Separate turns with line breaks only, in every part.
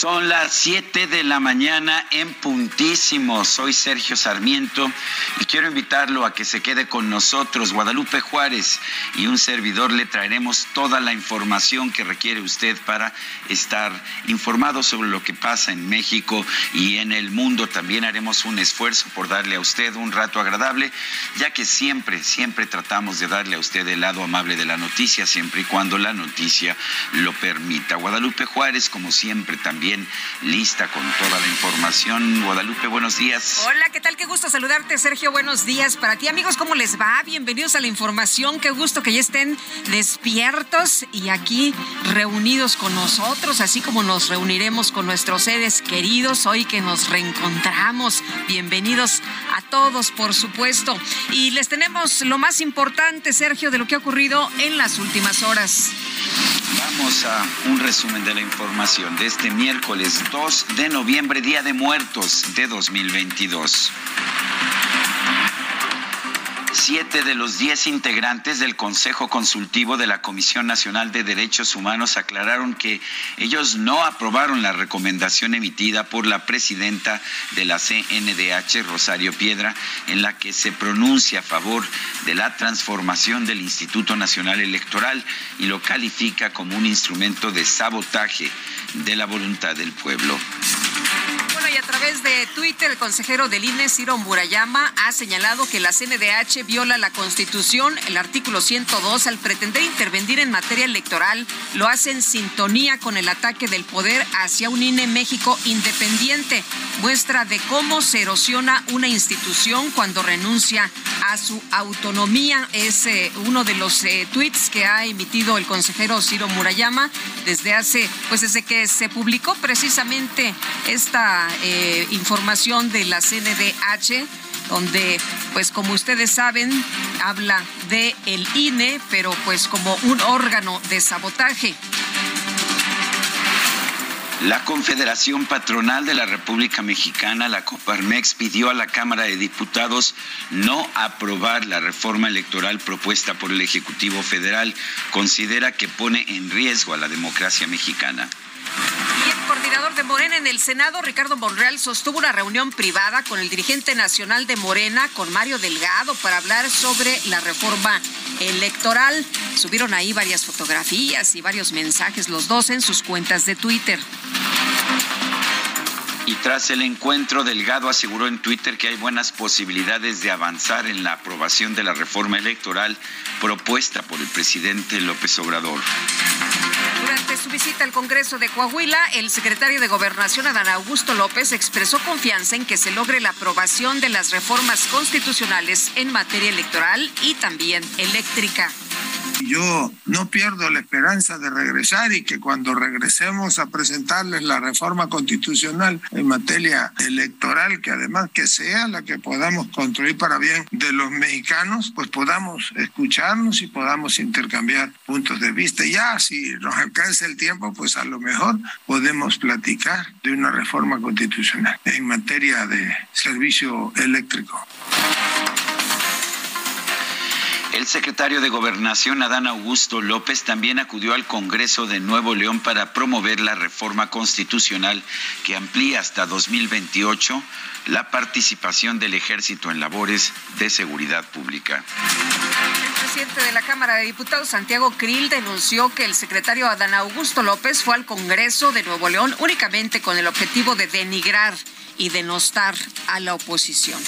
Son las 7 de la mañana en puntísimo. Soy Sergio Sarmiento y quiero invitarlo a que se quede con nosotros. Guadalupe Juárez y un servidor le traeremos toda la información que requiere usted para estar informado sobre lo que pasa en México y en el mundo. También haremos un esfuerzo por darle a usted un rato agradable, ya que siempre, siempre tratamos de darle a usted el lado amable de la noticia, siempre y cuando la noticia lo permita. Guadalupe Juárez, como siempre, también lista con toda la información. Guadalupe, buenos días.
Hola, ¿qué tal? Qué gusto saludarte, Sergio. Buenos días para ti, amigos. ¿Cómo les va? Bienvenidos a la información. Qué gusto que ya estén despiertos y aquí reunidos con nosotros, así como nos reuniremos con nuestros seres queridos hoy que nos reencontramos. Bienvenidos a todos, por supuesto. Y les tenemos lo más importante, Sergio, de lo que ha ocurrido en las últimas horas.
Vamos a un resumen de la información de este miércoles 2 de noviembre, Día de Muertos de 2022. Siete de los diez integrantes del Consejo Consultivo de la Comisión Nacional de Derechos Humanos aclararon que ellos no aprobaron la recomendación emitida por la presidenta de la CNDH, Rosario Piedra, en la que se pronuncia a favor de la transformación del Instituto Nacional Electoral y lo califica como un instrumento de sabotaje de la voluntad del pueblo.
Y a través de Twitter, el consejero del INE, Ciro Murayama, ha señalado que la CNDH viola la Constitución, el artículo 102, al pretender intervenir en materia electoral, lo hace en sintonía con el ataque del poder hacia un INE México independiente, muestra de cómo se erosiona una institución cuando renuncia a su autonomía. Es eh, uno de los eh, tweets que ha emitido el consejero Ciro Murayama desde hace, pues desde que se publicó precisamente esta eh, información de la CNDH donde, pues como ustedes saben, habla de el INE, pero pues como un órgano de sabotaje.
La Confederación Patronal de la República Mexicana, la Coparmex, pidió a la Cámara de Diputados no aprobar la reforma electoral propuesta por el Ejecutivo Federal. Considera que pone en riesgo a la democracia mexicana.
Y el coordinador de Morena en el Senado, Ricardo Monreal, sostuvo una reunión privada con el dirigente nacional de Morena, con Mario Delgado, para hablar sobre la reforma electoral. Subieron ahí varias fotografías y varios mensajes, los dos en sus cuentas de Twitter.
Y tras el encuentro, Delgado aseguró en Twitter que hay buenas posibilidades de avanzar en la aprobación de la reforma electoral propuesta por el presidente López Obrador.
Durante su visita al Congreso de Coahuila, el secretario de Gobernación, Adán Augusto López, expresó confianza en que se logre la aprobación de las reformas constitucionales en materia electoral y también eléctrica.
Yo no pierdo la esperanza de regresar y que cuando regresemos a presentarles la reforma constitucional en materia electoral, que además que sea la que podamos construir para bien de los mexicanos, pues podamos escucharnos y podamos intercambiar puntos de vista. Ya si nos alcanza el tiempo, pues a lo mejor podemos platicar de una reforma constitucional en materia de servicio eléctrico.
El secretario de Gobernación, Adán Augusto López, también acudió al Congreso de Nuevo León para promover la reforma constitucional que amplía hasta 2028 la participación del ejército en labores de seguridad pública.
El presidente de la Cámara de Diputados, Santiago Krill, denunció que el secretario Adán Augusto López fue al Congreso de Nuevo León únicamente con el objetivo de denigrar y denostar a la oposición.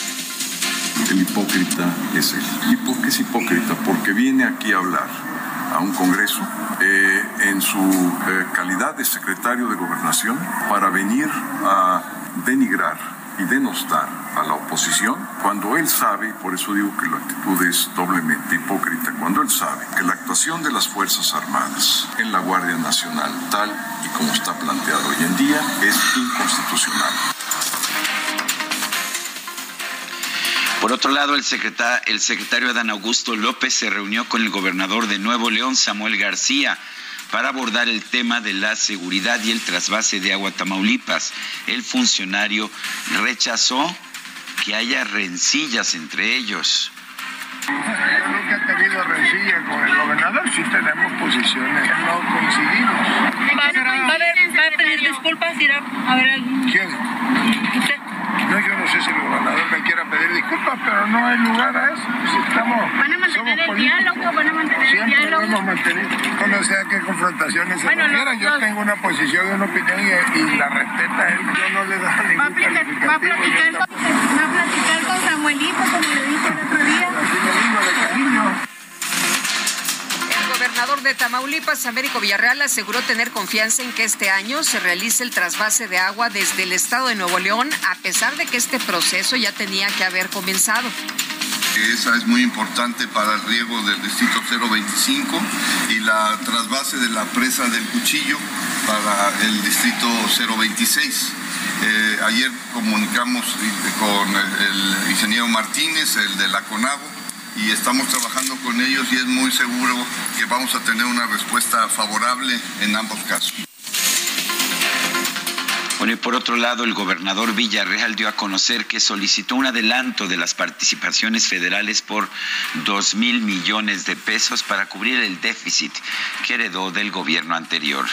El hipócrita es él. ¿Y por qué es hipócrita? Porque viene aquí a hablar a un Congreso eh, en su eh, calidad de secretario de Gobernación para venir a denigrar y denostar a la oposición cuando él sabe, y por eso digo que la actitud es doblemente hipócrita, cuando él sabe que la actuación de las Fuerzas Armadas en la Guardia Nacional, tal y como está planteado hoy en día, es inconstitucional.
Por otro lado, el secretario, el secretario Adán Augusto López se reunió con el gobernador de Nuevo León, Samuel García, para abordar el tema de la seguridad y el trasvase de agua Tamaulipas. El funcionario rechazó que haya rencillas entre ellos.
Yo nunca he tenido rencilla con el gobernador, sí tenemos posiciones que no coincidimos.
¿Va, va a ver, va a pedir disculpas? ¿Irá a ver algún...
¿Quién?
¿Usted?
No, yo no sé si el gobernador me quiera pedir disculpas, pero no hay lugar a eso. Si estamos,
¿Van a mantener el
políticos.
diálogo? ¿Van a mantener el
Siempre lo
diálogo?
hemos mantenido. No sé a qué confrontaciones se
Bueno,
refiera. Yo
los-
tengo una posición y una opinión y, y la respeta él. Yo no le da
¿Va a,
ningún
platicar, va a platicar con, va a platicar con Samuelito, como le dije el otro día?
Así le digo de cariño.
Gobernador de Tamaulipas, Américo Villarreal, aseguró tener confianza en que este año se realice el trasvase de agua desde el estado de Nuevo León, a pesar de que este proceso ya tenía que haber comenzado.
Esa es muy importante para el riego del distrito 025 y la trasvase de la presa del cuchillo para el distrito 026. Eh, ayer comunicamos con el, el ingeniero Martínez, el de la CONAGO, y estamos trabajando con ellos y es muy seguro que vamos a tener una respuesta favorable en ambos casos.
Bueno, y por otro lado, el gobernador Villarreal dio a conocer que solicitó un adelanto de las participaciones federales por dos mil millones de pesos para cubrir el déficit que heredó del gobierno anterior.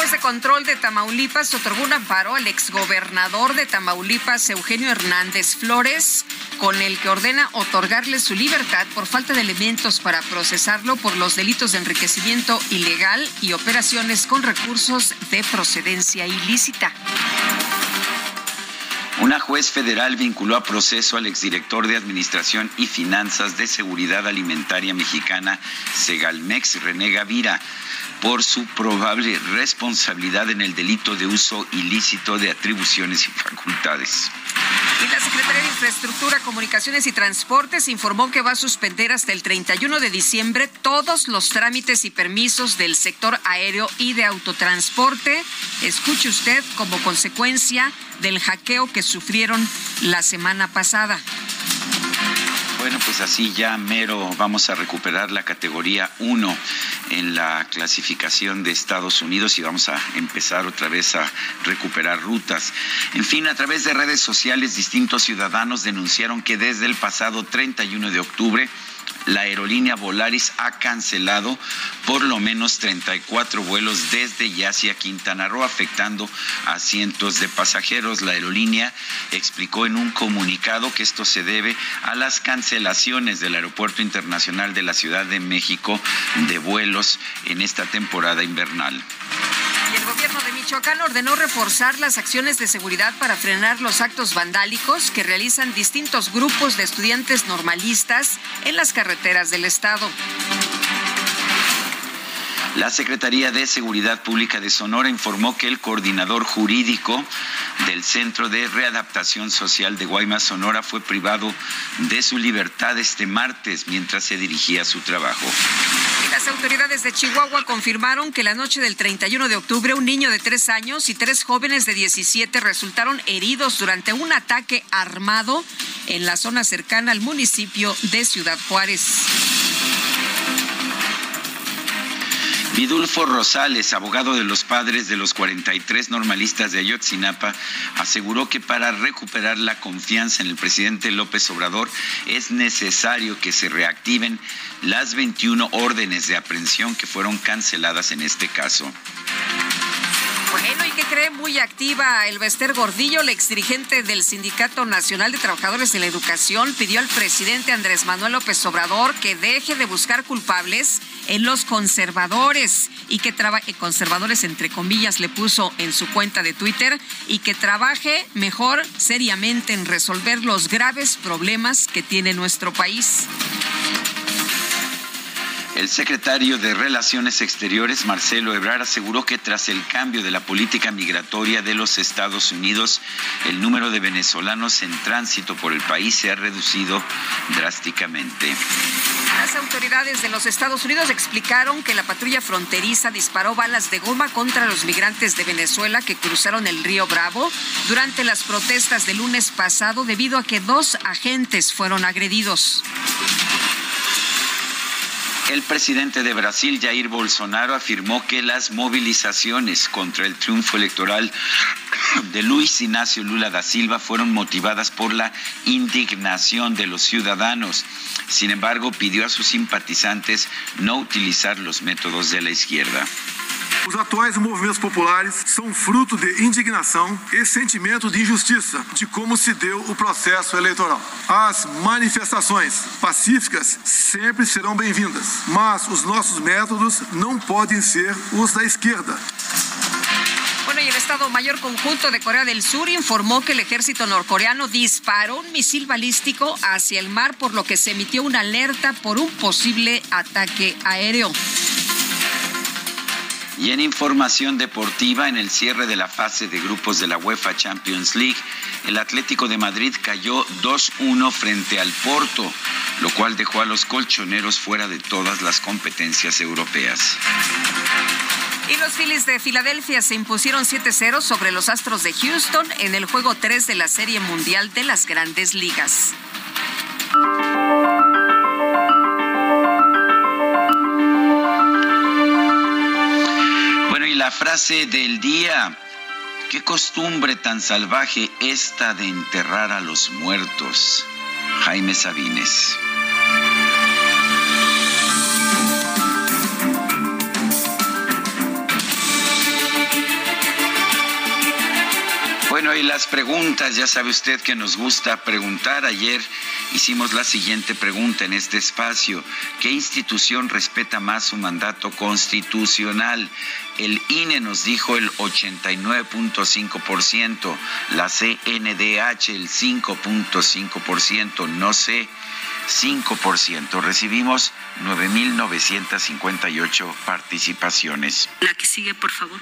Juez de control de Tamaulipas otorgó un amparo al exgobernador de Tamaulipas, Eugenio Hernández Flores, con el que ordena otorgarle su libertad por falta de elementos para procesarlo por los delitos de enriquecimiento ilegal y operaciones con recursos de procedencia ilícita.
Una juez federal vinculó a proceso al exdirector de Administración y Finanzas de Seguridad Alimentaria Mexicana, Segalmex, René Gavira, por su probable responsabilidad en el delito de uso ilícito de atribuciones y facultades.
Y la Secretaría de Infraestructura, Comunicaciones y Transportes informó que va a suspender hasta el 31 de diciembre todos los trámites y permisos del sector aéreo y de autotransporte. Escuche usted como consecuencia del hackeo que sufrieron la semana pasada.
Bueno, pues así ya mero vamos a recuperar la categoría 1 en la clasificación de Estados Unidos y vamos a empezar otra vez a recuperar rutas. En fin, a través de redes sociales, distintos ciudadanos denunciaron que desde el pasado 31 de octubre, la aerolínea Volaris ha cancelado por lo menos 34 vuelos desde y hacia Quintana Roo, afectando a cientos de pasajeros. La aerolínea explicó en un comunicado que esto se debe a las cancelaciones del Aeropuerto Internacional de la Ciudad de México de vuelos en esta temporada invernal.
Y el gobierno de Michoacán ordenó reforzar las acciones de seguridad para frenar los actos vandálicos que realizan distintos grupos de estudiantes normalistas en las carreteras del estado.
La Secretaría de Seguridad Pública de Sonora informó que el coordinador jurídico del Centro de Readaptación Social de Guaymas, Sonora, fue privado de su libertad este martes mientras se dirigía a su trabajo.
Las autoridades de Chihuahua confirmaron que la noche del 31 de octubre un niño de tres años y tres jóvenes de 17 resultaron heridos durante un ataque armado en la zona cercana al municipio de Ciudad Juárez.
Vidulfo Rosales, abogado de los padres de los 43 normalistas de Ayotzinapa, aseguró que para recuperar la confianza en el presidente López Obrador es necesario que se reactiven las 21 órdenes de aprehensión que fueron canceladas en este caso.
Bueno, ¿y qué cree? Muy activa el Bester Gordillo, el exdirigente del Sindicato Nacional de Trabajadores de la Educación, pidió al presidente Andrés Manuel López Obrador que deje de buscar culpables en los conservadores y que trabaje, conservadores entre comillas, le puso en su cuenta de Twitter, y que trabaje mejor seriamente en resolver los graves problemas que tiene nuestro país.
El secretario de Relaciones Exteriores, Marcelo Ebrard, aseguró que tras el cambio de la política migratoria de los Estados Unidos, el número de venezolanos en tránsito por el país se ha reducido drásticamente.
Las autoridades de los Estados Unidos explicaron que la patrulla fronteriza disparó balas de goma contra los migrantes de Venezuela que cruzaron el río Bravo durante las protestas del lunes pasado debido a que dos agentes fueron agredidos.
El presidente de Brasil, Jair Bolsonaro, afirmó que las movilizaciones contra el triunfo electoral de Luis Ignacio Lula da Silva fueron motivadas por la indignación de los ciudadanos. Sin embargo, pidió a sus simpatizantes no utilizar los métodos de la izquierda.
Os atuais movimentos populares são fruto de indignação e sentimento de injustiça de como se deu o processo eleitoral. As manifestações pacíficas sempre serão bem-vindas, mas os nossos métodos não podem ser os da esquerda.
Bueno, y el Estado Mayor Conjunto de Corea del Sur informó que el ejército norcoreano disparó un misil balístico hacia el mar, por lo que se emitió una alerta por un posible ataque aéreo.
Y en información deportiva, en el cierre de la fase de grupos de la UEFA Champions League, el Atlético de Madrid cayó 2-1 frente al Porto, lo cual dejó a los colchoneros fuera de todas las competencias europeas.
Y los Phillies de Filadelfia se impusieron 7-0 sobre los Astros de Houston en el juego 3 de la Serie Mundial de las Grandes Ligas.
Frase del día. Qué costumbre tan salvaje esta de enterrar a los muertos. Jaime Sabines. Y las preguntas, ya sabe usted que nos gusta preguntar. Ayer hicimos la siguiente pregunta en este espacio. ¿Qué institución respeta más su mandato constitucional? El INE nos dijo el 89.5%, la CNDH el 5.5%, no sé. 5%. Recibimos 9.958 participaciones.
La que sigue, por favor.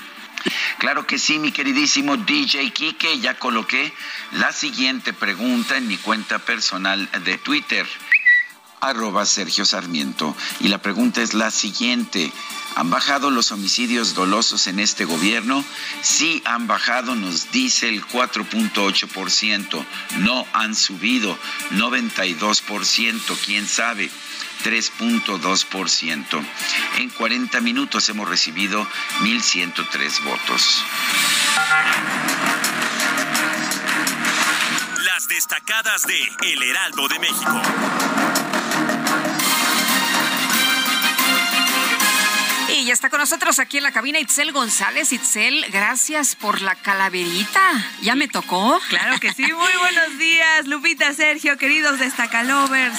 Claro que sí, mi queridísimo DJ Kike, ya coloqué la siguiente pregunta en mi cuenta personal de Twitter, arroba Sergio Sarmiento. Y la pregunta es la siguiente. ¿Han bajado los homicidios dolosos en este gobierno? Sí han bajado, nos dice el 4.8%. No han subido, 92%, quién sabe. 3.2%. En 40 minutos hemos recibido 1.103 votos.
Las destacadas de El Heraldo de México.
Y ya está con nosotros aquí en la cabina Itzel González. Itzel, gracias por la calaverita. ¿Ya me tocó?
Claro que sí. Muy buenos días, Lupita, Sergio, queridos destacalovers.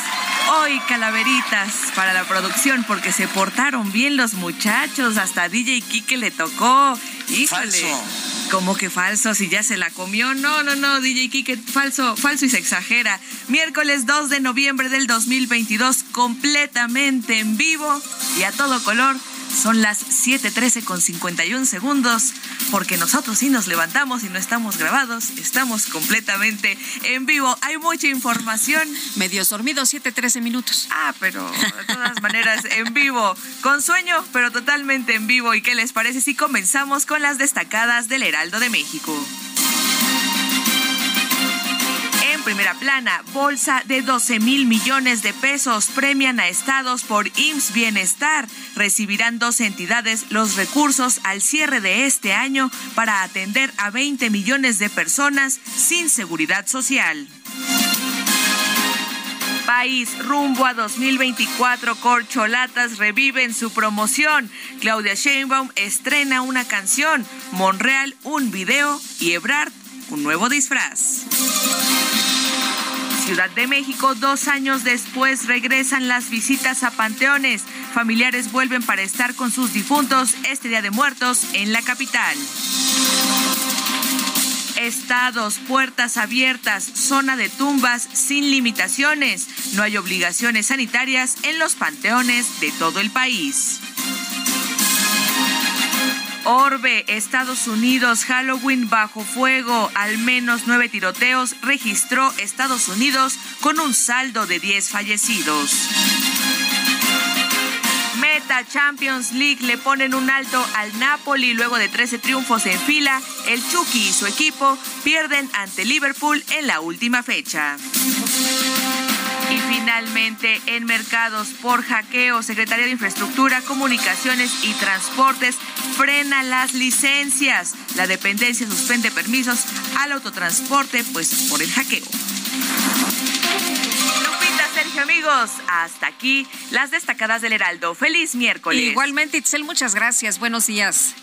Hoy calaveritas para la producción porque se portaron bien los muchachos. Hasta DJ Kike le tocó. Híjole.
Falso.
Como que falso, si ya se la comió. No, no, no, DJ Kike, falso, falso y se exagera. Miércoles 2 de noviembre del 2022, completamente en vivo y a todo color. Son las 7:13 con 51 segundos, porque nosotros sí nos levantamos y no estamos grabados, estamos completamente en vivo. Hay mucha información.
Medios dormidos, 7:13 minutos.
Ah, pero de todas maneras en vivo, con sueño, pero totalmente en vivo. ¿Y qué les parece si comenzamos con las destacadas del Heraldo de México? Primera plana, bolsa de 12 mil millones de pesos premian a estados por IMSS Bienestar. Recibirán dos entidades los recursos al cierre de este año para atender a 20 millones de personas sin seguridad social. País rumbo a 2024, Corcholatas reviven su promoción. Claudia Sheinbaum estrena una canción, Monreal un video y Ebrard un nuevo disfraz. Ciudad de México, dos años después regresan las visitas a panteones. Familiares vuelven para estar con sus difuntos este Día de Muertos en la capital. Estados, puertas abiertas, zona de tumbas sin limitaciones. No hay obligaciones sanitarias en los panteones de todo el país. Orbe, Estados Unidos, Halloween bajo fuego, al menos nueve tiroteos registró Estados Unidos con un saldo de 10 fallecidos. Meta Champions League le ponen un alto al Napoli luego de 13 triunfos en fila. El Chucky y su equipo pierden ante Liverpool en la última fecha. Y finalmente, en mercados por hackeo, Secretaría de Infraestructura, Comunicaciones y Transportes frena las licencias. La dependencia suspende permisos al autotransporte, pues por el hackeo. Lupita, Sergio, amigos, hasta aquí las destacadas del Heraldo. Feliz miércoles.
Igualmente, Itzel, muchas gracias. Buenos días.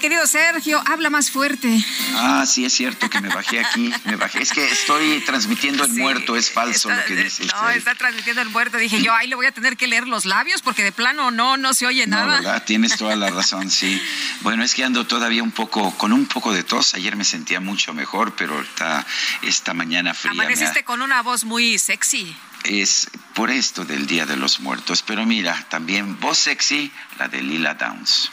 Querido Sergio, habla más fuerte.
Ah, sí, es cierto que me bajé aquí, me bajé. Es que estoy transmitiendo el
Sí,
muerto, es falso
está-
lo que dice
No,
usted.
está transmitiendo el muerto. Dije yo, ay, le voy a tener que leer los labios porque de plano no, no se oye
No,
nada.
¿verdad? Tienes toda la razón, sí. Bueno, es que ando todavía un poco, con un poco de tos. Ayer me sentía mucho mejor, pero esta, esta mañana fría me ha-
Amaneciste con una voz muy sexy.
es por esto del Día de los Muertos. Pero mira, también voz sexy, la de Lila Downs.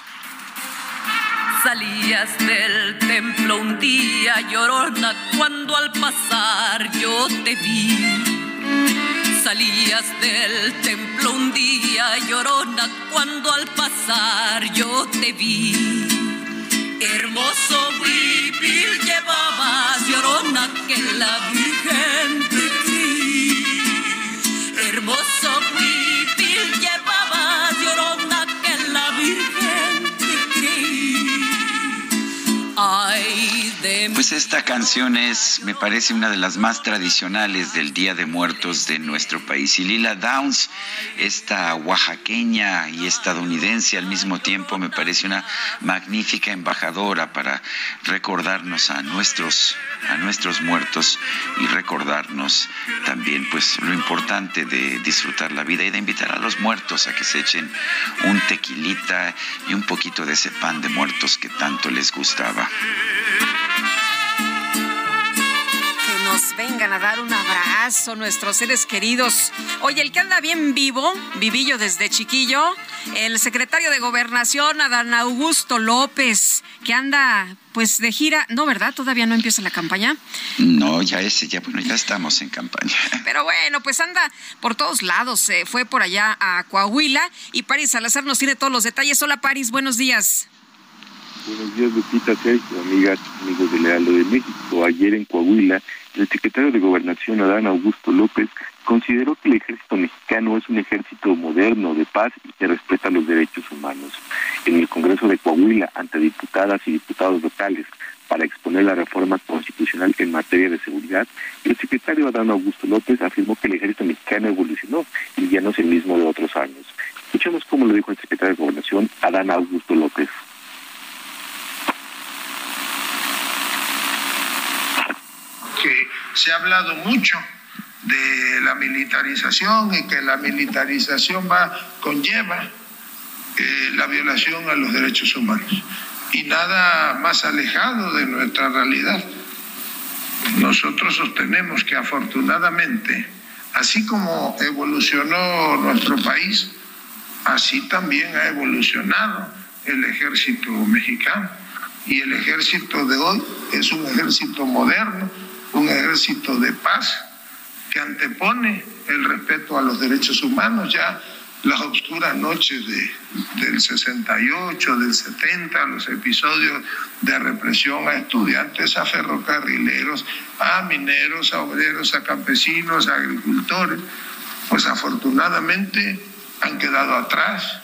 Salías del templo un día llorona cuando al pasar yo te vi. Salías del templo un día llorona cuando al pasar yo te vi. Hermoso huipil llevabas llorona que la Virgen
Pues esta canción es, me parece, una de las más tradicionales del Día de Muertos de nuestro país. Y Lila Downs, esta oaxaqueña y estadounidense al mismo tiempo, me parece una magnífica embajadora para recordarnos a nuestros, a nuestros muertos y recordarnos también, pues, lo importante de disfrutar la vida y de invitar a los muertos a que se echen un tequilita y un poquito de ese pan de muertos que tanto les gustaba.
Que nos vengan a dar un abrazo nuestros seres queridos. Oye, el que anda bien vivo, vivillo desde chiquillo, el secretario de Gobernación, Adán Augusto López, que anda pues de gira, no, ¿verdad? Todavía no empieza la campaña.
No, ya ese, ya bueno, ya estamos en campaña.
Pero bueno, pues anda por todos lados. eh, fue por allá a Coahuila y Paris Salazar nos tiene todos los detalles. Hola Paris, buenos días.
Buenos días, Lupita, Sergio, amigas, amigos del Heraldo de México. Ayer en Coahuila, el secretario de Gobernación, Adán Augusto López, consideró que el ejército mexicano es un ejército moderno, de paz y que respeta los derechos humanos. En el Congreso de Coahuila, ante diputadas y diputados locales, para exponer la reforma constitucional en materia de seguridad, el secretario Adán Augusto López afirmó que el ejército mexicano evolucionó y ya no es el mismo de otros años. Escuchemos cómo lo dijo el secretario de Gobernación, Adán Augusto López.
Que se ha hablado mucho de la militarización y que la militarización va conlleva eh, la violación a los derechos humanos y nada más alejado de nuestra realidad. Nosotros sostenemos que afortunadamente, así como evolucionó nuestro país, así también ha evolucionado el ejército mexicano. Y el ejército de hoy es un ejército moderno, un ejército de paz que antepone el respeto a los derechos humanos. Ya las oscuras noches de, del 68, del 70, los episodios de represión a estudiantes, a ferrocarrileros, a mineros, a obreros, a campesinos, a agricultores, pues afortunadamente han quedado atrás.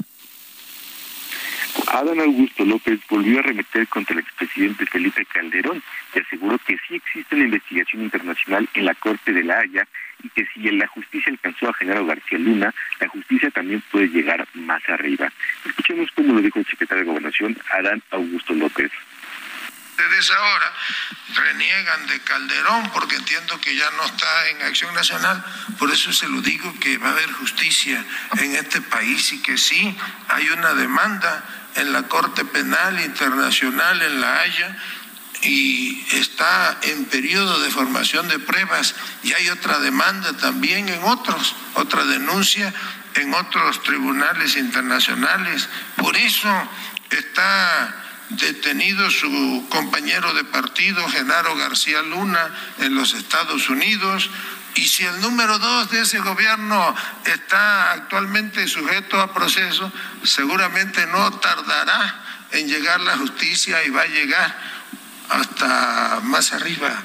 Adán Augusto López volvió a remeter contra el expresidente Felipe Calderón y aseguró que sí existe una investigación internacional en la Corte de la Haya y que si la justicia alcanzó a Genaro García Luna, la justicia también puede llegar más arriba. Escuchemos cómo lo dijo el secretario de Gobernación, Adán Augusto López.
Desde ahora reniegan de Calderón porque entiendo que ya no está en acción nacional, por eso se lo digo que va a haber justicia en este país y que sí hay una demanda en la Corte Penal Internacional en La Haya y está en periodo de formación de pruebas y hay otra demanda también en otros, otra denuncia en otros tribunales internacionales. Por eso está detenido su compañero de partido, Genaro García Luna, en los Estados Unidos. Y si el número dos de ese gobierno está actualmente sujeto a proceso, seguramente no tardará en llegar la justicia y va a llegar hasta más arriba.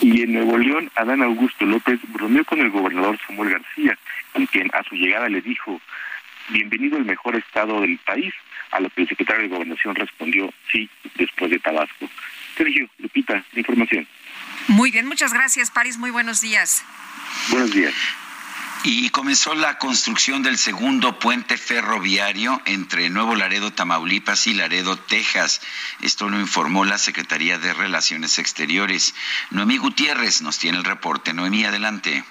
Y en Nuevo León, Adán Augusto López bromeó con el gobernador Samuel García, con quien a su llegada le dijo, bienvenido al mejor estado del país, a lo que el secretario de Gobernación respondió sí después de Tabasco. Sergio, Lupita, información.
Muy bien, muchas gracias, París. Muy buenos días.
Buenos días.
Y comenzó la construcción del segundo puente ferroviario entre Nuevo Laredo, Tamaulipas y Laredo, Texas. Esto lo informó la Secretaría de Relaciones Exteriores. Noemí Gutiérrez nos tiene el reporte. Noemí, adelante.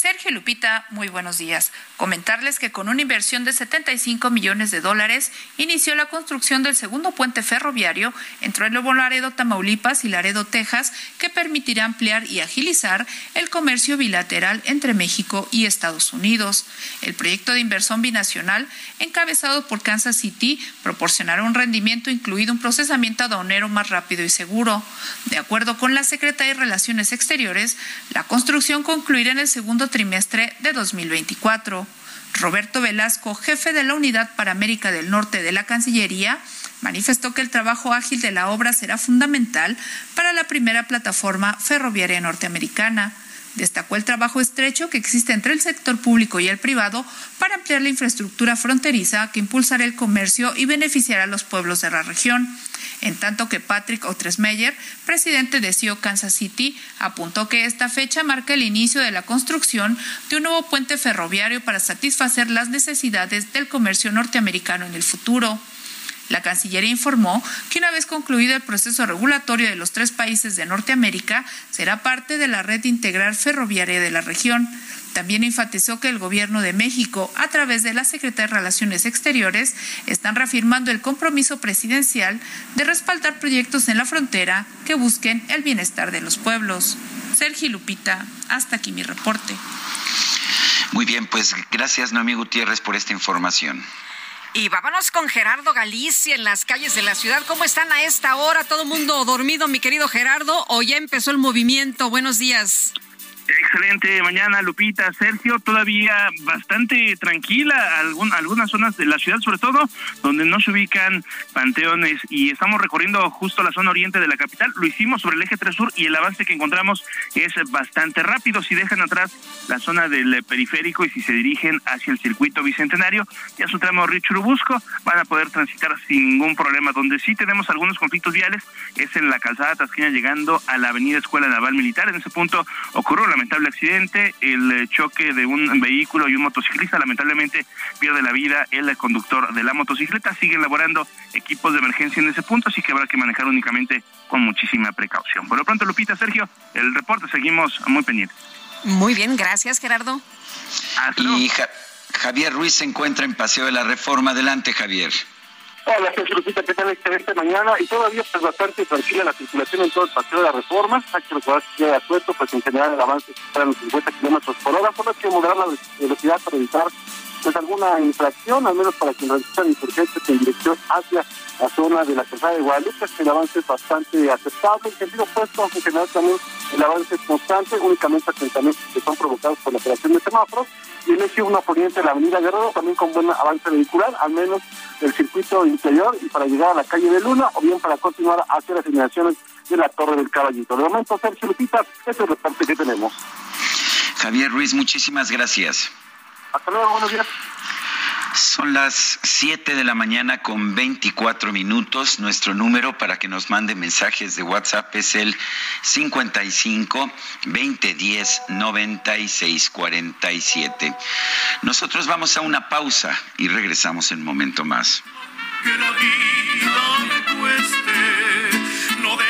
Sergio Lupita, muy buenos días. Comentarles que con una inversión de 75 millones de dólares inició la construcción del segundo puente ferroviario entre el Nuevo Laredo, Tamaulipas y Laredo, Texas, que permitirá ampliar y agilizar el comercio bilateral entre México y Estados Unidos. El proyecto de inversión binacional, encabezado por Kansas City, proporcionará un rendimiento incluido un procesamiento aduanero más rápido y seguro. De acuerdo con la Secretaría de Relaciones Exteriores, la construcción concluirá en el segundo trimestre de 2024. Roberto Velasco, jefe de la Unidad para América del Norte de la Cancillería, manifestó que el trabajo ágil de la obra será fundamental para la primera plataforma ferroviaria norteamericana. Destacó el trabajo estrecho que existe entre el sector público y el privado para ampliar la infraestructura fronteriza que impulsará el comercio y beneficiará a los pueblos de la región. En tanto que Patrick Otresmeyer, presidente de CEO Kansas City, apuntó que esta fecha marca el inicio de la construcción de un nuevo puente ferroviario para satisfacer las necesidades del comercio norteamericano en el futuro. La Cancillería informó que una vez concluido el proceso regulatorio de los tres países de Norteamérica, será parte de la red integral ferroviaria de la región. También enfatizó que el Gobierno de México, a través de la Secretaría de Relaciones Exteriores, están reafirmando el compromiso presidencial de respaldar proyectos en la frontera que busquen el bienestar de los pueblos. Sergio Lupita, hasta aquí mi reporte.
Muy bien, pues gracias Noemí Gutiérrez por esta información.
Y vámonos con Gerardo Galicia en las calles de la ciudad. ¿Cómo están a esta hora? ¿Todo mundo dormido, mi querido Gerardo? ¿O ya empezó el movimiento? Buenos días.
Excelente mañana, Lupita. Sergio, todavía bastante tranquila algunas zonas de la ciudad, sobre todo donde no se ubican panteones y estamos recorriendo justo la zona oriente de la capital. Lo hicimos sobre el eje 3 Sur y el avance que encontramos es bastante rápido. Si dejan atrás la zona del periférico y si se dirigen hacia el circuito bicentenario, ya su tramo Richurubusco, van a poder transitar sin ningún problema. Donde sí tenemos algunos conflictos viales es en la calzada Tasquina llegando a la avenida Escuela Naval Militar. En ese punto ocurrió la lamentable accidente, el eh, choque de un vehículo y un motociclista. Lamentablemente pierde la vida el conductor de la motocicleta. Siguen elaborando equipos de emergencia en ese punto, así que habrá que manejar únicamente con muchísima precaución. Por lo pronto, Lupita, Sergio, el reporte seguimos muy pendientes.
Muy bien, gracias Gerardo.
Y Javier Ruiz se encuentra en Paseo de la Reforma. Adelante, Javier.
Hola, Sergio Lupita, ¿qué tal? Excelente mañana. Y todavía pues bastante tranquila la circulación en todo el paseo de la Reforma. Hay que recordar que llega suelto, pues en general el avance está en los 50 kilómetros por hora, solo hay que moderar la velocidad para evitar
pues alguna infracción, al menos para quien realizan insurgentes en dirección hacia la zona de la Calzada de Guadalupe, el avance es bastante aceptable, en sentido opuesto, en general también el avance es constante, únicamente asentamientos que son provocados por la operación de semáforos, y el eje 1 poniente de la avenida Guerrero también con buen avance vehicular, al menos el circuito interior y para llegar a la calle de Luna o bien para continuar hacia las inmediaciones de la Torre del Caballito. De momento, Sergio Lupita, ese es el reporte que tenemos.
Javier Ruiz, muchísimas gracias.
Hasta luego, buenos días.
Son las 7 de la mañana con 24 minutos. Nuestro número para que nos mande mensajes de WhatsApp es el 55 2010 96 47. Nosotros vamos a una pausa y regresamos en un momento más.
Que la vida me cueste, no dejaré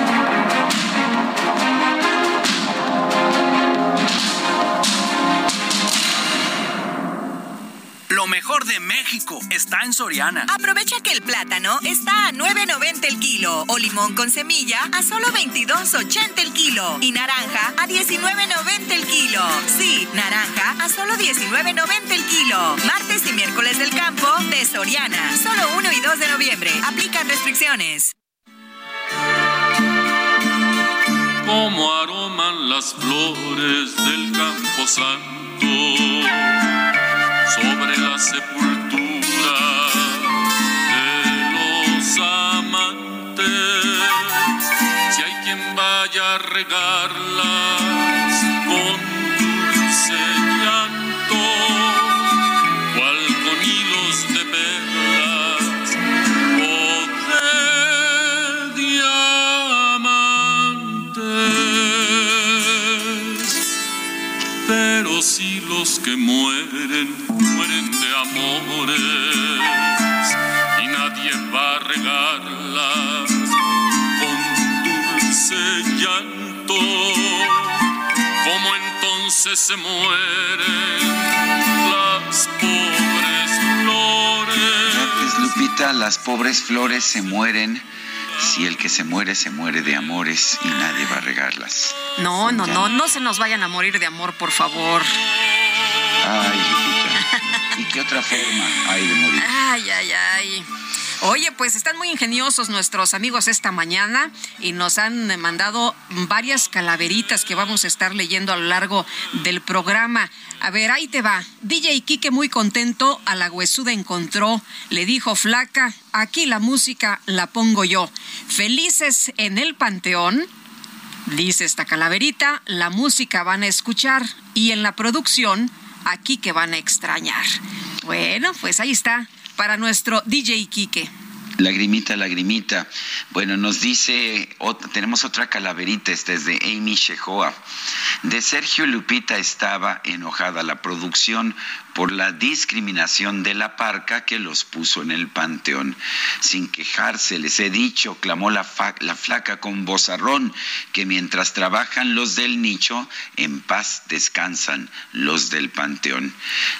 Lo mejor de México está en Soriana.
Aprovecha que el plátano está a 9.90 el kilo o limón con semilla a solo 22.80 el kilo y naranja a 19.90 el kilo. Sí, naranja a solo 19.90 el kilo. Martes y miércoles del campo de Soriana. Solo 1 y 2 de noviembre. Aplican restricciones.
Como aroman las flores del campo santo sobre la sepultura de los amantes. Si hay quien vaya a regarlas con dulce llanto, cual con hilos de perlas o de diamantes. Pero si los que mueren, amores y nadie va a regarlas con dulce llanto, como entonces se mueren las pobres flores.
Gracias, Lupita. Las pobres flores se mueren. Si el que se muere, se muere de amores y nadie va a regarlas.
No, no, no, no se nos vayan a morir de amor, por favor.
Ay, Lupita. ¿Y qué otra forma hay de morir?
Ay, ay, ay. Oye, pues están muy ingeniosos nuestros amigos esta mañana y nos han mandado varias calaveritas que vamos a estar leyendo a lo largo del programa. A ver, ahí te va. DJ Kike muy contento, a la huesuda encontró, le dijo flaca, aquí la música la pongo yo. Felices en el panteón, dice esta calaverita, la música van a escuchar y en la producción, aquí que van a extrañar. Bueno, pues ahí está para nuestro DJ Quique.
Lagrimita, lagrimita. Bueno, nos dice, tenemos otra calaverita, es de Amy Shehoa. De Sergio Lupita estaba enojada la producción por la discriminación de la parca que los puso en el panteón. Sin quejarse, les he dicho, clamó la, la flaca con vozarrón, que mientras trabajan los del nicho, en paz descansan los del panteón.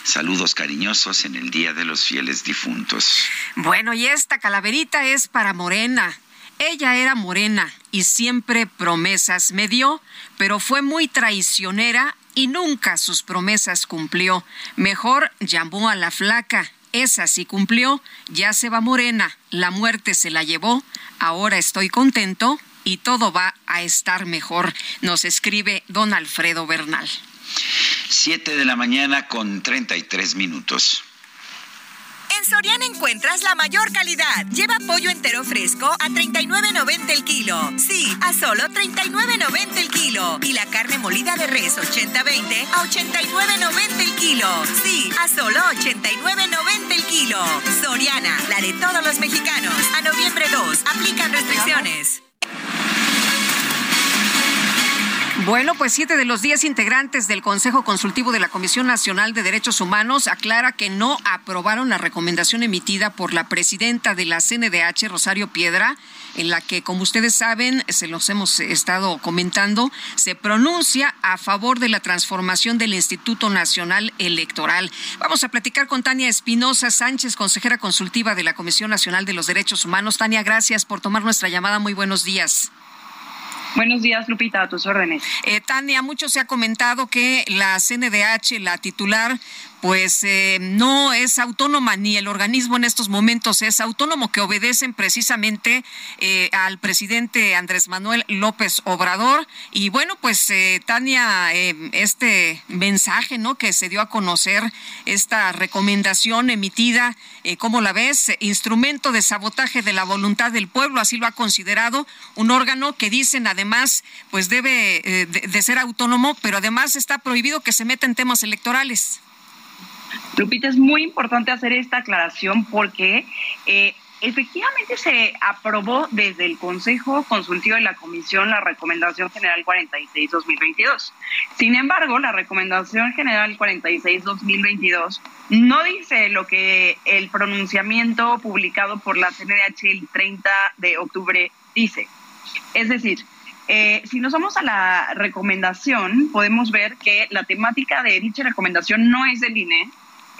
Saludos cariñosos en el Día de los Fieles Difuntos.
Bueno, y esta calaverita es para Morena. Ella era morena y siempre promesas me dio, pero fue muy traicionera y nunca sus promesas cumplió. Mejor llamó a la flaca. Esa sí cumplió, ya se va morena, la muerte se la llevó, ahora estoy contento y todo va a estar mejor, nos escribe don Alfredo Bernal.
Siete de la mañana con treinta y tres minutos.
En Soriana encuentras la mayor calidad. Lleva pollo entero fresco a 39.90 el kilo. Sí, a solo 39.90 el kilo. Y la carne molida de res 80-20 a 89.90 el kilo. Sí, a solo 89.90 el kilo. Soriana, la de todos los mexicanos. A noviembre 2, aplican restricciones.
Bueno, pues siete de los diez integrantes del Consejo Consultivo de la Comisión Nacional de Derechos Humanos aclara que no aprobaron la recomendación emitida por la presidenta de la CNDH, Rosario Piedra, en la que, como ustedes saben, se los hemos estado comentando, se pronuncia a favor de la transformación del Instituto Nacional Electoral. Vamos a platicar con Tania Espinosa Sánchez, consejera consultiva de la Comisión Nacional de los Derechos Humanos. Tania, gracias por tomar nuestra llamada. Muy buenos días.
Buenos días, Lupita, a tus órdenes.
Eh, Tania, mucho se ha comentado que la CNDH, la titular, pues eh, no es autónoma ni el organismo en estos momentos es autónomo, que obedecen precisamente eh, al presidente Andrés Manuel López Obrador. Y bueno, pues eh, Tania, este mensaje ¿no? que se dio a conocer, esta recomendación emitida, ¿cómo la ves? Instrumento de sabotaje de la voluntad del pueblo, así lo ha considerado un órgano que dicen además, pues debe de, de ser autónomo, pero además está prohibido que se meta en temas electorales.
Lupita, es muy importante hacer esta aclaración porque eh, efectivamente se aprobó desde el Consejo Consultivo de la Comisión la Recomendación General 46-2022. Sin embargo, la Recomendación General 46-2022 no dice lo que el pronunciamiento publicado por la CNDH el 30 de octubre dice. Es decir, eh, si nos vamos a la recomendación, podemos ver que la temática de dicha recomendación no es del INE,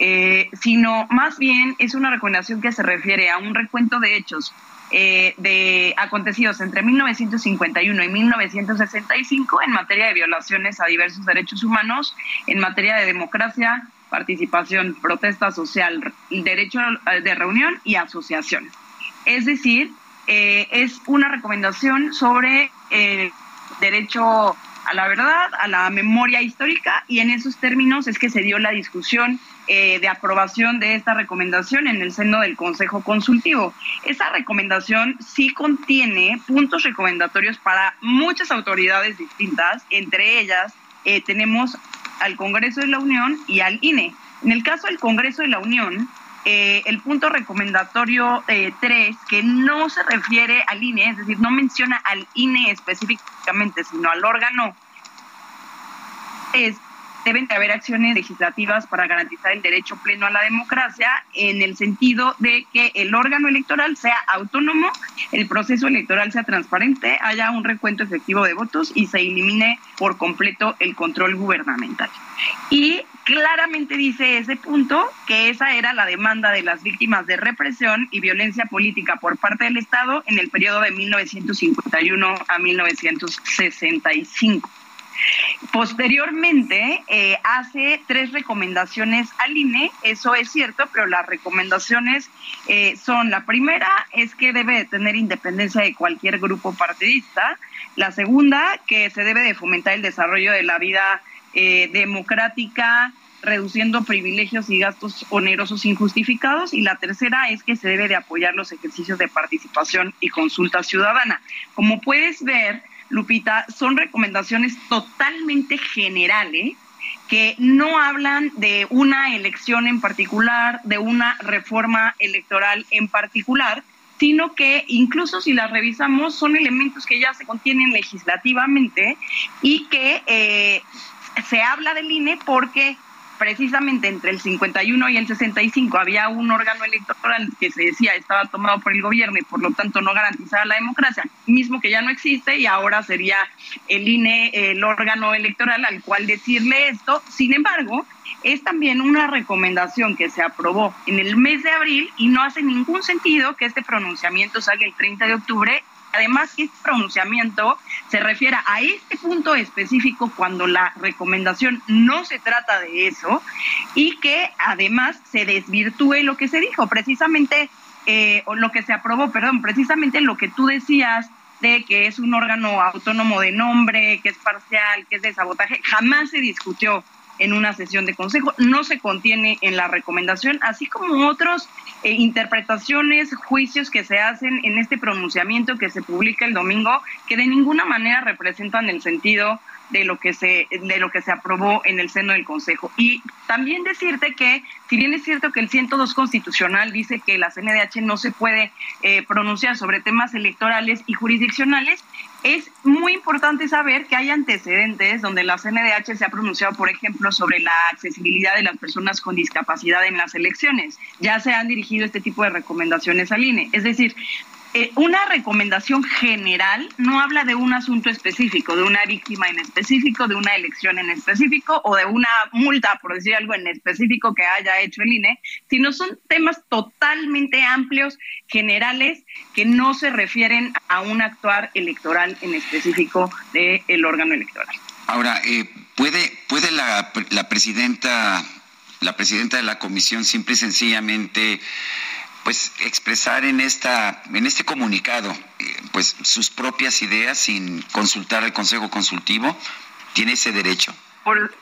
eh, sino más bien es una recomendación que se refiere a un recuento de hechos eh, de acontecidos entre 1951 y 1965 en materia de violaciones a diversos derechos humanos, en materia de democracia, participación, protesta social, derecho de reunión y asociación. Es decir, eh, es una recomendación sobre el derecho a la verdad, a la memoria histórica y en esos términos es que se dio la discusión eh, de aprobación de esta recomendación en el seno del Consejo Consultivo. Esa recomendación sí contiene puntos recomendatorios para muchas autoridades distintas, entre ellas eh, tenemos al Congreso de la Unión y al INE. En el caso del Congreso de la Unión, eh, el punto recomendatorio 3, que no se refiere al INE, es decir, no menciona al INE específicamente, sino al órgano, es deben de haber acciones legislativas para garantizar el derecho pleno a la democracia en el sentido de que el órgano electoral sea autónomo, el proceso electoral sea transparente, haya un recuento efectivo de votos y se elimine por completo el control gubernamental. Y claramente dice ese punto que esa era la demanda de las víctimas de represión y violencia política por parte del Estado en el periodo de 1951 a 1965. Posteriormente, eh, hace tres recomendaciones al INE, eso es cierto, pero las recomendaciones eh, son, la primera es que debe de tener independencia de cualquier grupo partidista, la segunda, que se debe de fomentar el desarrollo de la vida eh, democrática, reduciendo privilegios y gastos onerosos injustificados. Y la tercera es que se debe de apoyar los ejercicios de participación y consulta ciudadana. Como puedes ver, Lupita, son recomendaciones totalmente generales que no hablan de una elección en particular, de una reforma electoral en particular, sino que incluso si las revisamos son elementos que ya se contienen legislativamente y que eh, se habla del INE porque precisamente entre el 51 y el 65 había un órgano electoral que se decía estaba tomado por el gobierno y por lo tanto no garantizaba la democracia, mismo que ya no existe y ahora sería el INE el órgano electoral al cual decirle esto. Sin embargo, es también una recomendación que se aprobó en el mes de abril y no hace ningún sentido que este pronunciamiento salga el 30 de octubre además este pronunciamiento se refiere a este punto específico cuando la recomendación no se trata de eso y que además se desvirtúe lo que se dijo, precisamente eh, o lo que se aprobó, perdón, precisamente lo que tú decías de que es un órgano autónomo de nombre, que es parcial, que es de sabotaje, jamás se discutió en una sesión de consejo, no se contiene en la recomendación, así como otros eh, interpretaciones, juicios que se hacen en este pronunciamiento que se publica el domingo, que de ninguna manera representan el sentido de lo que se de lo que se aprobó en el seno del Consejo. Y también decirte que si bien es cierto que el 102 constitucional dice que la CNDH no se puede eh, pronunciar sobre temas electorales y jurisdiccionales, es muy importante saber que hay antecedentes donde la CNDH se ha pronunciado, por ejemplo, sobre la accesibilidad de las personas con discapacidad en las elecciones. Ya se han dirigido este tipo de recomendaciones al INE. Es decir, eh, una recomendación general no habla de un asunto específico, de una víctima en específico, de una elección en específico o de una multa, por decir algo en específico que haya hecho el INE, sino son temas totalmente amplios, generales, que no se refieren a un actuar electoral en específico del órgano electoral.
Ahora, eh, ¿puede, puede la, la presidenta la presidenta de la comisión simple y sencillamente pues expresar en esta en este comunicado eh, pues sus propias ideas sin consultar al Consejo Consultivo tiene ese derecho.
Por,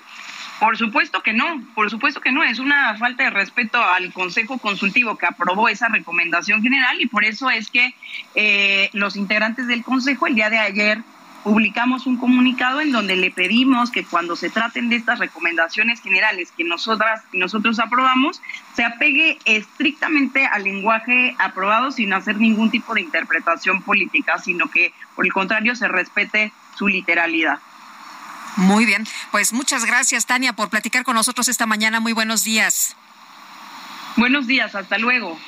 por supuesto que no por supuesto que no. Es una falta de respeto al Consejo Consultivo que aprobó esa recomendación general y por eso es que eh, los integrantes del Consejo el día de ayer publicamos un comunicado en donde le pedimos que cuando se traten de estas recomendaciones generales que nosotras y nosotros aprobamos, se apegue estrictamente al lenguaje aprobado sin hacer ningún tipo de interpretación política, sino que por el contrario se respete su literalidad.
Muy bien, pues muchas gracias Tania por platicar con nosotros esta mañana. Muy buenos días.
Buenos días, hasta luego.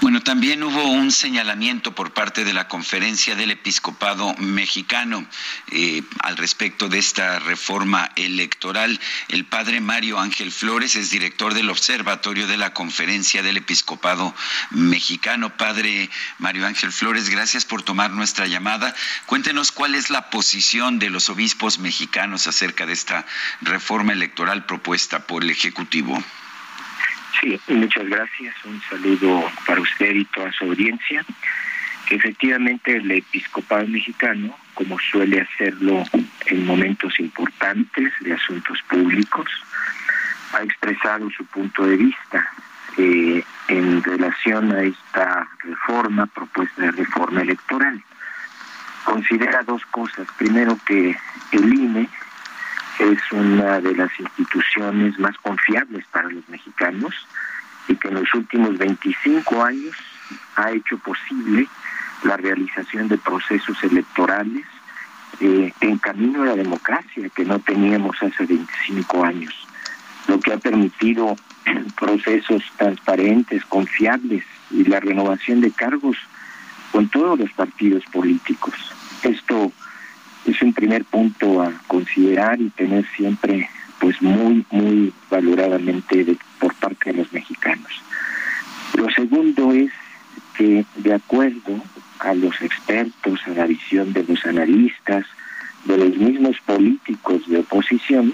Bueno, también hubo un señalamiento por parte de la conferencia del episcopado mexicano eh, al respecto de esta reforma electoral. El padre Mario Ángel Flores es director del Observatorio de la Conferencia del Episcopado Mexicano. Padre Mario Ángel Flores, gracias por tomar nuestra llamada. Cuéntenos cuál es la posición de los obispos mexicanos acerca de esta reforma electoral propuesta por el Ejecutivo.
Sí, muchas gracias. Un saludo para usted y toda su audiencia. Efectivamente, el episcopado mexicano, como suele hacerlo en momentos importantes de asuntos públicos, ha expresado su punto de vista eh, en relación a esta reforma, propuesta de reforma electoral. Considera dos cosas. Primero, que el INE es una de las instituciones más confiables para los mexicanos y que en los últimos 25 años ha hecho posible la realización de procesos electorales eh, en camino a la democracia que no teníamos hace 25 años, lo que ha permitido procesos transparentes, confiables y la renovación de cargos con todos los partidos políticos. Esto es un primer punto a considerar y tener siempre pues muy muy valoradamente por parte de los mexicanos. Lo segundo es que de acuerdo a los expertos, a la visión de los analistas, de los mismos políticos de oposición,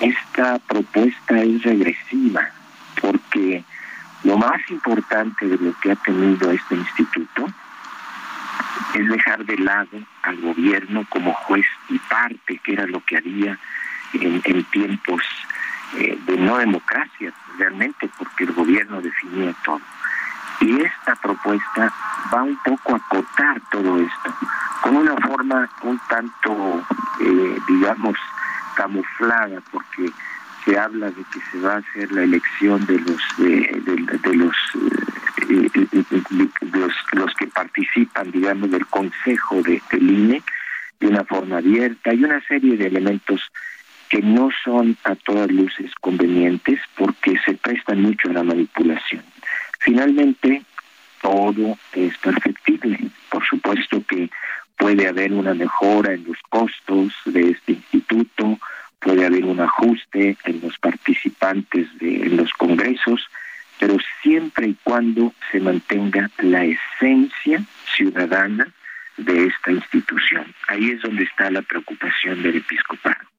esta propuesta es regresiva porque lo más importante de lo que ha tenido este instituto es dejar de lado al gobierno como juez y parte, que era lo que había en, tiempos eh, de no democracia, realmente, porque el gobierno definía todo. Y esta propuesta va un poco a acotar todo esto, con una forma un tanto, eh, digamos, camuflada, porque se habla de que se va a hacer la elección de los de, los, los que participan, del Consejo de, del INE de una forma abierta. Hay una serie de elementos que no son a todas luces convenientes porque se prestan mucho a la manipulación. Finalmente, todo es perfectible. Por supuesto que puede haber una mejora en los costos de este instituto, puede haber un ajuste en los participantes de en los congresos, pero siempre y cuando se mantenga la esencia ciudadana de esta institución. Ahí es donde está la preocupación del episcopado.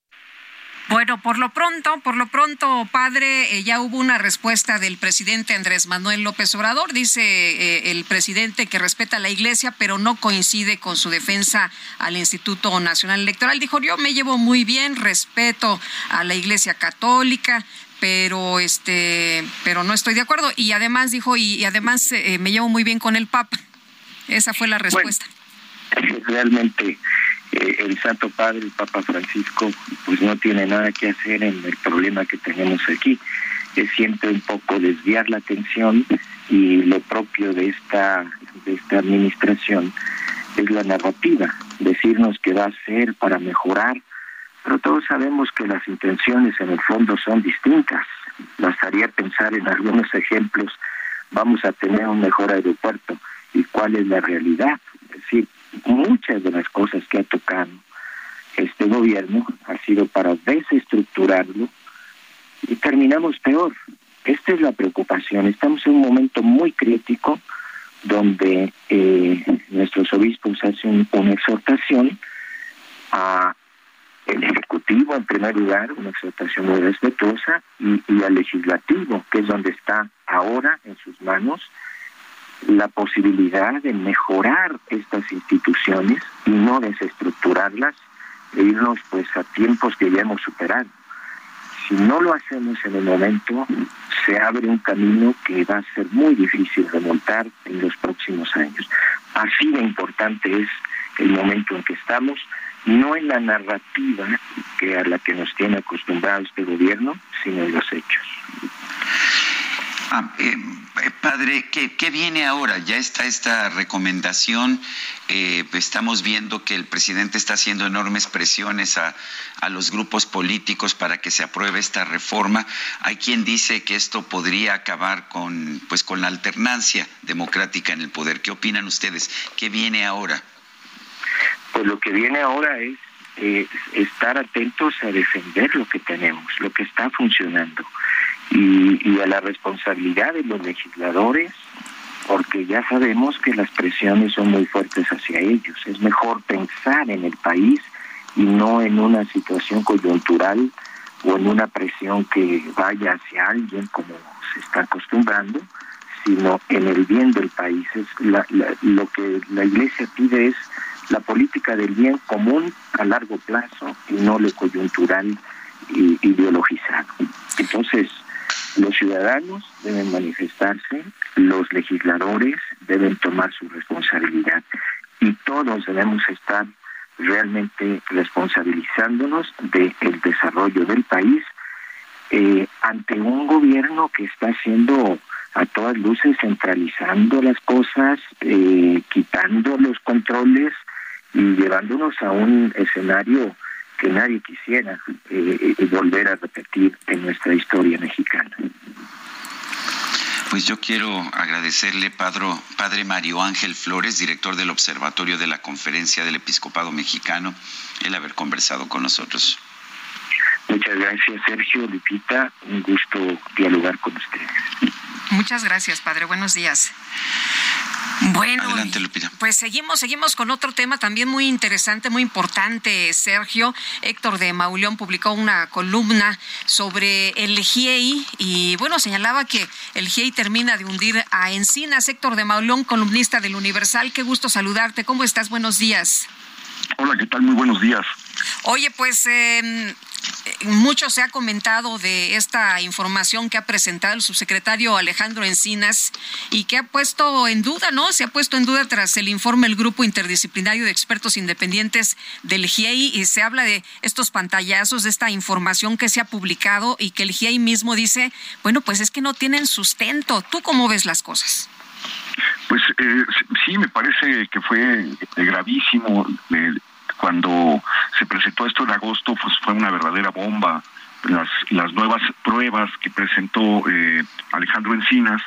Bueno, por lo pronto, por lo pronto, padre, eh, ya hubo una respuesta del presidente Andrés Manuel López Obrador. Dice eh, el presidente que respeta a la iglesia, pero no coincide con su defensa al Instituto Nacional Electoral. Dijo, yo me llevo muy bien, respeto a la iglesia católica, pero este, pero no estoy de acuerdo. Y además dijo, y, además eh, me llevo muy bien con el Papa. Esa fue la respuesta.
realmente eh, el Santo Padre, el Papa Francisco, pues no tiene nada que hacer en el problema que tenemos aquí. Es siempre un poco desviar la atención y lo propio de esta, de esta administración es la narrativa, decirnos que va a ser para mejorar, pero todos sabemos que las intenciones en el fondo son distintas. Bastaría pensar en algunos ejemplos, vamos a tener un mejor aeropuerto y cuál es la realidad. Es decir, muchas de las cosas que ha tocado este gobierno ha sido para desestructurarlo y terminamos peor. Esta es la preocupación. Estamos en un momento muy crítico donde eh, nuestros obispos hacen una exhortación a el Ejecutivo en primer lugar, una exhortación muy respetuosa, y, y al Legislativo, que es donde está ahora en sus manos la posibilidad de mejorar estas instituciones y no desestructurarlas e irnos pues a tiempos que ya hemos superado. Si no lo hacemos en el momento, se abre un camino que va a ser muy difícil remontar en los próximos años. Así de importante es el momento en que estamos, no en la narrativa que a la que nos tiene acostumbrado este gobierno, sino en los hechos.
Ah, eh, eh, padre, ¿qué, viene ahora? Ya está esta recomendación. Eh, estamos viendo que el presidente está haciendo enormes presiones a, a, los grupos políticos para que se apruebe esta reforma. Hay quien dice que esto podría acabar con, pues, con la alternancia democrática en el poder. ¿Qué opinan ustedes? ¿Qué viene ahora?
Pues lo que viene ahora es estar atentos a defender lo que tenemos, lo que está funcionando y, a la responsabilidad de los legisladores, porque ya sabemos que las presiones son muy fuertes hacia ellos. Es mejor pensar en el país y no en una situación coyuntural o en una presión que vaya hacia alguien como se está acostumbrando, sino en el bien del país. Es lo que la Iglesia pide es la política del bien común a largo plazo y no lo coyuntural y ideologizado. Entonces, los ciudadanos deben manifestarse, los legisladores deben tomar su responsabilidad y todos debemos estar realmente responsabilizándonos del desarrollo del país eh, ante un gobierno que está haciendo a todas luces centralizando las cosas, eh, quitando los controles y llevándonos a un escenario que nadie quisiera eh, eh, volver a repetir en nuestra historia mexicana.
Pues yo quiero agradecerle, padre, padre Mario Ángel Flores, director del Observatorio de la Conferencia del Episcopado Mexicano, el haber conversado con nosotros.
Muchas gracias, Sergio, Lupita. Un gusto dialogar con ustedes.
Muchas gracias, padre. Buenos días. Bueno, pues seguimos, seguimos con otro tema también muy interesante, muy importante, Sergio. Héctor de Mauleón publicó una columna sobre el GIEI y bueno, señalaba que el GIEI termina de hundir a Encinas. Héctor de Mauleón, columnista del Universal, qué gusto saludarte. ¿Cómo estás? Buenos días.
Hola, ¿qué tal? Muy buenos días.
Oye, pues eh, mucho se ha comentado de esta información que ha presentado el subsecretario Alejandro Encinas y que ha puesto en duda, ¿no? Se ha puesto en duda tras el informe del Grupo Interdisciplinario de Expertos Independientes del GIEI y se habla de estos pantallazos, de esta información que se ha publicado y que el GIEI mismo dice, bueno, pues es que no tienen sustento. ¿Tú cómo ves las cosas?
Pues eh, sí, me parece que fue gravísimo. Eh, cuando se presentó esto en agosto, pues fue una verdadera bomba. Las, las nuevas pruebas que presentó eh, Alejandro Encinas,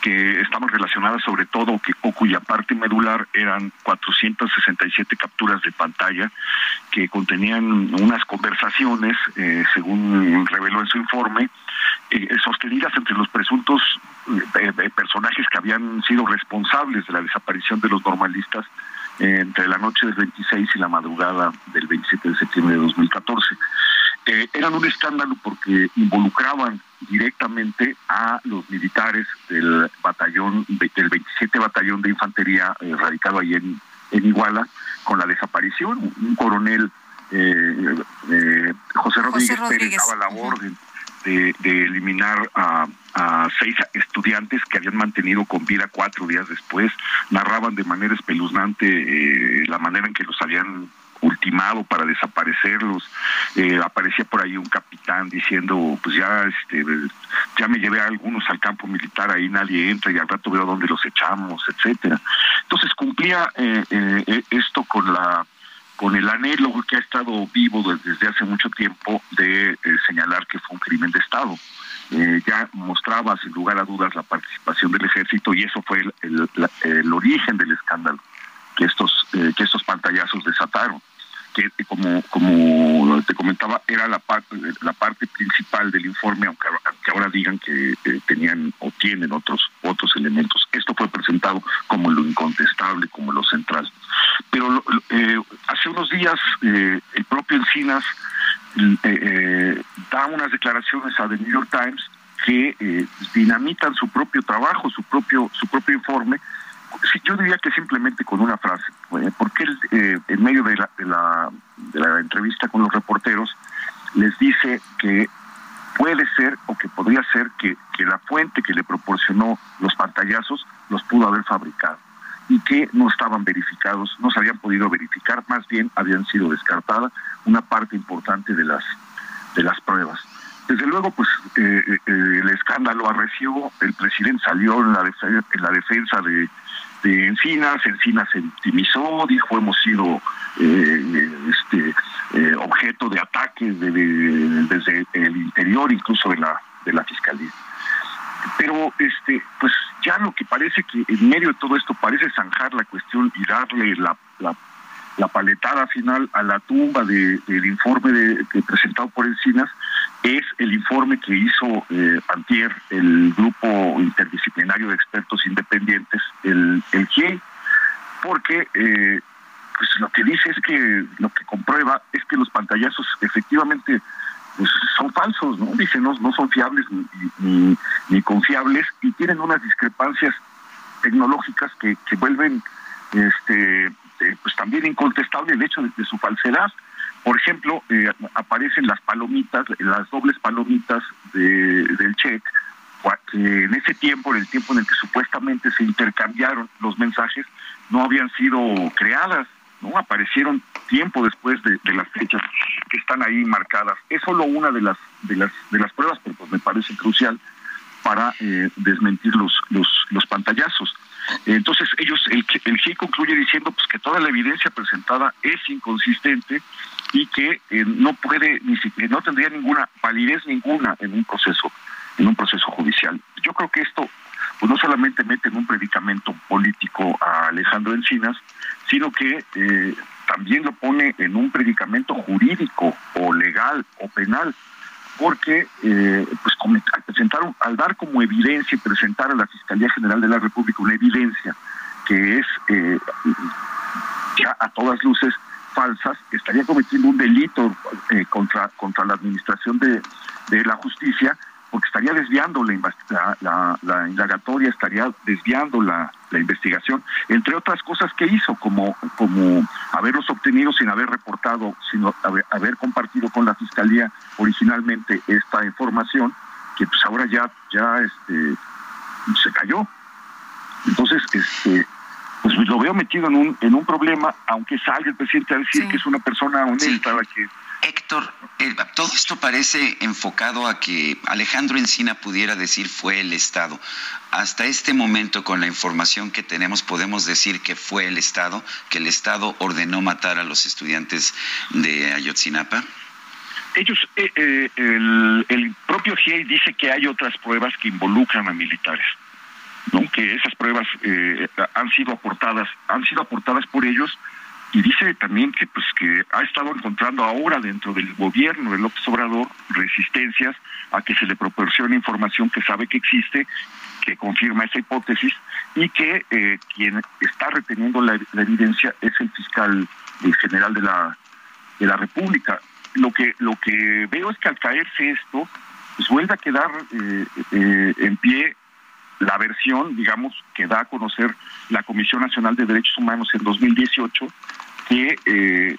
que estaban relacionadas sobre todo que, o cuya parte medular eran 467 capturas de pantalla que contenían unas conversaciones, eh, según reveló en su informe, eh, sostenidas entre los presuntos personajes que habían sido responsables de la desaparición de los normalistas entre la noche del 26 y la madrugada del 27 de septiembre de 2014. eh, eran un escándalo porque involucraban directamente a los militares del batallón, del 27 batallón de infantería eh, radicado ahí en, en Iguala, con la desaparición. Un coronel, eh, eh, José Rodríguez, Pérez, daba la orden de, de eliminar a, a, seis estudiantes que habían mantenido con vida cuatro días después. Narraban de manera espeluznante eh, la manera en que los habían ultimado para desaparecerlos. Eh, aparecía por ahí un capitán diciendo, pues ya este ya me llevé a algunos al campo militar, ahí nadie entra y al rato veo dónde los echamos, etcétera. Entonces cumplía eh, eh, esto con la con el anhelo que ha estado vivo desde hace mucho tiempo de eh, señalar que fue un crimen de Estado. Eh, ya mostraba sin lugar a dudas la participación del ejército y eso fue el, el, la, el origen del escándalo que estos eh, que estos pantallazos desataron que como como te comentaba era la parte la parte principal del informe aunque, aunque ahora digan que eh, tenían o tienen otros otros elementos. Esto fue presentado como lo incontestable como lo central. Pero eh, hace unos días eh, el propio Encinas eh, da unas declaraciones a The New York Times que dinamitan su propio trabajo su propio su propio informe. Yo diría que simplemente con una frase, porque él, eh, en medio de la, de, la, de la entrevista con los reporteros les dice que puede ser o que podría ser que, que la fuente que le proporcionó los pantallazos los pudo haber fabricado y que no estaban verificados, no se habían podido verificar, más bien habían sido descartadas una parte importante de las de las pruebas. Desde luego, pues eh, eh, el escándalo arreció, el presidente salió en la, defensa, de, Encinas, Encinas se victimizó, dijo hemos sido eh, este objeto de ataques de, desde el interior, incluso de la de la fiscalía. Pero este, pues ya lo que parece que en medio de todo esto parece zanjar la cuestión y darle la, la, paletada final a la tumba de, del informe de, de presentado por Encinas es el informe que hizo eh, el grupo interdisciplinario de expertos independientes, el, el GIEI, porque eh, pues lo que dice es que lo que comprueba es que los pantallazos efectivamente pues son falsos, ¿no? Dice, no, son fiables ni, ni, confiables y tienen unas discrepancias tecnológicas que, que vuelven este eh, pues también incontestable el hecho de, de su falsedad. Por ejemplo, eh, aparecen las palomitas, las dobles palomitas de, del check, que en ese tiempo, en el tiempo en el que supuestamente se intercambiaron los mensajes, no habían sido creadas, no aparecieron tiempo después de, las fechas que están ahí marcadas. Es solo una de las de las de las pruebas, pero pues me parece crucial para eh, desmentir los los los pantallazos. Entonces ellos el el concluye diciendo pues que toda la evidencia presentada es inconsistente y que eh, no puede ni siquiera no tendría ninguna validez ninguna en un proceso en un proceso judicial. Yo creo que esto pues no solamente mete en un predicamento político a Alejandro Encinas, sino que eh, también lo pone en un predicamento jurídico o legal o penal, porque eh, pues al presentar al dar como evidencia y presentar a la Fiscalía General de la República una evidencia que es eh, ya a todas luces falsas, estaría cometiendo un delito eh, contra contra la administración de, de la justicia porque estaría desviando la, la, la indagatoria, estaría desviando la, la, investigación, entre otras cosas que hizo, como, como haberlos obtenido sin haber reportado, sin haber, haber compartido con la fiscalía originalmente esta información, que pues ahora ya, ya este, se cayó. Entonces, este, pues lo veo metido en un, en un problema, aunque salga el presidente a decir sí. que es una persona honesta, sí. que
Héctor, eh, todo esto parece enfocado a que Alejandro Encina pudiera decir fue el Estado. Hasta este momento, con la información que tenemos, podemos decir que fue el Estado, que el Estado ordenó matar a los estudiantes de Ayotzinapa.
Ellos, eh, eh, el, propio GIEI dice que hay otras pruebas que involucran a militares. ¿no? que esas pruebas eh, han sido aportadas han sido aportadas por ellos y dice también que pues que ha estado encontrando ahora dentro del gobierno de López Obrador resistencias a que se le proporcione información que sabe que existe que confirma esa hipótesis y que eh, quien está reteniendo la, la, evidencia es el fiscal general de la de la República. Lo que lo que veo es que al caerse esto, pues vuelve a quedar eh, eh, en pie la versión, digamos, que da a conocer la Comisión Nacional de Derechos Humanos en 2018, que eh,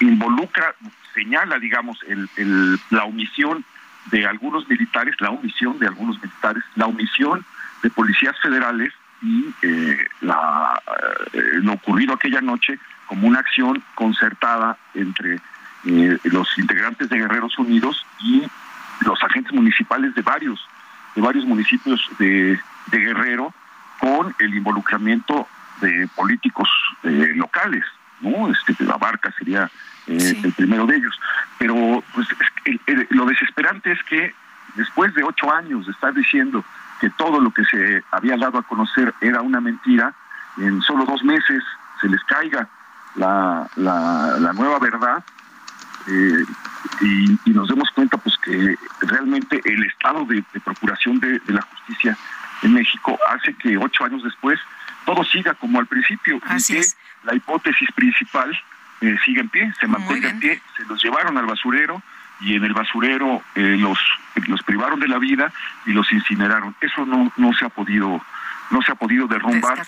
involucra, señala, digamos, el, la omisión de algunos militares, la omisión de algunos militares, la omisión de policías federales y la, lo ocurrido aquella noche como una acción concertada entre eh, los integrantes de Guerreros Unidos y los agentes municipales de varios de varios municipios de, Guerrero con el involucramiento de políticos eh, locales, ¿no? Este, la barca sería eh, el primero de ellos. Pero pues lo desesperante es que después de ocho años de estar diciendo que todo lo que se había dado a conocer era una mentira, en solo dos meses se les caiga la, la, nueva verdad eh, y, nos demos cuenta pues que realmente el estado de, procuración de, la justicia en México hace que ocho años después todo siga como al principio y que la hipótesis principal eh, siga en pie, se mantenga en pie, se los llevaron al basurero y en el basurero eh, los los privaron de la vida y los incineraron. Eso no no se ha podido no se ha podido derrumbar.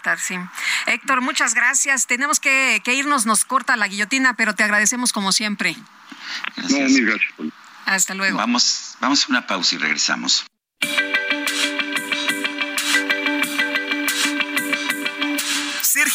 Héctor, muchas gracias. Tenemos que, irnos, nos corta la guillotina, pero te agradecemos como siempre.
gracias.
Hasta luego.
Vamos, vamos a una pausa y regresamos.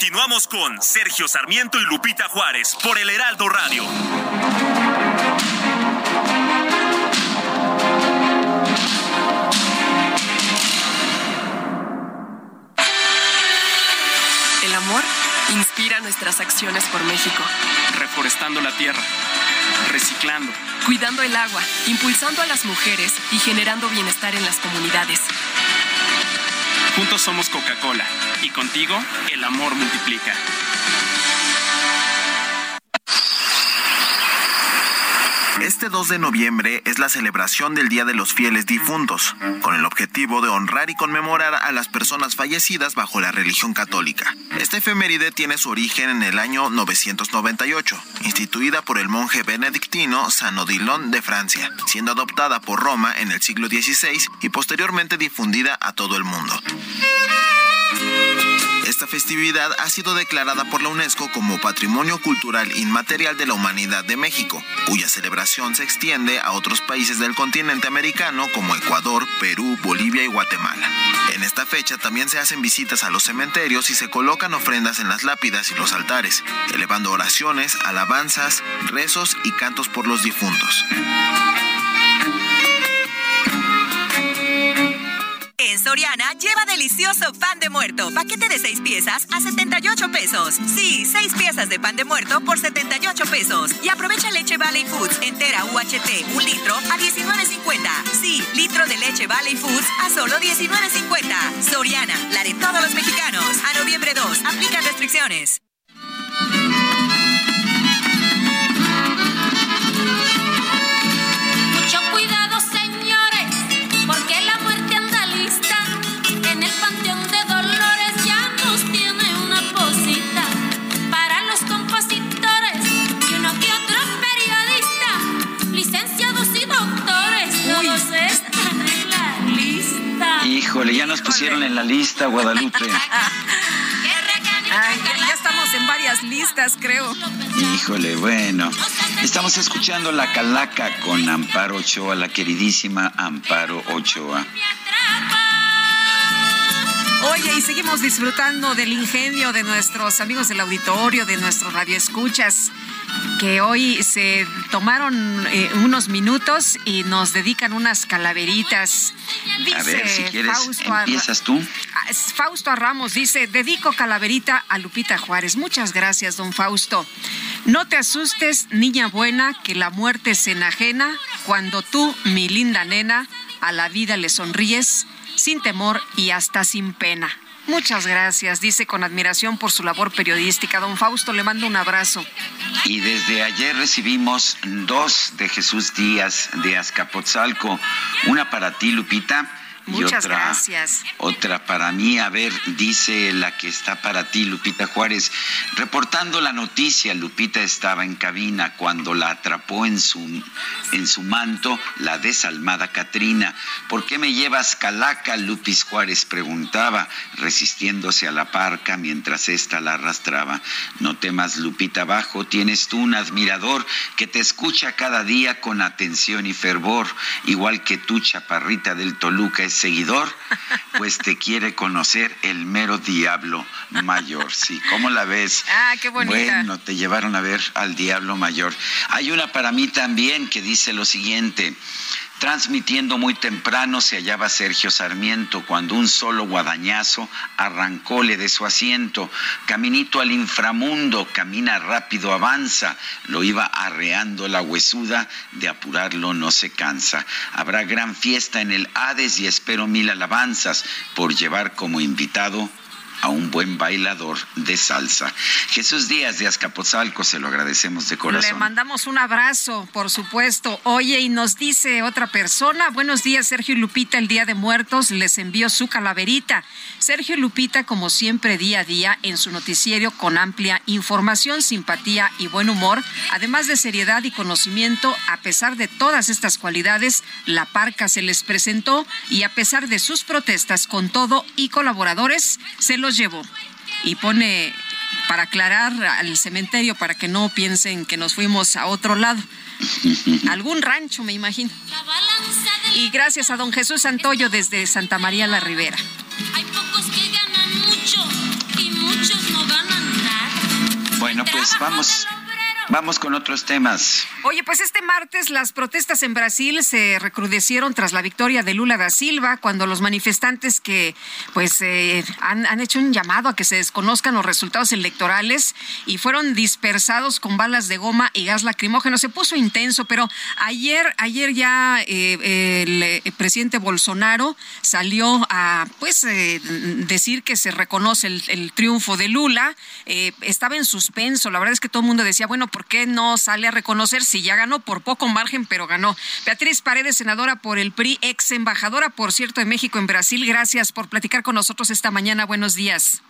Continuamos con Sergio Sarmiento y Lupita Juárez por el Heraldo Radio.
El amor inspira nuestras acciones por México.
Reforestando la tierra, reciclando,
cuidando el agua, impulsando a las mujeres y generando bienestar en las comunidades.
Juntos somos Coca-Cola y contigo el amor multiplica.
Este 2 de noviembre es la celebración del Día de los Fieles Difuntos, con el objetivo de honrar y conmemorar a las personas fallecidas bajo la religión católica. Esta efeméride tiene su origen en el año 998, instituida por el monje benedictino San Odilon de Francia, siendo adoptada por Roma en el siglo XVI y posteriormente difundida a todo el mundo. Esta festividad ha sido declarada por la UNESCO como Patrimonio Cultural Inmaterial de la Humanidad de México, cuya celebración se extiende a otros países del continente americano como Ecuador, Perú, Bolivia y Guatemala. En esta fecha también se hacen visitas a los cementerios y se colocan ofrendas en las lápidas y los altares, elevando oraciones, alabanzas, rezos y cantos por los difuntos.
Soriana, lleva delicioso pan de muerto. Paquete de 6 piezas a 78 pesos. Sí, 6 piezas de pan de muerto por 78 pesos. Y aprovecha leche Valley Foods entera UHT, un litro a 19.50. Sí, litro de leche Valley Foods a solo 19.50. Soriana, la de todos los mexicanos. A noviembre 2, aplica restricciones.
Pusieron en la lista, Guadalupe.
ya estamos en varias listas, creo.
Híjole, bueno. Estamos escuchando La Calaca con Amparo Ochoa, la queridísima Amparo Ochoa.
Oye, y seguimos disfrutando del ingenio de nuestros amigos del auditorio, de nuestros radioescuchas que hoy se tomaron eh, unos minutos y nos dedican unas calaveritas.
a ver, si quieres, Fausto empiezas tú.
Ah, Fausto Ramos dice, dedico calaverita a Lupita Juárez. Muchas gracias, don Fausto. No te asustes, niña buena, que la muerte se enajena cuando tú, mi linda nena, a la vida le sonríes sin temor y hasta sin pena. Muchas gracias, dice con admiración por su labor periodística. Don Fausto, le mando un abrazo.
Y desde ayer recibimos dos de Jesús Díaz de Azcapotzalco. Una para ti, Lupita
Muchas gracias.
Otra para mí, a ver, dice la que está para ti, Lupita Juárez. Reportando la noticia, Lupita estaba en cabina cuando la atrapó en su, en su manto la desalmada Catrina. ¿Por qué me llevas calaca? Lupis Juárez preguntaba, resistiéndose a la parca mientras ésta la arrastraba. No temas, Lupita, abajo tienes tú un admirador que te escucha cada día con atención y fervor, igual que tú, chaparrita del Toluca, es seguidor, pues te quiere conocer el mero diablo mayor. Sí, ¿cómo la ves?
Ah, qué bonita.
Bueno, te llevaron a ver al diablo mayor. Hay una para mí también que dice lo siguiente. Transmitiendo muy temprano se hallaba Sergio Sarmiento cuando un solo guadañazo arrancóle de su asiento. Caminito al inframundo, camina rápido, avanza. Lo iba arreando la huesuda, de apurarlo no se cansa. Habrá gran fiesta en el Hades y espero mil alabanzas por llevar como invitado a un buen bailador de salsa. Jesús Díaz de Azcapotzalco, se lo agradecemos de corazón.
Le mandamos un abrazo, por supuesto. Oye, y nos dice otra persona, buenos días Sergio y Lupita, el Día de Muertos les envió su calaverita. Sergio y Lupita, como siempre, día a día en su noticiero con amplia información, simpatía y buen humor, además de seriedad y conocimiento, a pesar de todas estas cualidades, la parca se les presentó y a pesar de sus protestas con todo y colaboradores, se lo llevo Y pone para aclarar al cementerio para que no piensen que nos fuimos a otro lado. Algún rancho, me imagino. Y gracias a don Jesús Santoyo desde Santa María la Ribera. Hay pocos que ganan mucho y muchos no ganan
nada. Bueno, pues vamos Vamos con otros temas.
Oye, pues este martes las protestas en Brasil se recrudecieron tras la victoria de Lula da Silva, cuando los manifestantes que pues eh, han, han, hecho un llamado a que se desconozcan los resultados electorales y fueron dispersados con balas de goma y gas lacrimógeno. Se puso intenso, pero ayer, ayer ya eh, el, eh, presidente Bolsonaro salió a pues eh, decir que se reconoce el, el triunfo de Lula. estaba en suspenso. La verdad es que todo el mundo decía, bueno, ¿por qué no sale a reconocer si ya ganó por poco margen, pero ganó? Beatriz Paredes, senadora por el PRI, ex embajadora, por cierto, de México en Brasil. Gracias por platicar con nosotros esta mañana. Buenos días.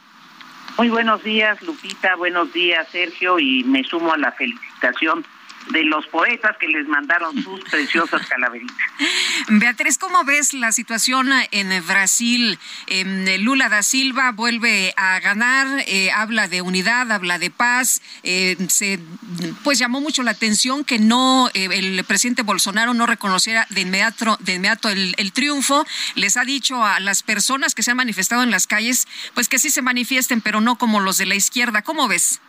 Muy buenos días, Lupita. Buenos días, Sergio. Y me sumo a la felicitación de los poetas que les mandaron sus preciosas calaveritas.
Beatriz, ¿cómo ves la situación en Brasil? Eh, Lula da Silva vuelve a ganar, eh, habla de unidad, habla de paz. Eh, se pues llamó mucho la atención que no eh, el presidente Bolsonaro no reconociera de inmediato, de inmediato el, el, triunfo. Les ha dicho a las personas que se han manifestado en las calles, pues que sí se manifiesten, pero no como los de la izquierda. ¿Cómo ves?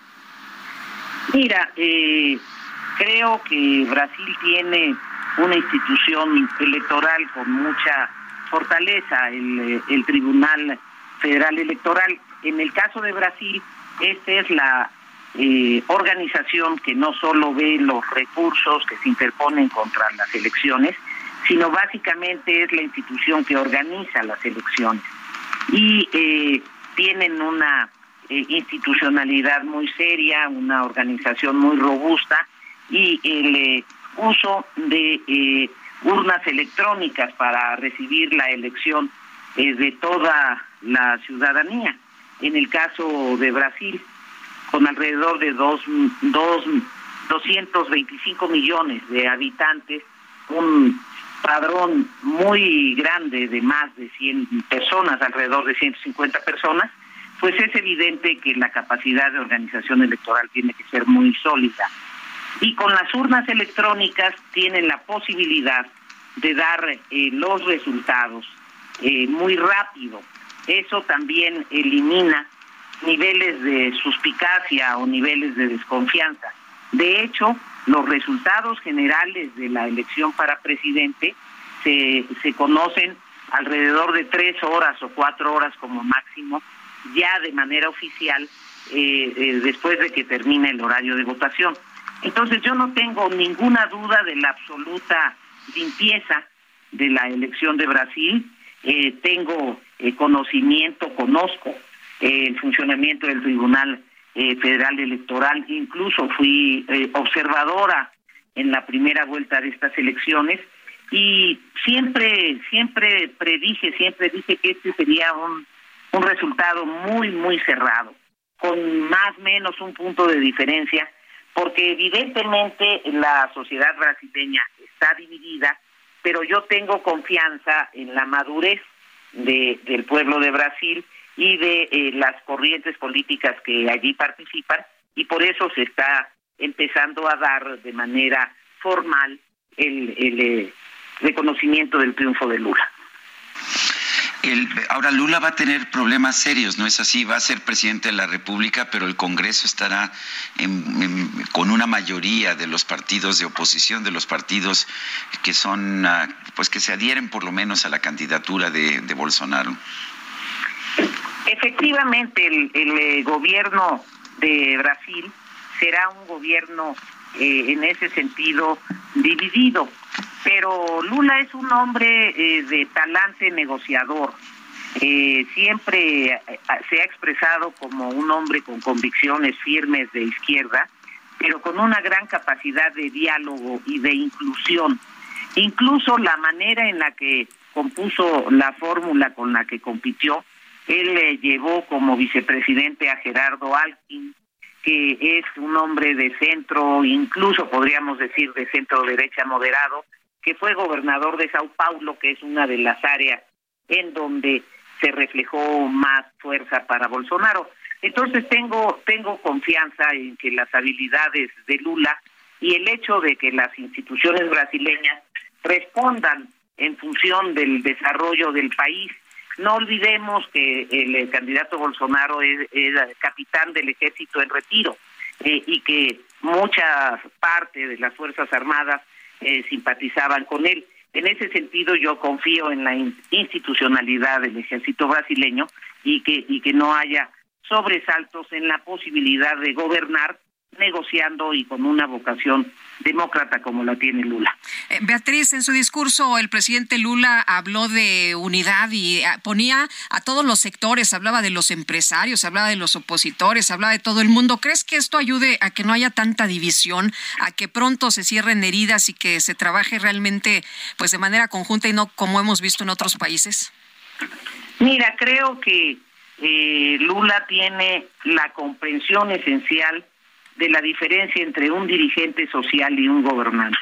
Mira, eh, creo que Brasil tiene una institución electoral con mucha fortaleza, el, el, Tribunal Federal Electoral. En el caso de Brasil, esta es la eh, organización que no solo ve los recursos que se interponen contra las elecciones, sino básicamente es la institución que organiza las elecciones. Y eh, tienen una eh, institucionalidad muy seria, una organización muy robusta, y el eh, uso de eh, urnas electrónicas para recibir la elección eh, de toda la ciudadanía. En el caso de Brasil, con alrededor de dos, dos, 225 millones de habitantes, un padrón muy grande de más de 100 personas, alrededor de 150 personas, pues es evidente que la capacidad de organización electoral tiene que ser muy sólida y con las urnas electrónicas tienen la posibilidad de dar eh, los resultados eh, muy rápido. Eso también elimina niveles de suspicacia o niveles de desconfianza. De hecho, los resultados generales de la elección para presidente se, se conocen alrededor de tres horas o cuatro horas como máximo, ya de manera oficial, eh, eh, después de que termine el horario de votación. Entonces yo no tengo ninguna duda de la absoluta limpieza de la elección de Brasil. Eh, tengo eh, conocimiento, conozco eh, el funcionamiento del Tribunal Federal Electoral, incluso fui observadora en la primera vuelta de estas elecciones y siempre, siempre predije, siempre dije que este sería un, un resultado muy, muy cerrado, con más o menos un punto de diferencia, porque evidentemente la sociedad brasileña está dividida pero yo tengo confianza en la madurez de, del pueblo de Brasil y de eh, las corrientes políticas que allí participan y por eso se está empezando a dar de manera formal el, el eh, reconocimiento del triunfo de Lula
ahora Lula va a tener problemas serios, ¿no es así? Va a ser presidente de la República, pero el Congreso estará con una mayoría de los partidos de oposición, de los partidos que son, ah, pues que se adhieren por lo menos a la candidatura de, Bolsonaro.
Efectivamente, el, eh, gobierno de Brasil será un gobierno eh, en ese sentido dividido pero Lula es un hombre eh, de talante negociador. Eh, siempre eh, se ha expresado como un hombre con convicciones firmes de izquierda, pero con una gran capacidad de diálogo y de inclusión. Incluso la manera en la que compuso la fórmula con la que compitió, él le llevó como vicepresidente a Gerardo Alkin, que es un hombre de centro, incluso podríamos decir de centro derecha moderado, que fue gobernador de Sao Paulo, que es una de las áreas en donde se reflejó más fuerza para Bolsonaro. Entonces tengo tengo confianza en que las habilidades de Lula y el hecho de que las instituciones brasileñas respondan en función del desarrollo del país. No olvidemos que el, candidato Bolsonaro es, capitán del ejército en retiro eh, y que muchas partes de las Fuerzas Armadas eh, simpatizaban con él. En ese sentido yo confío en la institucionalidad del ejército brasileño y que y que no haya sobresaltos en la posibilidad de gobernar negociando y con una vocación demócrata como la tiene Lula.
Eh, Beatriz, en su discurso el presidente Lula habló de unidad y eh, ponía a todos los sectores, hablaba de los empresarios, hablaba de los opositores, hablaba de todo el mundo. ¿Crees que esto ayude a que no haya tanta división, a que pronto se cierren heridas y que se trabaje realmente pues de manera conjunta y no como hemos visto en otros países?
Mira, creo que eh, Lula tiene la comprensión esencial de la diferencia entre un dirigente social y un gobernante.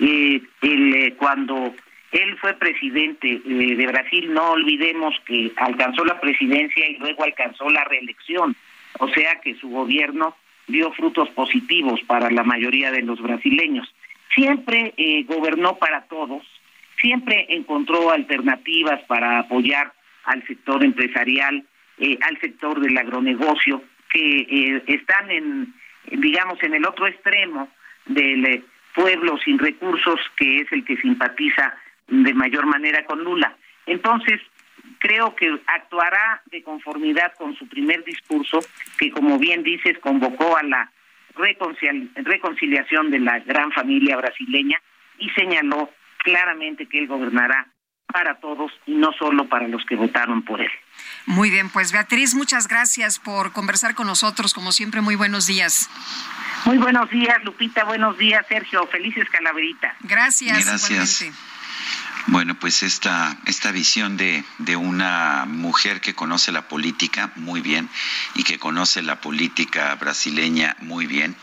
Eh, eh, cuando él fue presidente eh, de Brasil, no olvidemos que alcanzó la presidencia y luego alcanzó la reelección, o sea que su gobierno dio frutos positivos para la mayoría de los brasileños. Siempre gobernó para todos, siempre encontró alternativas para apoyar al sector empresarial, al sector del agronegocio, que están en digamos, en el otro extremo del eh, pueblo sin recursos, que es el que simpatiza de mayor manera con Lula. Entonces, creo que actuará de conformidad con su primer discurso, que como bien dices, convocó a la reconciliación de la gran familia brasileña y señaló claramente que él gobernará para todos y no solo para los que votaron por él.
Muy bien, pues Beatriz, muchas gracias por conversar con nosotros. Como siempre, muy buenos días.
Muy buenos días, Lupita. Buenos días, Sergio. Felices calaverita.
Gracias. Gracias.
Bueno, pues esta, esta visión de, de, una mujer que conoce la política muy bien y que conoce la política brasileña muy bien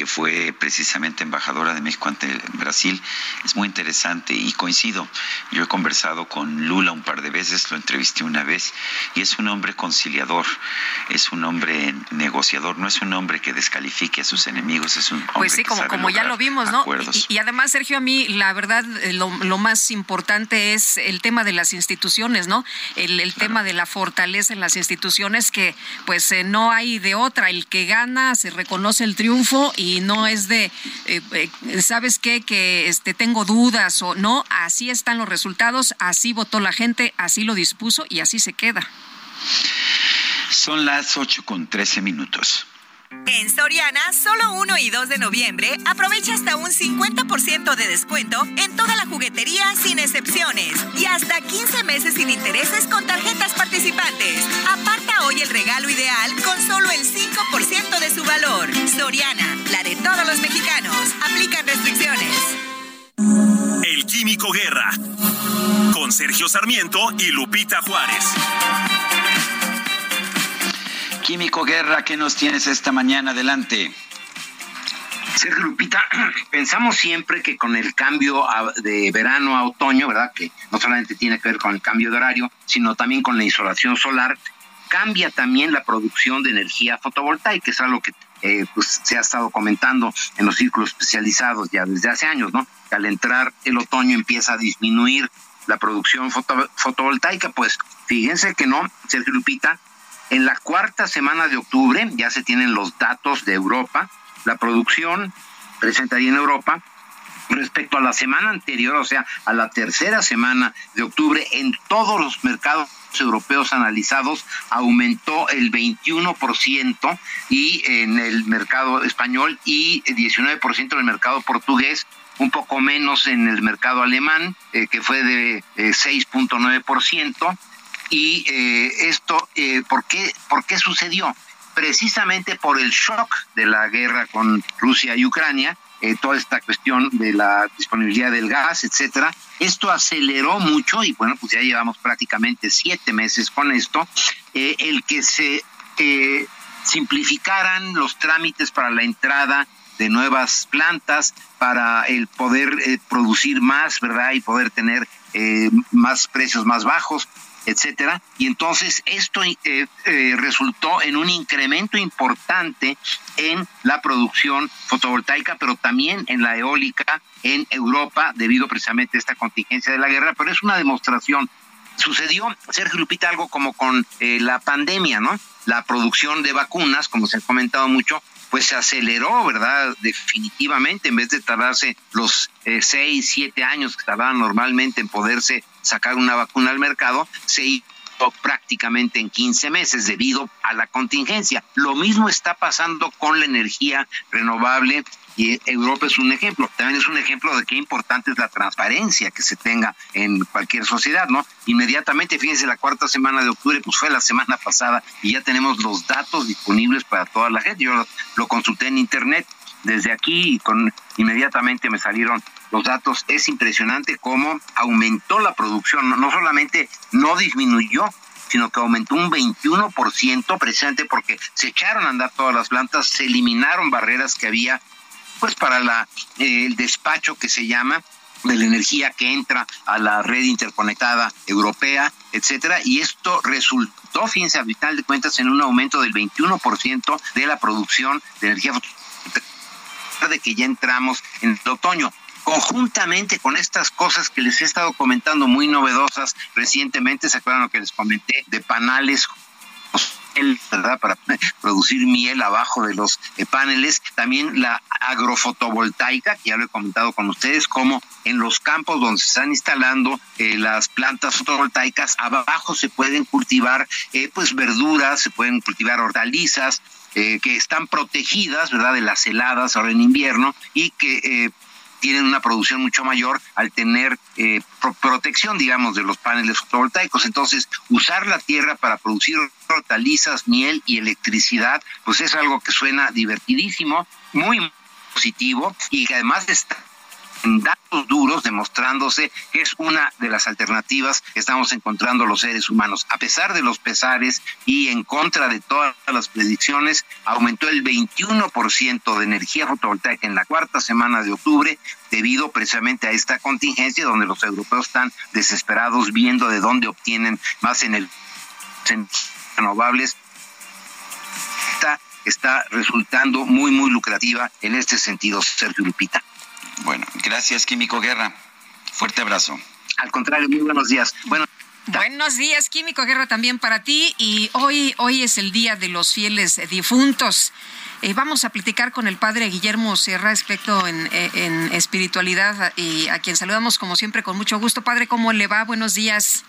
que fue precisamente embajadora de México ante Brasil, es muy interesante y coincido. Yo he conversado con Lula un par de veces, lo entrevisté una vez, y es un hombre conciliador, es un hombre negociador, no es un hombre que descalifique a sus enemigos, es un hombre
Pues sí, como, como ya lo vimos, ¿no? Y, además, Sergio, a mí la verdad eh, lo, más importante es el tema de las instituciones, ¿no? El, el tema de la fortaleza en las instituciones que pues eh, no hay de otra, el que gana se reconoce el triunfo y no es de, eh, eh, ¿sabes qué? Que este, tengo dudas o no, así están los resultados, así votó la gente, así lo dispuso y así se queda.
Son las 8 con 13 minutos.
En Soriana, solo 1 y 2 de noviembre, aprovecha hasta un 50% de descuento en toda la juguetería sin excepciones y hasta 15 meses sin intereses con tarjetas participantes. Aparta hoy el regalo ideal con solo el 5% de su valor. Soriana, la de todos los mexicanos. Aplican restricciones.
El Químico Guerra con Sergio Sarmiento y Lupita Juárez.
Químico Guerra, ¿qué nos tienes esta mañana? Adelante.
Sergio Lupita, pensamos siempre que con el cambio de verano a otoño, ¿verdad? Que no solamente tiene que ver con el cambio de horario, sino también con la insolación solar, cambia también la producción de energía fotovoltaica, es algo que eh, pues, se ha estado comentando en los círculos especializados ya desde hace años, ¿no? al entrar el otoño empieza a disminuir la producción fotovoltaica, pues fíjense que no, Sergio Lupita, en la cuarta semana de octubre, ya se tienen los datos de Europa, la producción presenta ahí en Europa, respecto a la semana anterior, o sea, a la tercera semana de octubre, en todos los mercados europeos analizados aumentó el 21% y en el mercado español y 19% en el mercado portugués, un poco menos en el mercado alemán, eh, que fue de 6.9%. Eh, y eh, esto, eh, ¿por, qué, ¿por qué sucedió? Precisamente por el shock de la guerra con Rusia y Ucrania, eh, toda esta cuestión de la disponibilidad del gas, etcétera. Esto aceleró mucho y bueno, pues ya llevamos prácticamente siete meses con esto. el que se simplificaran los trámites para la entrada de nuevas plantas, para el poder producir más, ¿verdad? Y poder tener más precios más bajos etcétera. Y entonces esto eh, eh, resultó en un incremento importante en la producción fotovoltaica, pero también en la eólica en Europa, debido precisamente a esta contingencia de la guerra. Pero es una demostración. Sucedió, Sergio Lupita, algo como con eh, la pandemia, ¿no? La producción de vacunas, como se ha comentado mucho, pues se aceleró, ¿verdad? Definitivamente, en vez de tardarse los eh, seis, siete años que tardaban normalmente en poderse sacar una vacuna al mercado, se hizo prácticamente en 15 meses debido a la contingencia. Lo mismo está pasando con la energía renovable y Europa es un ejemplo. También es un ejemplo de qué importante es la transparencia que se tenga en cualquier sociedad, ¿no? Inmediatamente, fíjense, la cuarta semana de octubre, pues fue la semana pasada y ya tenemos los datos disponibles para toda la gente. Yo lo, consulté en internet desde aquí y inmediatamente me salieron los datos. Es impresionante cómo aumentó la producción, no solamente no disminuyó, sino que aumentó un 21% precisamente porque se echaron a andar todas las plantas, se eliminaron barreras que había pues para la, eh, el despacho que se llama de la energía que entra a la red interconectada europea, etcétera, y esto resultó, fíjense, a final de cuentas, en un aumento del 21% de la producción de energía de que ya entramos en el otoño conjuntamente con estas cosas que les he estado comentando muy novedosas recientemente, ¿se acuerdan lo que les comenté de panales ¿verdad? Para producir miel abajo de los eh, paneles. También la agrofotovoltaica, que ya lo he comentado con ustedes, como en los campos donde se están instalando eh, las plantas fotovoltaicas, abajo se pueden cultivar eh, pues verduras, se pueden cultivar hortalizas, que están protegidas, ¿verdad?, de las heladas ahora en invierno y que tienen una producción mucho mayor al tener eh, protección, digamos, de los paneles fotovoltaicos. Entonces, usar la tierra para producir hortalizas, miel y electricidad, pues es algo que suena divertidísimo, muy positivo y que además está datos duros demostrándose que es una de las alternativas que estamos encontrando los seres humanos. A pesar de los pesares y en contra de todas las predicciones, aumentó el 21% de energía fotovoltaica en la cuarta semana de octubre debido precisamente a esta contingencia donde los europeos están desesperados viendo de dónde obtienen más en el renovables está resultando muy muy lucrativa en este sentido Sergio Lupita.
Bueno, gracias, Químico Guerra. Fuerte abrazo.
Al contrario, muy buenos días. Bueno,
Buenos días, Químico Guerra, también para ti. Y hoy, hoy es el Día de los Fieles Difuntos. Eh, vamos a platicar con el padre Guillermo Sierra, experto en, eh, en, espiritualidad, y a quien saludamos como siempre con mucho gusto. Padre, ¿cómo le va? Buenos días.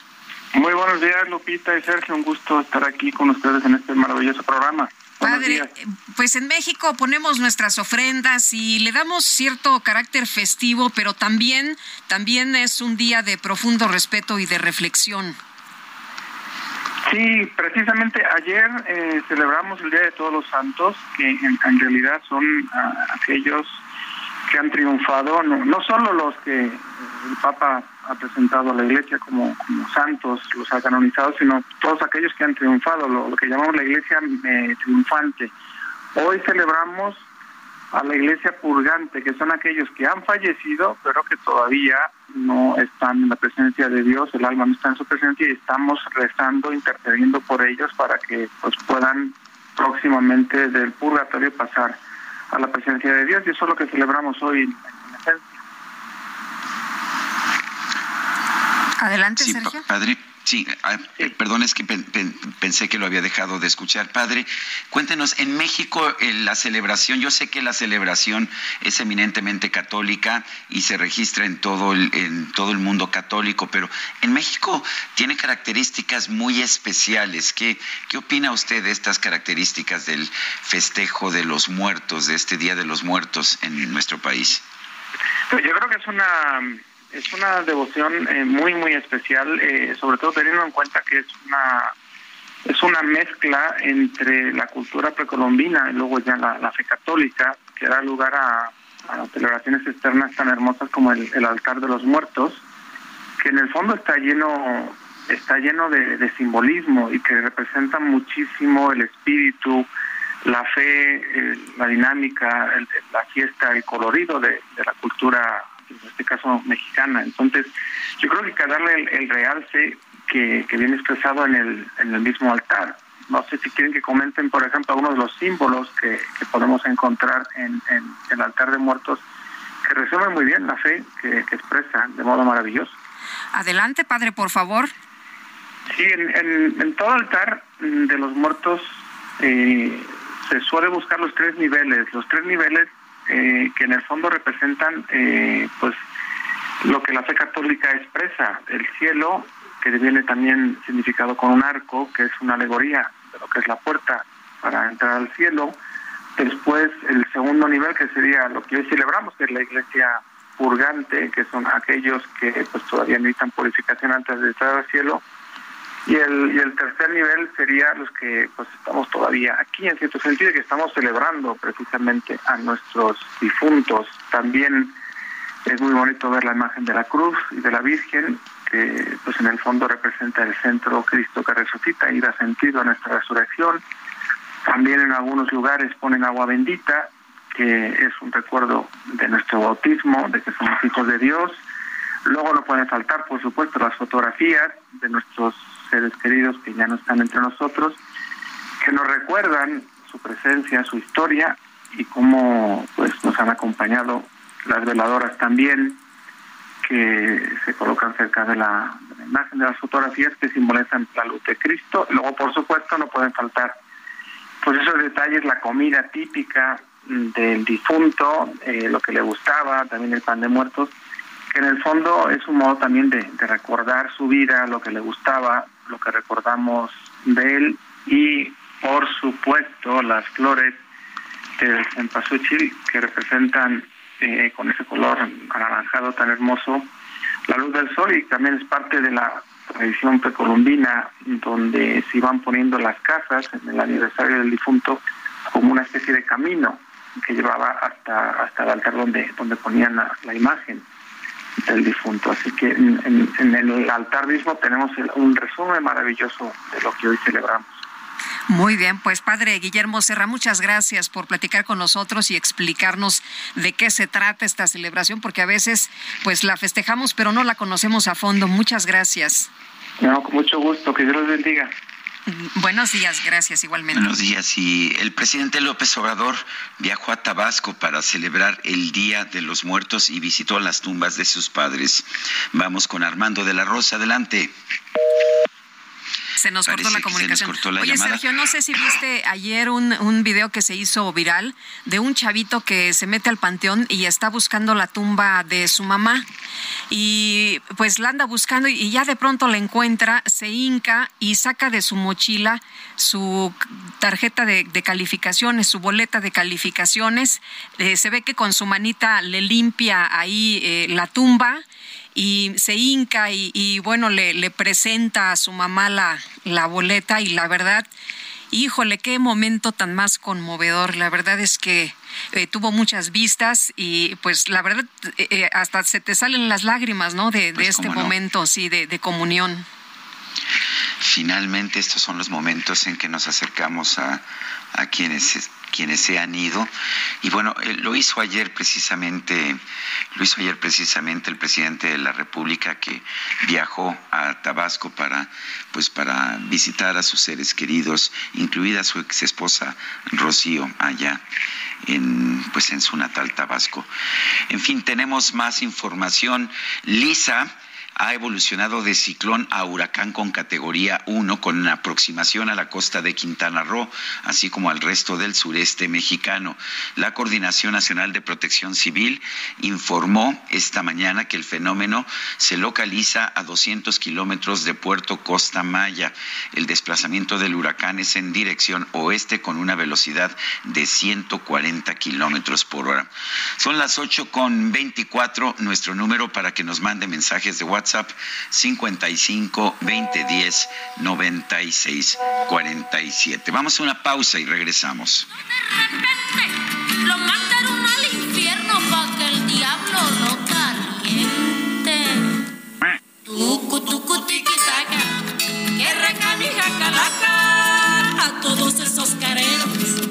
Muy buenos días, Lupita y Sergio. Un gusto estar aquí con ustedes en este maravilloso programa.
Padre, pues en México ponemos nuestras ofrendas y le damos cierto carácter festivo, pero también, también es un día de profundo respeto y de reflexión.
Sí, precisamente ayer eh, celebramos el Día de Todos los Santos, que en, realidad son ah, aquellos que han triunfado, no, no solo los que el Papa ha presentado a la Iglesia como, santos, los ha canonizado, sino todos aquellos que han triunfado, lo, que llamamos la Iglesia eh, triunfante. Hoy celebramos a la Iglesia purgante, que son aquellos que han fallecido, pero que todavía no están en la presencia de Dios, el alma no está en su presencia y estamos rezando, intercediendo por ellos para que pues puedan próximamente del purgatorio pasar a la presencia de Dios y eso es lo que celebramos hoy
Adelante, Sergio.
Padre. Sí, ah, perdón, es que pensé que lo había dejado de escuchar. Padre, cuéntenos, en México la celebración, yo sé que la celebración es eminentemente católica y se registra en todo, el, en todo el mundo católico, pero en México tiene características muy especiales. ¿Qué, ¿Qué opina usted de estas características del festejo de los muertos, de este Día de los Muertos en nuestro país?
Pues yo creo que es una es una devoción eh, muy muy especial, eh, sobre todo teniendo en cuenta que es una es una mezcla entre la cultura precolombina y luego ya la, fe católica que da lugar a, celebraciones externas tan hermosas como el, altar de los muertos, que en el fondo está lleno está lleno de, simbolismo y que representa muchísimo el espíritu, la fe, eh, la dinámica, la fiesta, el colorido de la cultura en este caso mexicana. Entonces, yo creo que hay que darle el, realce que, viene expresado en el, en el mismo altar. No sé si quieren que comenten, por ejemplo, algunos de los símbolos que, podemos encontrar en, el altar de muertos, que resumen muy bien la fe que, expresa de modo maravilloso.
Adelante, padre, por favor.
Sí, en, en, todo altar de los muertos eh, se suele buscar los tres niveles. Los tres niveles eh, que en el fondo representan eh, pues lo que la fe católica expresa, el cielo, que viene también significado con un arco, que es una alegoría de lo que es la puerta para entrar al cielo. Después el segundo nivel, que sería lo que hoy celebramos, que es la iglesia purgante, que son aquellos que pues todavía necesitan purificación antes de entrar al cielo. Y el, y el tercer nivel sería los que pues estamos todavía aquí, en cierto sentido, que estamos celebrando precisamente a nuestros difuntos. También es muy bonito ver la imagen de la cruz y de la Virgen, que pues en el fondo representa el centro Cristo que resucita y da sentido a nuestra resurrección. También en algunos lugares ponen agua bendita, que es un recuerdo de nuestro bautismo, de que somos hijos de Dios. Luego no pueden faltar, por supuesto, las fotografías de nuestros seres queridos que ya no están entre nosotros, que nos recuerdan su presencia, su historia y cómo pues nos han acompañado las veladoras también que se colocan cerca de la, imagen de las fotografías que simbolizan la luz de Cristo. Luego, por supuesto, no pueden faltar pues esos detalles, la comida típica del difunto, eh, lo que le gustaba, también el pan de muertos, que en el fondo es un modo también de, recordar su vida, lo que le gustaba, lo que recordamos de él y por supuesto las flores del cempasúchil que representan eh, con ese color anaranjado tan hermoso la luz del sol y también es parte de la tradición precolombina donde se iban poniendo las casas en el aniversario del difunto como una especie de camino que llevaba hasta hasta el altar donde donde ponían la imagen del difunto. Así que en, el altar mismo tenemos un resumen maravilloso de lo que hoy celebramos.
Muy bien, pues padre Guillermo Serra, muchas gracias por platicar con nosotros y explicarnos de qué se trata esta celebración, porque a veces pues la festejamos pero no la conocemos a fondo. Muchas gracias.
No, con mucho gusto, que Dios los bendiga.
Buenos días, gracias igualmente.
Buenos días. Y el presidente López Obrador viajó a Tabasco para celebrar el Día de los Muertos y visitó las tumbas de sus padres. Vamos con Armando de la Rosa. Adelante.
Se nos cortó la comunicación. Oye, Sergio, no sé si viste ayer un, un video que se hizo viral de un chavito que se mete al panteón y está buscando la tumba de su mamá. y pues la anda buscando y ya de pronto la encuentra, se hinca y saca de su mochila su tarjeta de, calificaciones, su boleta de calificaciones. Eh, se ve que con su manita le limpia ahí eh, la tumba y se hinca y, bueno, le, le, presenta a su mamá la, la boleta y la verdad Híjole, qué momento tan más conmovedor. La verdad es que eh, tuvo muchas vistas y pues la verdad eh, eh, hasta se te salen las lágrimas, ¿no? De, pues, este momento, sí, de, de comunión.
Finalmente estos son los momentos en que nos acercamos a, a quienes quienes se han ido. Y bueno, eh, lo hizo ayer precisamente, lo hizo ayer precisamente el presidente de la República que viajó a Tabasco para, pues para visitar a sus seres queridos, incluida su ex esposa Rocío allá en, pues en su natal Tabasco. En fin, tenemos más información. Lisa ha evolucionado de ciclón a huracán con categoría 1 con una aproximación a la costa de Quintana Roo, así como al resto del sureste mexicano. La Coordinación Nacional de Protección Civil informó esta mañana que el fenómeno se localiza a 200 kilómetros de Puerto Costa Maya. El desplazamiento del huracán es en dirección oeste con una velocidad de 140 kilómetros por hora. Son las 8 con 24, nuestro número para que nos mande mensajes de WhatsApp WhatsApp 55 2010 96 47. Vamos a una pausa y regresamos.
De repente lo mandaron al infierno para que. Tucu, tucu, tiki, que recanija calaca a todos esos careros.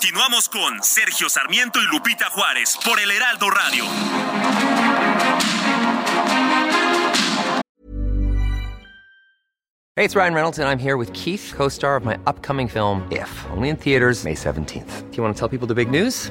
Continuamos con Sergio Sarmiento y Lupita Juárez por el Heraldo Radio.
Hey, it's Ryan Reynolds and I'm here with Keith, co-star of my upcoming film If, only in theaters May 17th. Do you want to tell people the big news?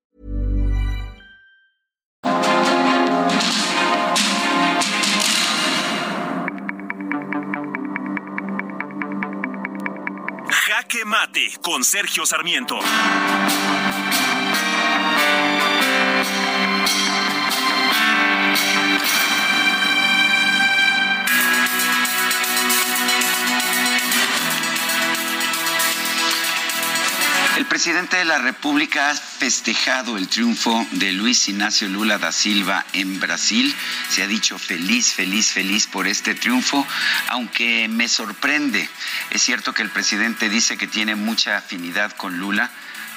Jaque Mate con Sergio Sarmiento.
Presidente de la República ha festejado el triunfo de Luis Ignacio Lula da Silva en Brasil. Se ha dicho feliz, feliz, feliz por este triunfo, aunque me sorprende. Es cierto que el presidente dice que tiene mucha afinidad con Lula,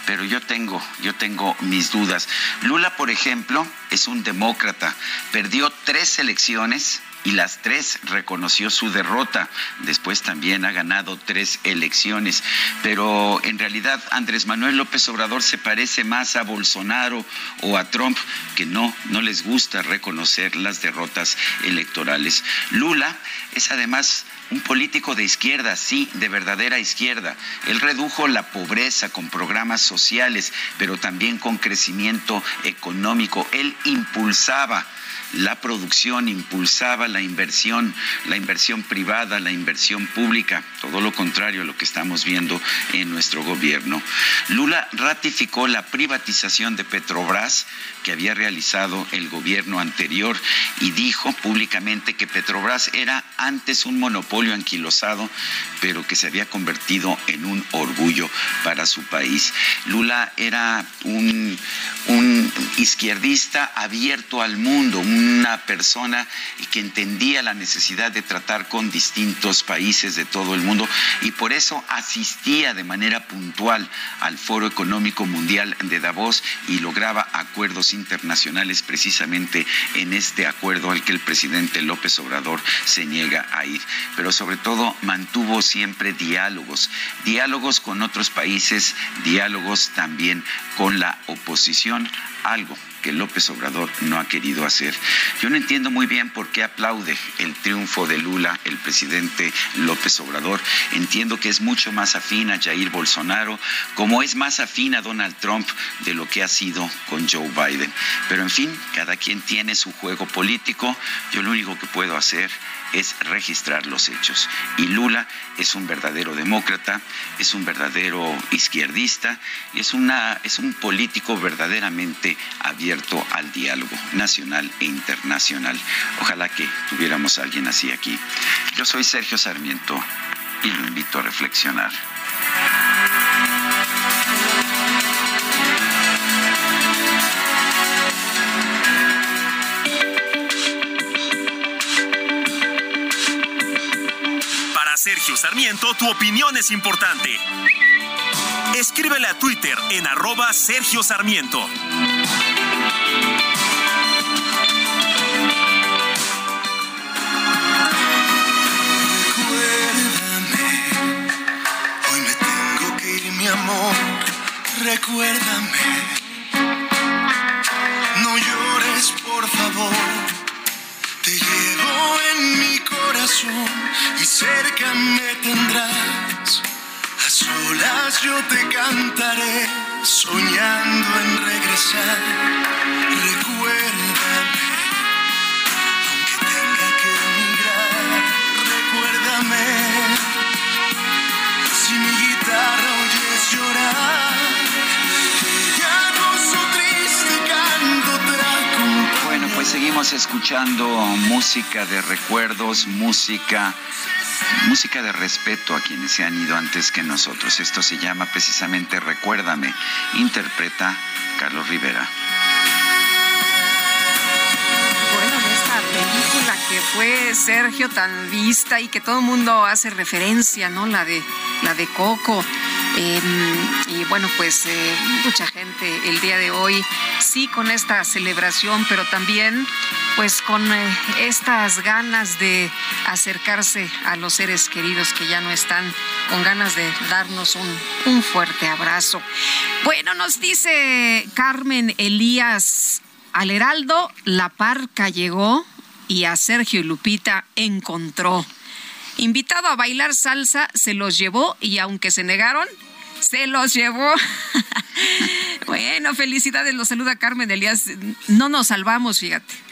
pero yo tengo, yo tengo mis dudas. Lula, por ejemplo, es un demócrata. Perdió tres elecciones y las tres reconoció su derrota. Después también ha ganado tres elecciones. Pero en realidad Andrés Manuel López Obrador se parece más a Bolsonaro o a Trump, que no, no les gusta reconocer las derrotas electorales. Lula es además un político de izquierda, sí, de verdadera izquierda. Él redujo la pobreza con programas sociales, pero también con crecimiento económico. Él impulsaba la producción, impulsaba la inversión, la inversión privada, la inversión pública, todo lo contrario a lo que estamos viendo en nuestro gobierno. Lula ratificó la privatización de Petrobras que había realizado el gobierno anterior y dijo públicamente que Petrobras era antes un monopolio anquilosado, pero que se había convertido en un orgullo para su país. Lula era un, un izquierdista abierto al mundo, un una persona que entendía la necesidad de tratar con distintos países de todo el mundo y por eso asistía de manera puntual al Foro Económico Mundial de Davos y lograba acuerdos internacionales precisamente en este acuerdo al que el presidente López Obrador se niega a ir. Pero sobre todo mantuvo siempre diálogos, diálogos con otros países, diálogos también con la oposición, algo que López Obrador no ha querido hacer. Yo no entiendo muy bien por qué aplaude el triunfo de Lula, el presidente López Obrador. Entiendo que es mucho más afín a Jair Bolsonaro, como es más afín a Donald Trump de lo que ha sido con Joe Biden. Pero en fin, cada quien tiene su juego político. Yo lo único que puedo hacer es registrar los hechos. Y Lula es un verdadero demócrata, es un verdadero izquierdista, es, una, es un político verdaderamente abierto al diálogo nacional e internacional. Ojalá que tuviéramos alguien así aquí. Yo soy Sergio Sarmiento y lo invito a reflexionar.
Sergio Sarmiento, tu opinión es importante. Escríbele a Twitter en arroba Sergio Sarmiento.
Recuérdame, hoy me tengo que ir, mi amor. Recuérdame, no llores, por favor. Te llevo en mi y cerca me tendrás. A solas yo te cantaré, soñando en regresar. Recuérdame, aunque tenga que emigrar. Recuérdame, si mi guitarra oyes llorar.
Seguimos escuchando música de recuerdos, música música de respeto a quienes se han ido antes que nosotros. Esto se llama precisamente Recuérdame. Interpreta Carlos Rivera.
Película que fue Sergio tan vista y que todo el mundo hace referencia, ¿no? La de la de Coco. Eh, y bueno, pues eh, mucha gente el día de hoy sí con esta celebración, pero también pues con eh, estas ganas de acercarse a los seres queridos que ya no están, con ganas de darnos un, un fuerte abrazo. Bueno, nos dice Carmen Elías al Heraldo, la parca llegó y a Sergio y Lupita encontró. Invitado a bailar salsa, se los llevó y aunque se negaron, se los llevó. bueno, felicidades, los saluda Carmen Elías. No nos salvamos, fíjate.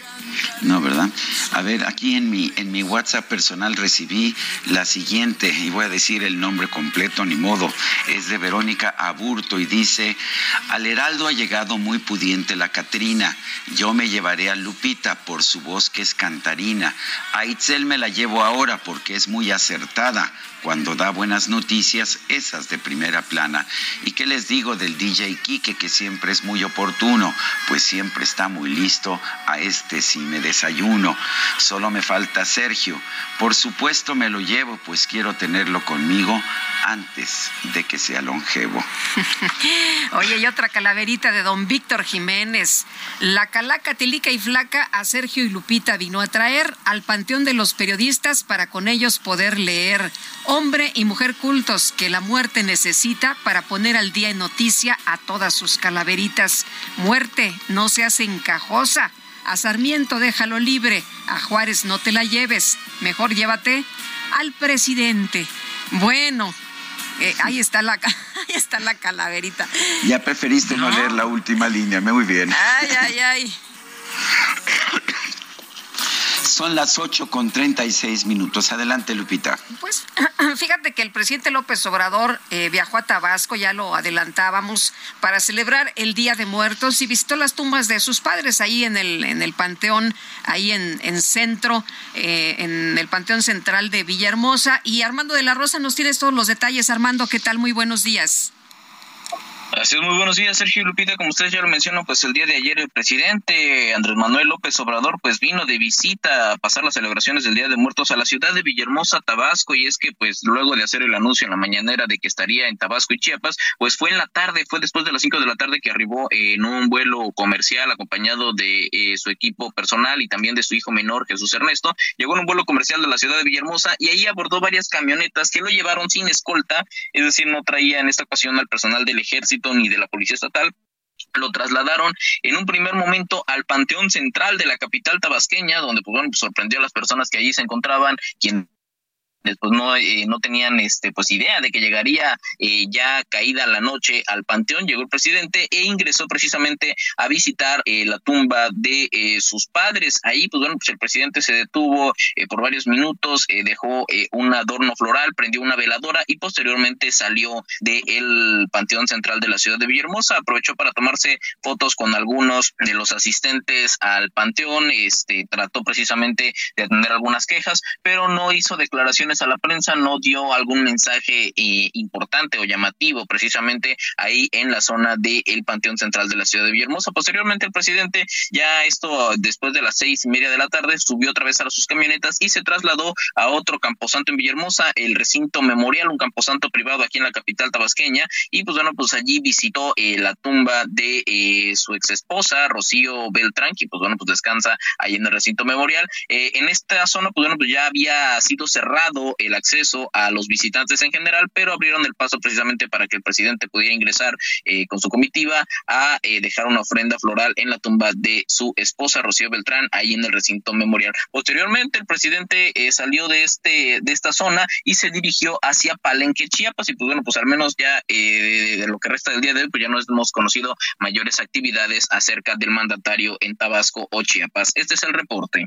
No, ¿verdad? A ver, aquí en mi, en mi WhatsApp personal recibí la siguiente, y voy a decir el nombre completo, ni modo. Es de Verónica Aburto y dice, al Heraldo ha llegado muy pudiente la Catrina. Yo me llevaré a Lupita por su voz que es cantarina. A Itzel me la llevo ahora porque es muy acertada cuando da buenas noticias, esas de primera plana. ¿Y qué les digo del DJ Quique, que siempre es muy oportuno? Pues siempre está muy listo a este si me desayuno. Solo me falta Sergio. Por supuesto me lo llevo, pues quiero tenerlo conmigo antes de que sea longevo.
Oye, y otra calaverita de don Víctor Jiménez. La calaca tilica y flaca a Sergio y Lupita vino a traer al panteón de los periodistas para con ellos poder leer. Hombre y mujer cultos que la muerte necesita para poner al día en noticia a todas sus calaveritas. Muerte, no se hace encajosa. A Sarmiento déjalo libre, a Juárez no te la lleves, mejor llévate al presidente. Bueno, eh, ahí está la ahí está la calaverita.
Ya preferiste no, leer la última línea, muy bien.
Ay, ay, ay.
Son las 8 con 36 minutos. Adelante, Lupita.
Pues fíjate que el presidente López Obrador eh, viajó a Tabasco, ya lo adelantábamos, para celebrar el Día de Muertos y visitó las tumbas de sus padres ahí en el, en el Panteón, ahí en, en centro, eh, en el Panteón Central de Villahermosa. Y Armando de la Rosa nos tienes todos los detalles. Armando, ¿qué tal? Muy buenos días.
Así es, muy buenos días, Sergio Lupita. Como ustedes ya lo mencionan, pues el día de ayer el presidente Andrés Manuel López Obrador pues vino de visita a pasar las celebraciones del Día de Muertos a la ciudad de Villahermosa, Tabasco, y es que pues luego de hacer el anuncio en la mañanera de que estaría en Tabasco y Chiapas, pues fue en la tarde, fue después de las 5 de la tarde que arribó en un vuelo comercial acompañado de eh, su equipo personal y también de su hijo menor, Jesús Ernesto. Llegó en un vuelo comercial de la ciudad de Villahermosa y ahí abordó varias camionetas que lo llevaron sin escolta, es decir, no traía en esta ocasión al personal del ejército ni de la Policía Estatal, lo trasladaron en un primer momento al Panteón Central de la capital tabasqueña, donde pues, bueno, sorprendió a las personas que allí se encontraban, quien después no, eh, no tenían este pues idea de que llegaría eh, ya caída la noche al panteón. Llegó el presidente e ingresó precisamente a visitar eh, la tumba de sus padres. Ahí pues bueno pues el presidente se detuvo por varios minutos dejó un adorno floral prendió una veladora y posteriormente salió del panteón central de la ciudad de Villahermosa. Aprovechó para tomarse fotos con algunos de los asistentes al panteón este trató precisamente de atender algunas quejas pero no hizo declaraciones a la prensa, no dio algún mensaje eh, importante o llamativo precisamente ahí en la zona del Panteón Central de la ciudad de Villahermosa. Posteriormente el presidente, ya esto después de las seis y media de la tarde, subió otra vez a sus camionetas y se trasladó a otro camposanto en Villahermosa, el recinto memorial, un camposanto privado aquí en la capital tabasqueña, y pues bueno, pues allí visitó eh, la tumba de eh, su ex esposa, Rocío Beltrán, que pues bueno, pues descansa ahí en el recinto memorial. en esta zona, pues bueno, pues ya había sido cerrado el acceso a los visitantes en general, pero abrieron el paso precisamente para que el presidente pudiera ingresar eh, con su comitiva a eh, dejar una ofrenda floral en la tumba de su esposa Rocío Beltrán, ahí en el recinto memorial. Posteriormente, el presidente eh, salió de este de esta zona y se dirigió hacia Palenque, Chiapas, y pues bueno, pues al menos ya de lo que resta del día de hoy, pues ya no hemos conocido mayores actividades acerca del mandatario en Tabasco o Chiapas. Este es el reporte.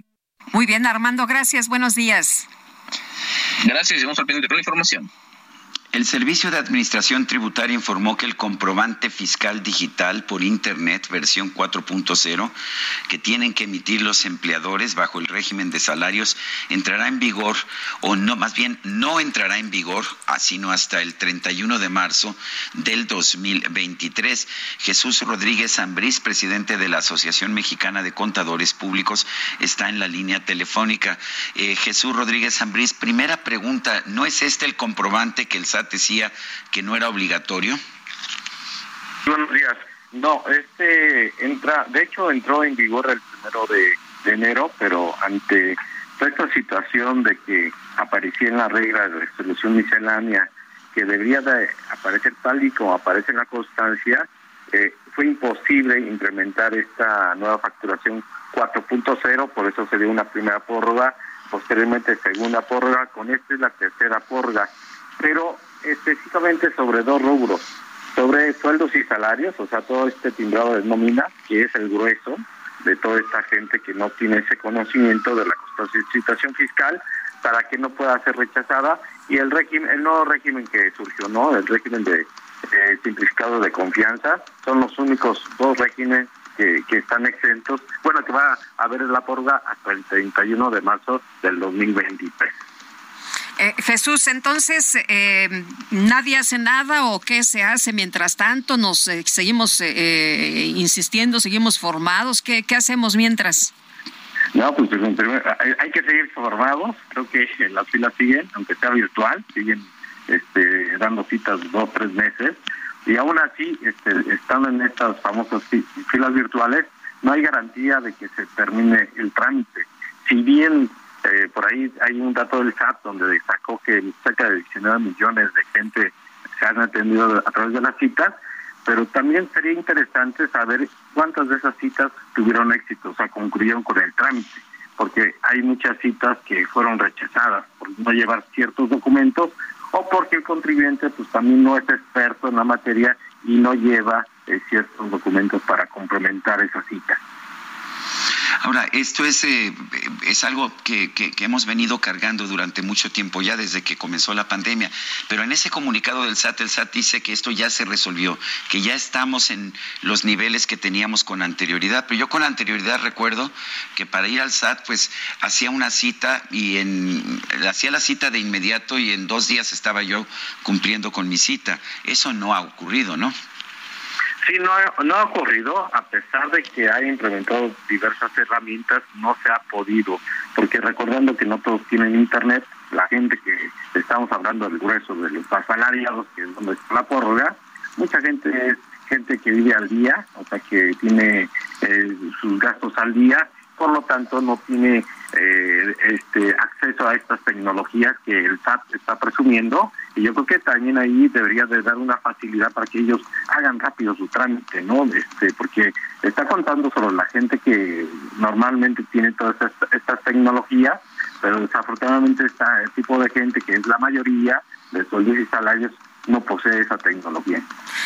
Muy bien, Armando, gracias. Buenos días.
Gracias, vamos al pendiente con la información.
El Servicio de Administración Tributaria informó que el comprobante fiscal digital por Internet versión 4.0 que tienen que emitir los empleadores bajo el régimen de salarios entrará en vigor, o no, más bien no entrará en vigor, sino hasta el 31 de marzo del 2023. Jesús Rodríguez Ambrís, presidente de la Asociación Mexicana de Contadores Públicos, está en la línea telefónica. Eh, Jesús Rodríguez Ambrís, primera pregunta, ¿no es este el comprobante que el SAT decía que no era obligatorio?
Buenos días. No, este entra, de hecho entró en vigor el primero de, enero, pero ante toda esta situación de que aparecía en la regla de resolución miscelánea que debería de aparecer tal y como aparece en la constancia, eh, fue imposible implementar esta nueva facturación 4.0, por eso se dio una primera prórroga, posteriormente segunda prórroga, con esta es la tercera prórroga. Pero específicamente sobre dos rubros, sobre sueldos y salarios, o sea, todo este timbrado de nómina, que es el grueso de toda esta gente que no tiene ese conocimiento de la situación fiscal para que no pueda ser rechazada y el régimen, el nuevo régimen que surgió, ¿no? El régimen de simplificado de confianza, son los únicos dos regímenes que, que, están exentos, bueno, que va a haber la porga hasta el 31 de marzo del 2023.
Eh, Jesús, entonces, eh, ¿nadie hace nada o qué se hace mientras tanto? ¿Nos eh, seguimos insistiendo, seguimos formados? ¿Qué, ¿Qué hacemos mientras?
No, pues hay que seguir formados. Creo que las filas siguen, aunque sea virtual, siguen este, dando citas dos, tres meses. Y aún así, este, estando en estas famosas filas virtuales, no hay garantía de que se termine el trámite. Si bien eh, por ahí hay un dato del SAT donde sacó que cerca de 19 millones de gente se han atendido a través de las citas, pero también sería interesante saber cuántas de esas citas tuvieron éxito, o sea, concluyeron con el trámite, porque hay muchas citas que fueron rechazadas por no llevar ciertos documentos o porque el contribuyente pues también no es experto en la materia y no lleva eh, ciertos documentos para complementar esa cita.
Ahora, esto es, eh, es algo que, hemos venido cargando durante mucho tiempo ya, desde que comenzó la pandemia, pero en ese comunicado del SAT, el SAT dice que esto ya se resolvió, que ya estamos en los niveles que teníamos con anterioridad, pero yo con anterioridad recuerdo que para ir al SAT, pues hacía una cita y en, hacía la cita de inmediato y en dos días estaba yo cumpliendo con mi cita. Eso no ha ocurrido, ¿no?
Sí, no ha, no ocurrido, a pesar de que ha implementado diversas herramientas, no se ha podido, porque recordando que no todos tienen internet, la gente que estamos hablando del grueso de los asalariados, que es donde está la prórroga, mucha gente es gente que vive al día, o sea, que tiene eh, sus gastos al día, por lo tanto no tiene eh, este acceso a estas tecnologías que el SAT está presumiendo y yo creo que también ahí debería de dar una facilidad para que ellos hagan rápido su trámite, ¿no? Este, porque está contando solo la gente que normalmente tiene todas estas, estas tecnologías, pero desafortunadamente está el tipo de gente que es la mayoría de sueldos y salarios no posee esa tecnología.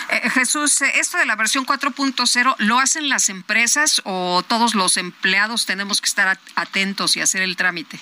Eh, Jesús, eh, esto de la versión 4.0, ¿lo hacen las empresas o todos los empleados tenemos que estar at- atentos y hacer el trámite?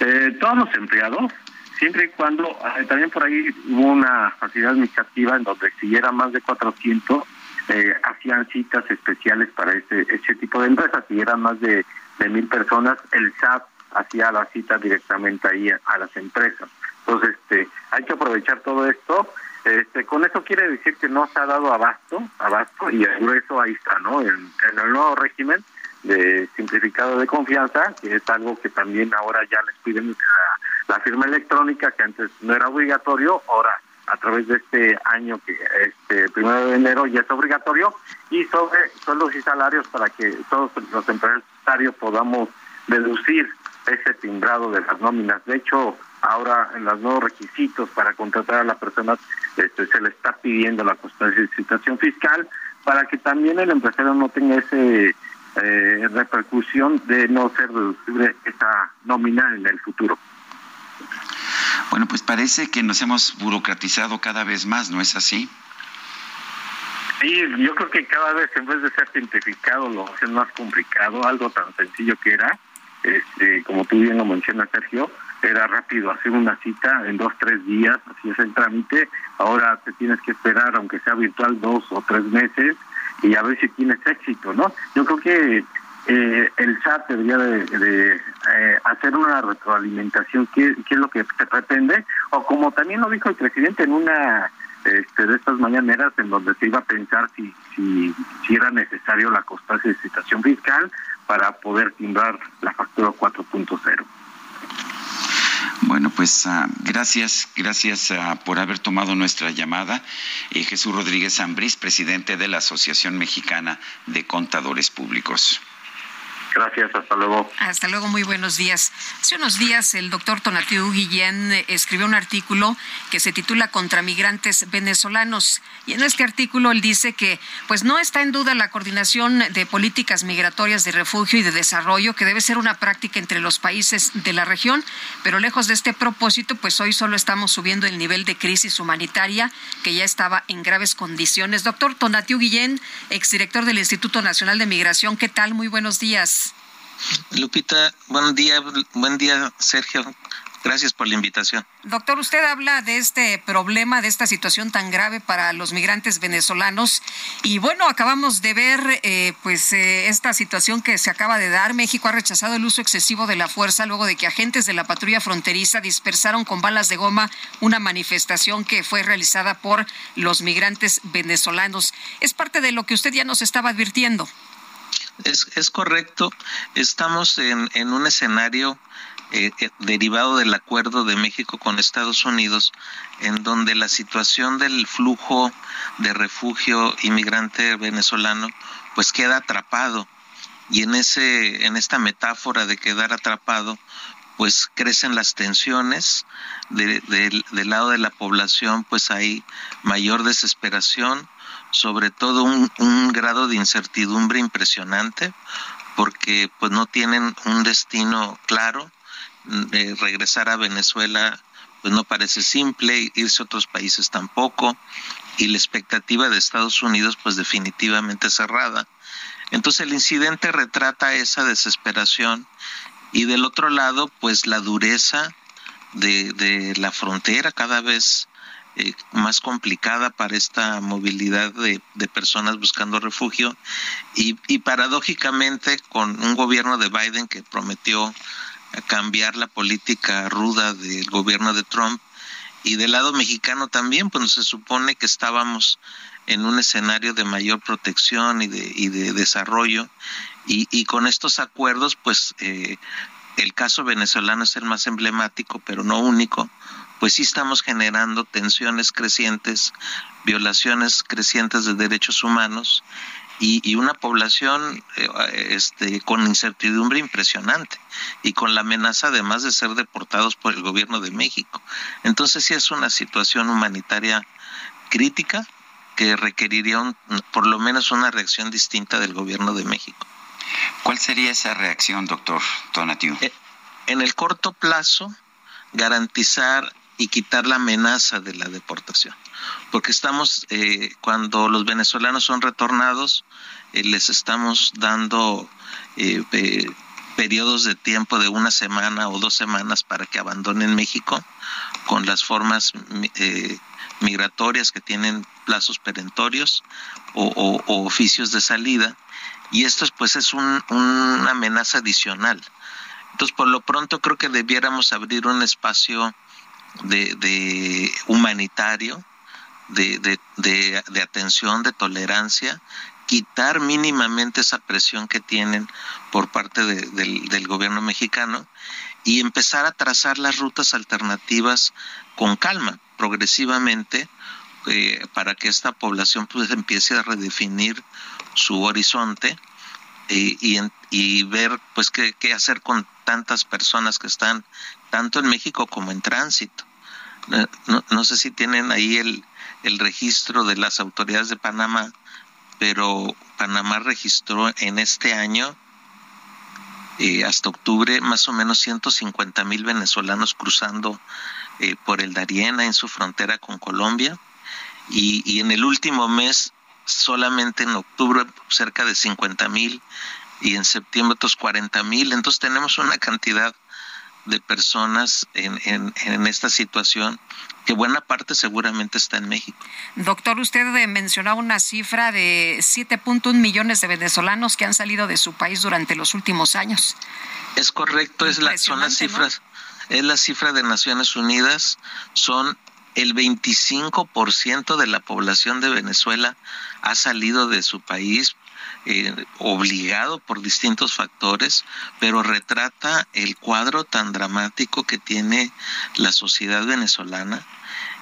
Eh, todos los empleados, siempre y cuando, eh, también por ahí hubo una facilidad administrativa en donde si eran más de 400, eh, hacían citas especiales para ese, ese tipo de empresas. Si eran más de, de mil personas, el SAT hacía la cita directamente ahí a, a las empresas. Entonces, este, hay que aprovechar todo esto. Este, con eso quiere decir que no se ha dado abasto, abasto y el grueso ahí está, ¿no? En, el nuevo régimen de simplificado de confianza, que es algo que también ahora ya les piden la, la firma electrónica, que antes no era obligatorio, ahora a través de este año que este primero de enero ya es obligatorio y sobre sueldos y salarios para que todos los empresarios podamos deducir ese timbrado de las nóminas. De hecho, ahora en los nuevos requisitos para contratar a la persona este, se le está pidiendo la constancia de situación fiscal para que también el empresario no tenga ese eh, repercusión de no ser deducible esa nómina en el futuro.
Bueno, pues parece que nos hemos burocratizado cada vez más, ¿no es así?
Sí, yo creo que cada vez en vez de ser simplificado lo hacen más complicado, algo tan sencillo que era, este, como tú bien lo mencionas Sergio, era rápido hacer una cita en dos, tres días, así es el trámite, ahora te tienes que esperar, aunque sea virtual, dos o tres meses y a ver si tienes éxito, ¿no? Yo creo que eh, el SAT debería de, de, eh, hacer una retroalimentación, ¿qué, qué es lo que se pretende, o como también lo dijo el presidente en una este, de estas mañaneras en donde se iba a pensar si, si, si era necesario la constancia de citación fiscal para poder timbrar la factura 4.0.
Bueno, pues ah, gracias, gracias ah, por haber tomado nuestra llamada. Eh, Jesús Rodríguez Ambrís, presidente de la Asociación Mexicana de Contadores Públicos.
Gracias, hasta luego.
Hasta luego, muy buenos días. Hace unos días el doctor Tonatiu Guillén eh, escribió un artículo que se titula Contra migrantes venezolanos. Y en este artículo él dice que pues no está en duda la coordinación de políticas migratorias de refugio y de desarrollo, que debe ser una práctica entre los países de la región, pero lejos de este propósito, pues hoy solo estamos subiendo el nivel de crisis humanitaria que ya estaba en graves condiciones. Doctor Tonatiu Guillén, exdirector del Instituto Nacional de Migración, ¿qué tal? Muy buenos días.
Lupita, buen día, buen día, Sergio. Gracias por la invitación.
Doctor, usted habla de este problema, de esta situación tan grave para los migrantes venezolanos. Y bueno, acabamos de ver eh, pues eh, esta situación que se acaba de dar. México ha rechazado el uso excesivo de la fuerza luego de que agentes de la patrulla fronteriza dispersaron con balas de goma una manifestación que fue realizada por los migrantes venezolanos. Es parte de lo que usted ya nos estaba advirtiendo.
Es, es correcto. Estamos en, en un escenario eh, eh, derivado del acuerdo de México con Estados Unidos, en donde la situación del flujo de refugio inmigrante venezolano pues queda atrapado. Y en, ese, en esta metáfora de quedar atrapado, pues crecen las tensiones de, de, del lado de la población, pues hay mayor desesperación, sobre todo un, un, grado de incertidumbre impresionante porque pues no tienen un destino claro. Eh, regresar a Venezuela pues no parece simple irse a otros países tampoco y la expectativa de Estados Unidos pues definitivamente cerrada. Entonces el incidente retrata esa desesperación y del otro lado pues la dureza de, de la frontera cada vez eh, más complicada para esta movilidad de, personas buscando refugio y, paradójicamente con un gobierno de Biden que prometió cambiar la política ruda del gobierno de Trump y del lado mexicano también, pues se supone que estábamos en un escenario de mayor protección y de, y de desarrollo. Y, y con estos acuerdos, pues eh, el caso venezolano es el más emblemático, pero no único, pues sí estamos generando tensiones crecientes, violaciones crecientes de derechos humanos y, una población eh, este, con incertidumbre impresionante y con la amenaza además de ser deportados por el gobierno de México. Entonces sí es una situación humanitaria crítica que requeriría por lo menos una reacción distinta del gobierno de México.
¿Cuál sería esa reacción, doctor Tonatiu?
Eh, en el corto plazo, garantizar y quitar la amenaza de la deportación. Porque estamos, eh, cuando los venezolanos son retornados, eh, les estamos dando eh, periodos de tiempo de una semana o dos semanas para que abandonen México con las formas migratorias que tienen plazos perentorios o, oficios de salida. Y esto pues es una amenaza adicional. Entonces, por lo pronto creo que debiéramos abrir un espacio de, humanitario, de, de, atención, de tolerancia, quitar mínimamente esa presión que tienen por parte del, del, gobierno mexicano y empezar a trazar las rutas alternativas con calma, progresivamente, eh, para que esta población pues empiece a redefinir su horizonte eh, y, y, ver pues qué, qué hacer con tantas personas que están tanto en México como en tránsito. No, no, sé si tienen ahí el, el registro de las autoridades de Panamá, pero Panamá registró en este año, eh, hasta octubre, más o menos 150 mil venezolanos cruzando eh, por el Dariena en su frontera con Colombia. Y, y en el último mes, solamente en octubre, cerca de 50 mil y en septiembre otros 40 mil. Entonces tenemos una cantidad de personas en, en, en, esta situación, que buena parte seguramente está en México.
Doctor, usted mencionaba una cifra de 7.1 millones de venezolanos que han salido de su país durante los últimos años.
Es correcto, es la, son las cifras, es la cifra de Naciones Unidas, son el 25% de la población de Venezuela ha salido de su país eh, obligado por distintos factores, pero retrata el cuadro tan dramático que tiene la sociedad venezolana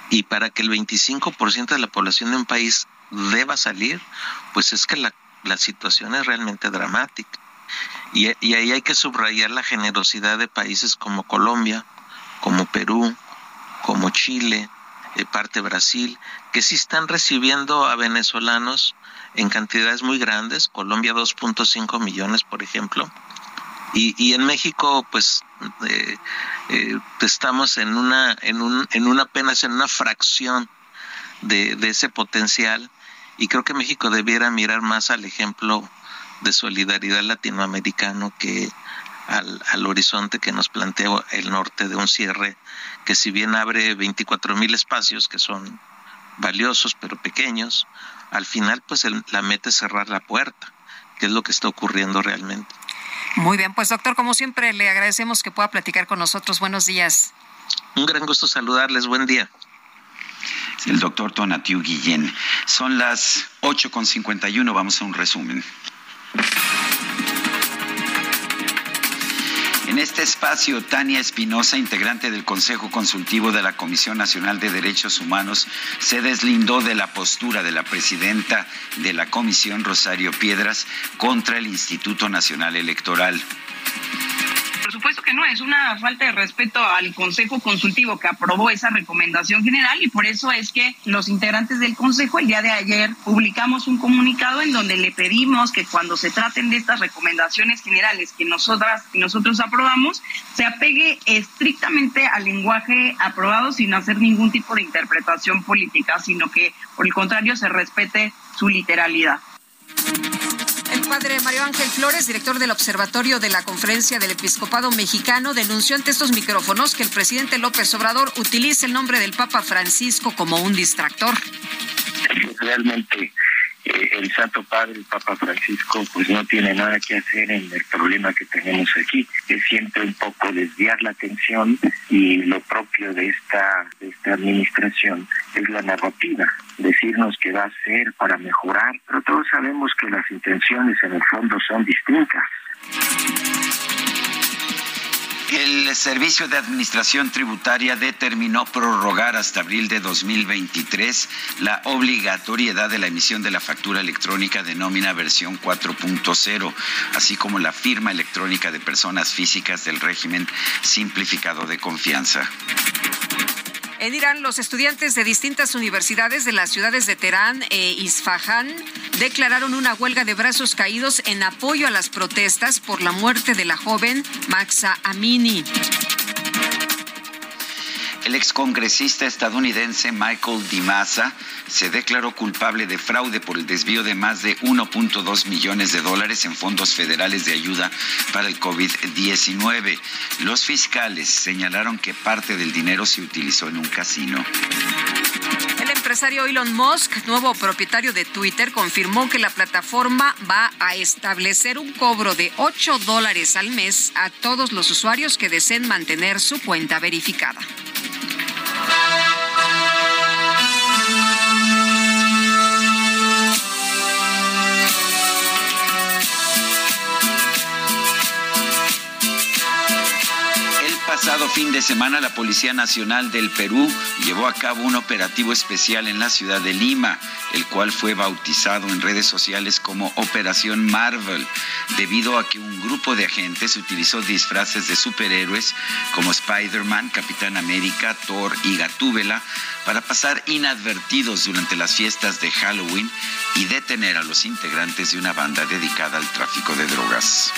y para que el 25% de la población de un país deba salir, pues es que la, la situación es realmente dramática. Y, ahí hay que subrayar la generosidad de países como Colombia, como Perú, como Chile, de parte Brasil, que sí están recibiendo a venezolanos en cantidades muy grandes, Colombia 2.5 millones, por ejemplo, y, y en México, pues, eh, eh, estamos en una, en un, en una apenas en una fracción de, de ese potencial, y creo que México debiera mirar más al ejemplo de solidaridad latinoamericano que al, al horizonte que nos plantea el norte de un cierre que si bien abre 24 mil espacios que son valiosos pero pequeños, al final pues la meta es cerrar la puerta, que es lo que está ocurriendo realmente.
Muy bien, pues doctor, como siempre le agradecemos que pueda platicar con nosotros. Buenos días.
Un gran gusto saludarles. Buen día.
El doctor Tonatiu Guillén. Son las 8.51. Vamos a un resumen. En este espacio, Tania Espinosa, integrante del Consejo Consultivo de la Comisión Nacional de Derechos Humanos, se deslindó de la postura de la presidenta de la Comisión, Rosario Piedras, contra el Instituto Nacional Electoral.
Por supuesto que no, es una falta de respeto al Consejo Consultivo que aprobó esa recomendación general y por eso es que los integrantes del Consejo el día de ayer publicamos un comunicado en donde le pedimos que cuando se traten de estas recomendaciones generales que nosotras y nosotros aprobamos, se apegue estrictamente al lenguaje aprobado sin hacer ningún tipo de interpretación política, sino que por el contrario se respete su literalidad.
Padre Mario Ángel Flores, director del Observatorio de la Conferencia del Episcopado Mexicano, denunció ante estos micrófonos que el presidente López Obrador utiliza el nombre del Papa Francisco como un distractor.
Realmente
el Santo Padre, el Papa Francisco, pues no tiene nada que hacer en el problema que tenemos aquí, es siempre un poco desviar la atención y lo propio de esta, de esta administración es la narrativa, decirnos que va a ser para mejorar, pero todos sabemos que las intenciones en el fondo son distintas.
El Servicio de Administración Tributaria determinó prorrogar hasta abril de 2023 la obligatoriedad de la emisión de la factura electrónica de nómina versión 4.0, así como la firma electrónica de personas físicas del régimen simplificado de confianza.
En Irán, los estudiantes de distintas universidades de las ciudades de Teherán e Isfahan declararon una huelga de brazos caídos en apoyo a las protestas por la muerte de la joven Maxa Amini.
El excongresista estadounidense Michael DiMassa se declaró culpable de fraude por el desvío de más de 1.2 millones de dólares en fondos federales de ayuda para el COVID-19. Los fiscales señalaron que parte del dinero se utilizó en un casino.
El empresario Elon Musk, nuevo propietario de Twitter, confirmó que la plataforma va a establecer un cobro de 8 dólares al mes a todos los usuarios que deseen mantener su cuenta verificada.
El pasado fin de semana, la Policía Nacional del Perú llevó a cabo un operativo especial en la ciudad de Lima, el cual fue bautizado en redes sociales como Operación Marvel, debido a que un grupo de agentes utilizó disfraces de superhéroes como Spider-Man, Capitán América, Thor y Gatúbela para pasar inadvertidos durante las fiestas de Halloween y detener a los integrantes de una banda dedicada al tráfico de drogas.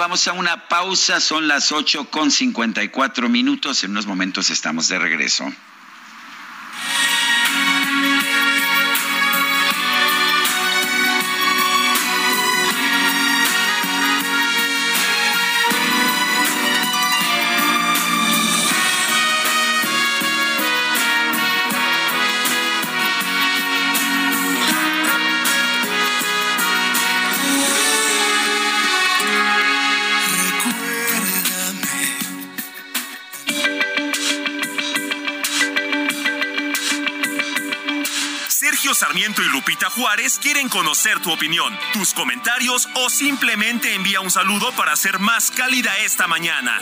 Vamos a una pausa, son las 8 con 54 minutos, en unos momentos estamos de regreso.
Juárez quieren conocer tu opinión, tus comentarios o simplemente envía un saludo para ser más cálida esta mañana.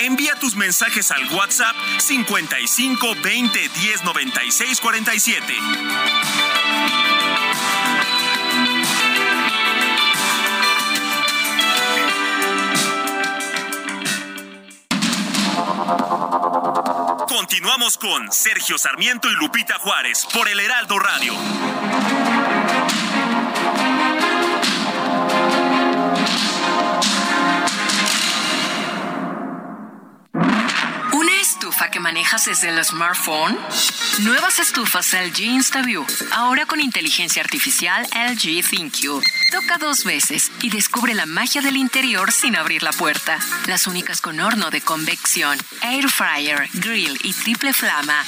Envía tus mensajes al WhatsApp 55 20 10 96 47. Continuamos con Sergio Sarmiento y Lupita Juárez por el Heraldo Radio.
Manejas desde el smartphone? Nuevas estufas LG InstaView, ahora con inteligencia artificial LG ThinQ. Toca dos veces y descubre la magia del interior sin abrir la puerta. Las únicas con horno de convección, air fryer, grill y triple flama.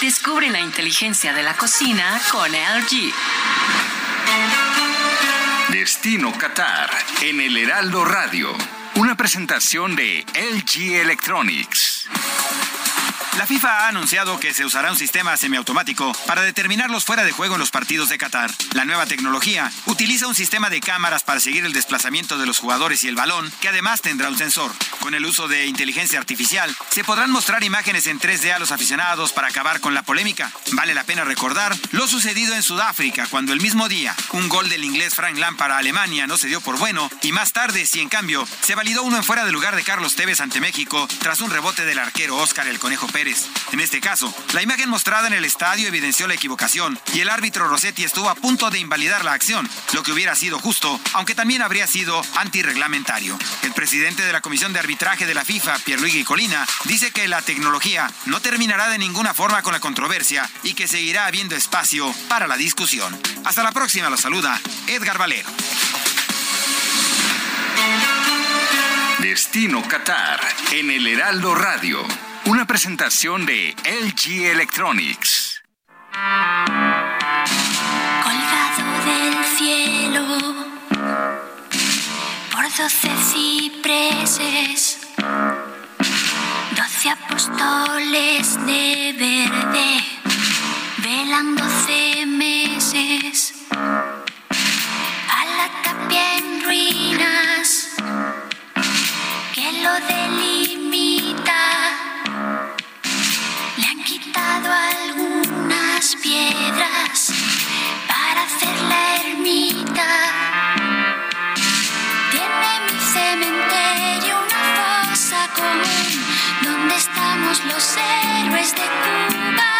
Descubre la inteligencia de la cocina con LG.
Destino Qatar en el Heraldo Radio. Una presentación de LG Electronics.
La FIFA ha anunciado que se usará un sistema semiautomático para determinarlos fuera de juego en los partidos de Qatar. La nueva tecnología utiliza un sistema de cámaras para seguir el desplazamiento de los jugadores y el balón, que además tendrá un sensor. Con el uso de inteligencia artificial, se podrán mostrar imágenes en 3D a los aficionados para acabar con la polémica. Vale la pena recordar lo sucedido en Sudáfrica, cuando el mismo día un gol del inglés Frank Lampard a Alemania no se dio por bueno, y más tarde, si en cambio, se validó uno en fuera de lugar de Carlos Tevez ante México tras un rebote del arquero Oscar el Conejo Pérez. En este caso, la imagen mostrada en el estadio evidenció la equivocación y el árbitro Rossetti estuvo a punto de invalidar la acción, lo que hubiera sido justo, aunque también habría sido antirreglamentario. El presidente de la Comisión de Arbitraje de la FIFA, Pierluigi Colina, dice que la tecnología no terminará de ninguna forma con la controversia y que seguirá habiendo espacio para la discusión. Hasta la próxima, los saluda Edgar Valero.
Destino Qatar en el Heraldo Radio. Una presentación de LG Electronics.
Colgado del cielo por doce cipreses, doce apóstoles de verde, velan doce meses a la tapia en ruinas que lo delimita. Quitado algunas piedras para hacer la ermita. Tiene mi cementerio una fosa común donde estamos los héroes de Cuba.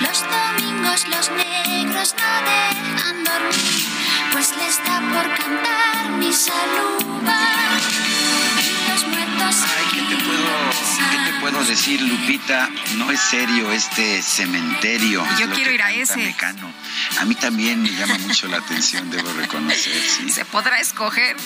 Los domingos los negros no dejan dormir, pues les da por cantar mi saluba. Y los muertos
¿Qué te, puedo, ¿Qué te puedo decir, Lupita? No es serio este cementerio.
Yo
Lo
quiero ir a ese.
Mecano. A mí también me llama mucho la atención, debo reconocer, sí.
Se podrá escoger.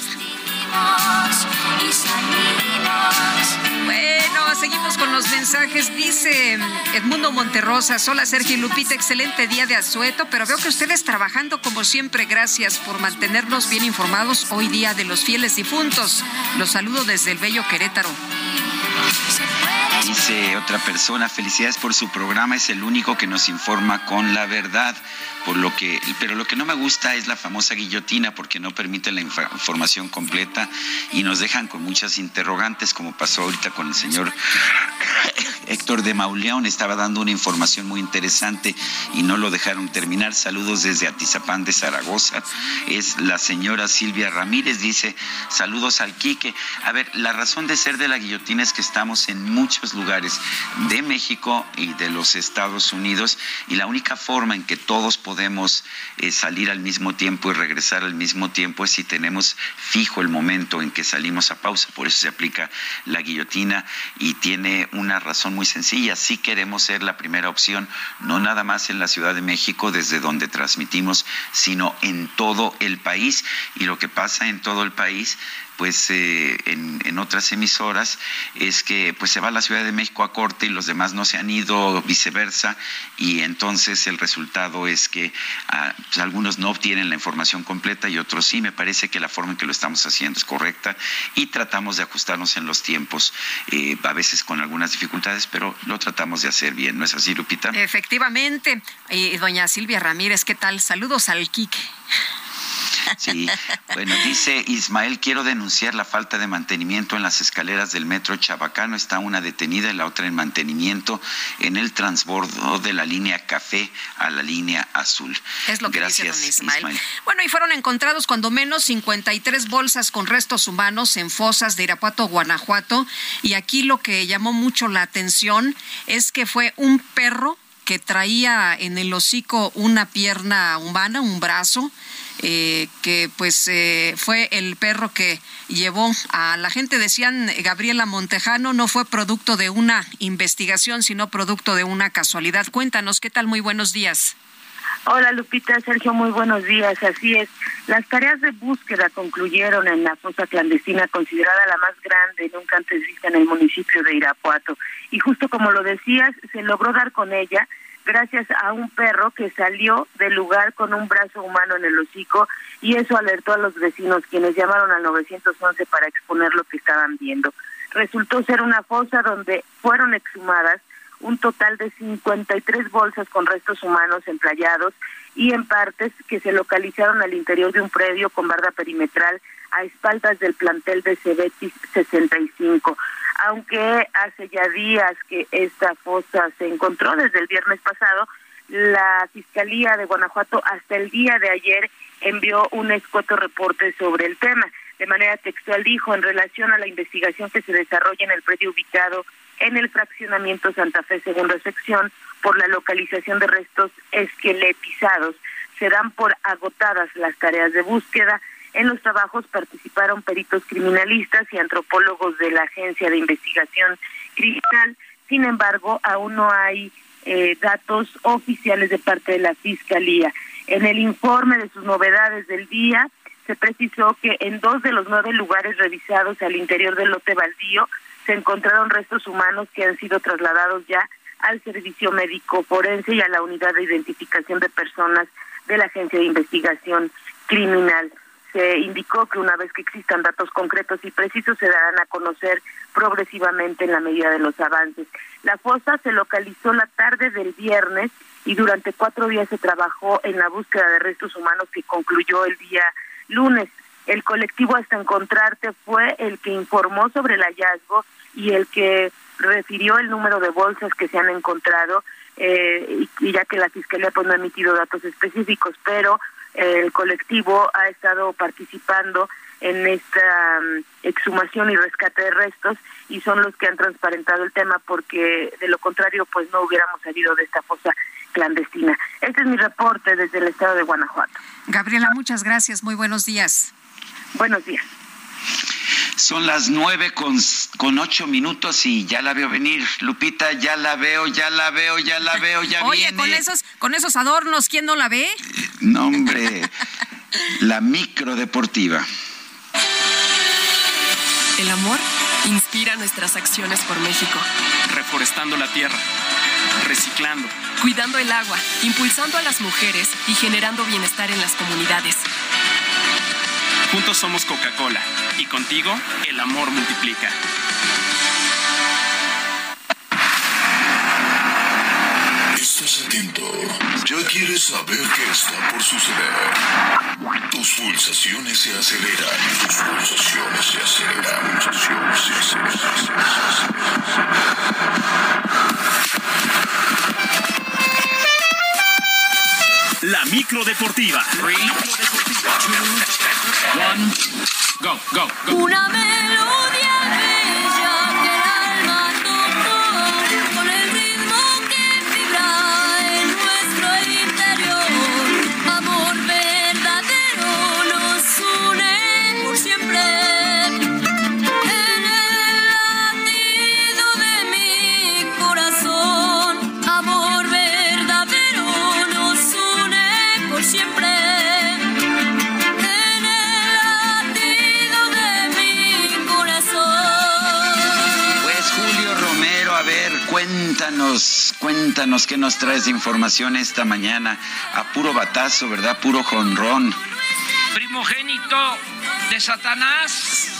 Bueno, seguimos con los mensajes. Dice Edmundo Monterrosa, hola Sergio y Lupita, excelente día de asueto, pero veo que ustedes trabajando como siempre. Gracias por mantenernos bien informados hoy día de los fieles difuntos. Los saludo desde el bello Querétaro.
Dice otra persona, felicidades por su programa, es el único que nos informa con la verdad. Por lo que, pero lo que no me gusta es la famosa guillotina porque no permite la información completa y nos dejan con muchas interrogantes, como pasó ahorita con el señor Héctor de Mauleón. Estaba dando una información muy interesante y no lo dejaron terminar. Saludos desde Atizapán de Zaragoza. Es la señora Silvia Ramírez, dice, saludos al Quique. A ver, la razón de ser de la guillotina es que estamos en muchos lugares de México y de los Estados Unidos y la única forma en que todos podemos eh, salir al mismo tiempo y regresar al mismo tiempo es si tenemos fijo el momento en que salimos a pausa. Por eso se aplica la guillotina y tiene una razón muy sencilla. Si queremos ser la primera opción, no nada más en la Ciudad de México desde donde transmitimos, sino en todo el país. Y lo que pasa en todo el país pues eh, en, en otras emisoras es que pues se va a la Ciudad de México a corte y los demás no se han ido viceversa y entonces el resultado es que ah, pues, algunos no obtienen la información completa y otros sí me parece que la forma en que lo estamos haciendo es correcta y tratamos de ajustarnos en los tiempos eh, a veces con algunas dificultades pero lo tratamos de hacer bien ¿no es así Lupita?
Efectivamente. Y doña Silvia Ramírez, ¿qué tal? Saludos al Quique.
Sí, bueno, dice Ismael, quiero denunciar la falta de mantenimiento en las escaleras del metro Chabacano. Está una detenida y la otra en mantenimiento en el transbordo de la línea café a la línea azul.
Es lo que
Gracias,
dice don Ismael. Bueno, y fueron encontrados cuando menos 53 bolsas con restos humanos en fosas de Irapuato, Guanajuato. Y aquí lo que llamó mucho la atención es que fue un perro que traía en el hocico una pierna humana, un brazo, eh, que pues eh, fue el perro que llevó a la gente, decían Gabriela Montejano, no fue producto de una investigación, sino producto de una casualidad. Cuéntanos, ¿qué tal? Muy buenos días.
Hola Lupita, Sergio, muy buenos días. Así es, las tareas de búsqueda concluyeron en la fosa clandestina considerada la más grande nunca antes vista en el municipio de Irapuato. Y justo como lo decías, se logró dar con ella gracias a un perro que salió del lugar con un brazo humano en el hocico y eso alertó a los vecinos quienes llamaron al 911 para exponer lo que estaban viendo. Resultó ser una fosa donde fueron exhumadas un total de 53 bolsas con restos humanos emplayados y en partes que se localizaron al interior de un predio con barda perimetral a espaldas del plantel de Cebetis 65. Aunque hace ya días que esta fosa se encontró desde el viernes pasado, la Fiscalía de Guanajuato hasta el día de ayer envió un escueto reporte sobre el tema. De manera textual dijo, en relación a la investigación que se desarrolla en el predio ubicado en el fraccionamiento Santa Fe, segunda sección, por la localización de restos esqueletizados, se dan por agotadas las tareas de búsqueda. En los trabajos participaron peritos criminalistas y antropólogos de la Agencia de Investigación Criminal. Sin embargo, aún no hay eh, datos oficiales de parte de la Fiscalía. En el informe de sus novedades del día se precisó que en dos de los nueve lugares revisados al interior del lote baldío se encontraron restos humanos que han sido trasladados ya al servicio médico forense y a la unidad de identificación de personas de la Agencia de Investigación Criminal. Se indicó que una vez que existan datos concretos y precisos se darán a conocer progresivamente en la medida de los avances. La fosa se localizó la tarde del viernes y durante cuatro días se trabajó en la búsqueda de restos humanos que concluyó el día lunes. El colectivo Hasta Encontrarte fue el que informó sobre el hallazgo y el que refirió el número de bolsas que se han encontrado, eh, y, ya que la Fiscalía pues no ha emitido datos específicos, pero eh, el colectivo ha estado participando en esta mm, exhumación y rescate de restos y son los que han transparentado el tema porque de lo contrario pues no hubiéramos salido de esta fosa clandestina. Este es mi reporte desde el estado de Guanajuato.
Gabriela, muchas gracias. Muy buenos días.
Buenos días.
Son las nueve con, con ocho minutos y ya la veo venir. Lupita, ya la veo, ya la veo, ya la veo, ya
Oye,
viene.
con esos, con esos adornos, ¿quién no la ve?
No, hombre. la micro deportiva.
El amor inspira nuestras acciones por México.
Reforestando la tierra, reciclando,
Cuidando el agua, impulsando a las mujeres y generando bienestar en las comunidades.
Juntos somos Coca-Cola y contigo el amor multiplica.
Estás atento. Ya quieres saber qué está por suceder. Tus pulsaciones se aceleran. Tus pulsaciones se aceleran. Pulsaciones se
La micro deportiva.
Go, go, go.
Una melodía
cuéntanos qué nos traes de información esta mañana. A puro batazo, ¿verdad? Puro jonrón.
primogénito de Satanás.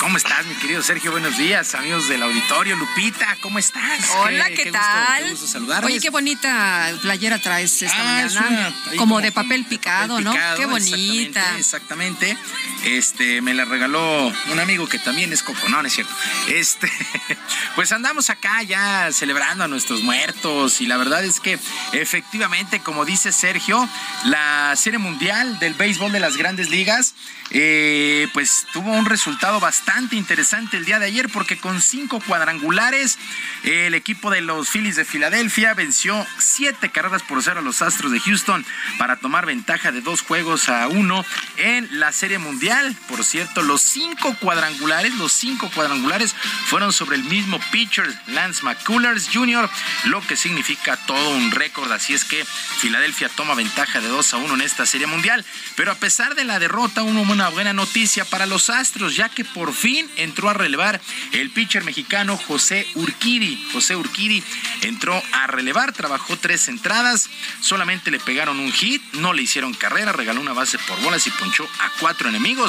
¿Cómo estás, mi querido Sergio? Buenos días, amigos del auditorio. Lupita, ¿cómo estás?
Hola, ¿qué,
gusto,
tal?
qué gusto saludarles.
Oye, qué bonita playera traes esta
Ah, es
mañana.
una-
como
como
de papel picado, ¿no?
picado,
qué bonita.
Exactamente, exactamente. Este, me la regaló un amigo que también es coco, es cierto. Este, pues andamos acá ya celebrando a nuestros muertos y la verdad es que efectivamente, como dice Sergio, la serie mundial del béisbol de las grandes ligas, eh, pues tuvo un resultado bastante interesante el día de ayer porque con cinco cuadrangulares el equipo de los Phillies de Filadelfia venció siete carreras por cero a los Astros de Houston para tomar ventaja de dos juegos a uno en la Serie Mundial. Por cierto, los cinco cuadrangulares, los cinco cuadrangulares fueron sobre el mismo pitcher, Lance McCullers Jr., lo que significa todo un récord. Así es que Filadelfia toma ventaja de 2 a 1 en esta Serie Mundial. Pero a pesar de la derrota, una buena noticia para los Astros, ya que por fin entró a relevar el pitcher mexicano José Urquidi. José Urquidi entró a relevar, trabajó tres entradas, solamente le pegaron un hit, no le hicieron carrera, regaló una base por bolas y ponchó a cuatro enemigos.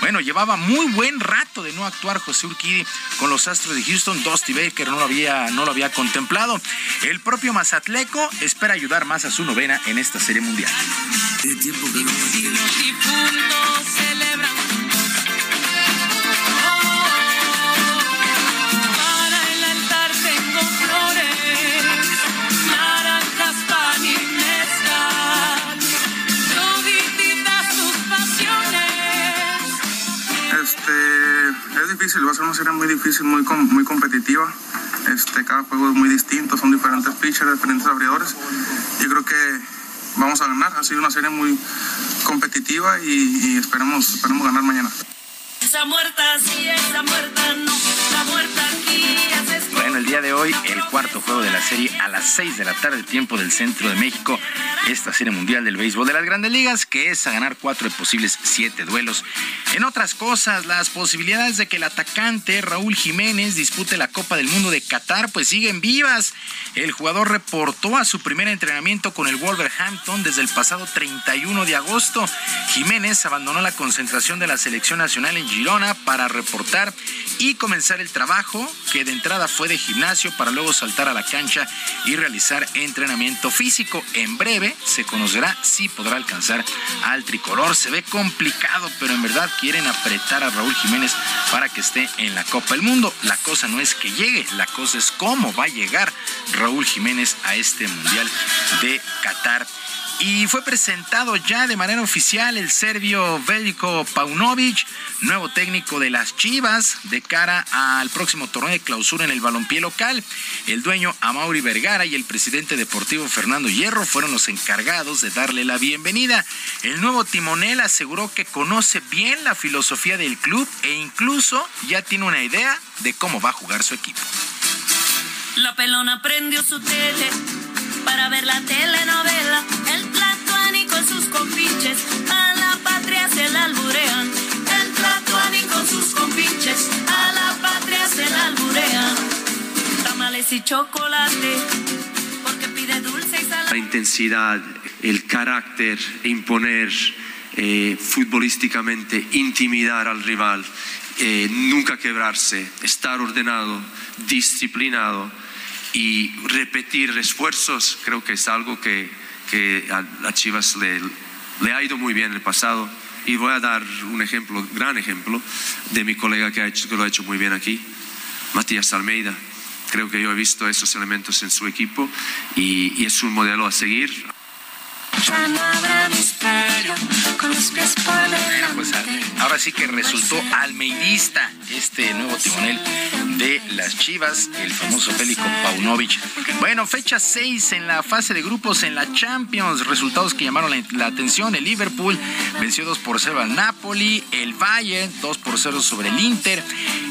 Bueno, llevaba muy buen rato de no actuar José Urquidi con los Astros de Houston. Dusty Baker no lo había, no lo había contemplado. El propio Mazatleco espera ayudar más a su novena en esta serie mundial.
difuntos celebran Para
Este, es difícil, va a ser una serie muy difícil, muy, muy competitiva. Este, cada juego es muy distinto, son diferentes pitchers, diferentes abridores. Yo creo que vamos a ganar. Ha sido una serie muy competitiva y, y esperemos, esperemos ganar mañana.
Está muerta, sí, está muerta, no, está muerta aquí.
Bueno, el día de hoy, el cuarto juego de la serie a las 6 de la tarde, tiempo del centro de México. Esta serie mundial del béisbol de las grandes ligas, que es a ganar cuatro de posibles siete duelos. En otras cosas, las posibilidades de que el atacante Raúl Jiménez dispute la Copa del Mundo de Qatar, pues siguen vivas. El jugador reportó a su primer entrenamiento con el Wolverhampton desde el pasado 31 de agosto. Jiménez abandonó la concentración de la selección nacional en Girona para reportar y comenzar el trabajo, que de entrada fue de gimnasio para luego saltar a la cancha y realizar entrenamiento físico. En breve se conocerá si podrá alcanzar al tricolor. Se ve complicado, pero en verdad quieren apretar a Raúl Jiménez para que esté en la Copa del Mundo. La cosa no es que llegue, la cosa es cómo va a llegar Raúl Jiménez a este Mundial de Qatar y fue presentado ya de manera oficial el serbio Veljko Paunovic, nuevo técnico de las Chivas, de cara al próximo torneo de clausura en el balompié local. El dueño Amauri Vergara y el presidente deportivo Fernando Hierro fueron los encargados de darle la bienvenida. El nuevo timonel aseguró que conoce bien la filosofía del club e incluso ya tiene una idea de cómo va a jugar su equipo.
La pelona prendió su tele para ver la telenovela. El Tlatuani con sus compinches, a la patria se la alburean. El Tlatuani con sus compinches, a la patria se la alburean. Tamales y chocolate, porque pide dulce y salada.
La intensidad, el carácter, imponer eh, futbolísticamente, intimidar al rival, eh, nunca quebrarse, estar ordenado, disciplinado y repetir esfuerzos creo que es algo que, que a, Chivas le, ha ido muy bien en el pasado. Y voy a dar un ejemplo, gran ejemplo, de mi colega que, ha que lo ha hecho muy bien aquí, Matías Almeida. Creo que yo he visto esos elementos en su equipo y es un modelo a seguir.
Pues, ahora sí que resultó almeidista este nuevo timonel de las Chivas, el famoso Félix Paunovic. Bueno, fecha 6 en la fase de grupos en la Champions. Resultados que llamaron la, atención. El Liverpool venció 2 por 0 al Napoli. El Bayern 2 por 0 sobre el Inter.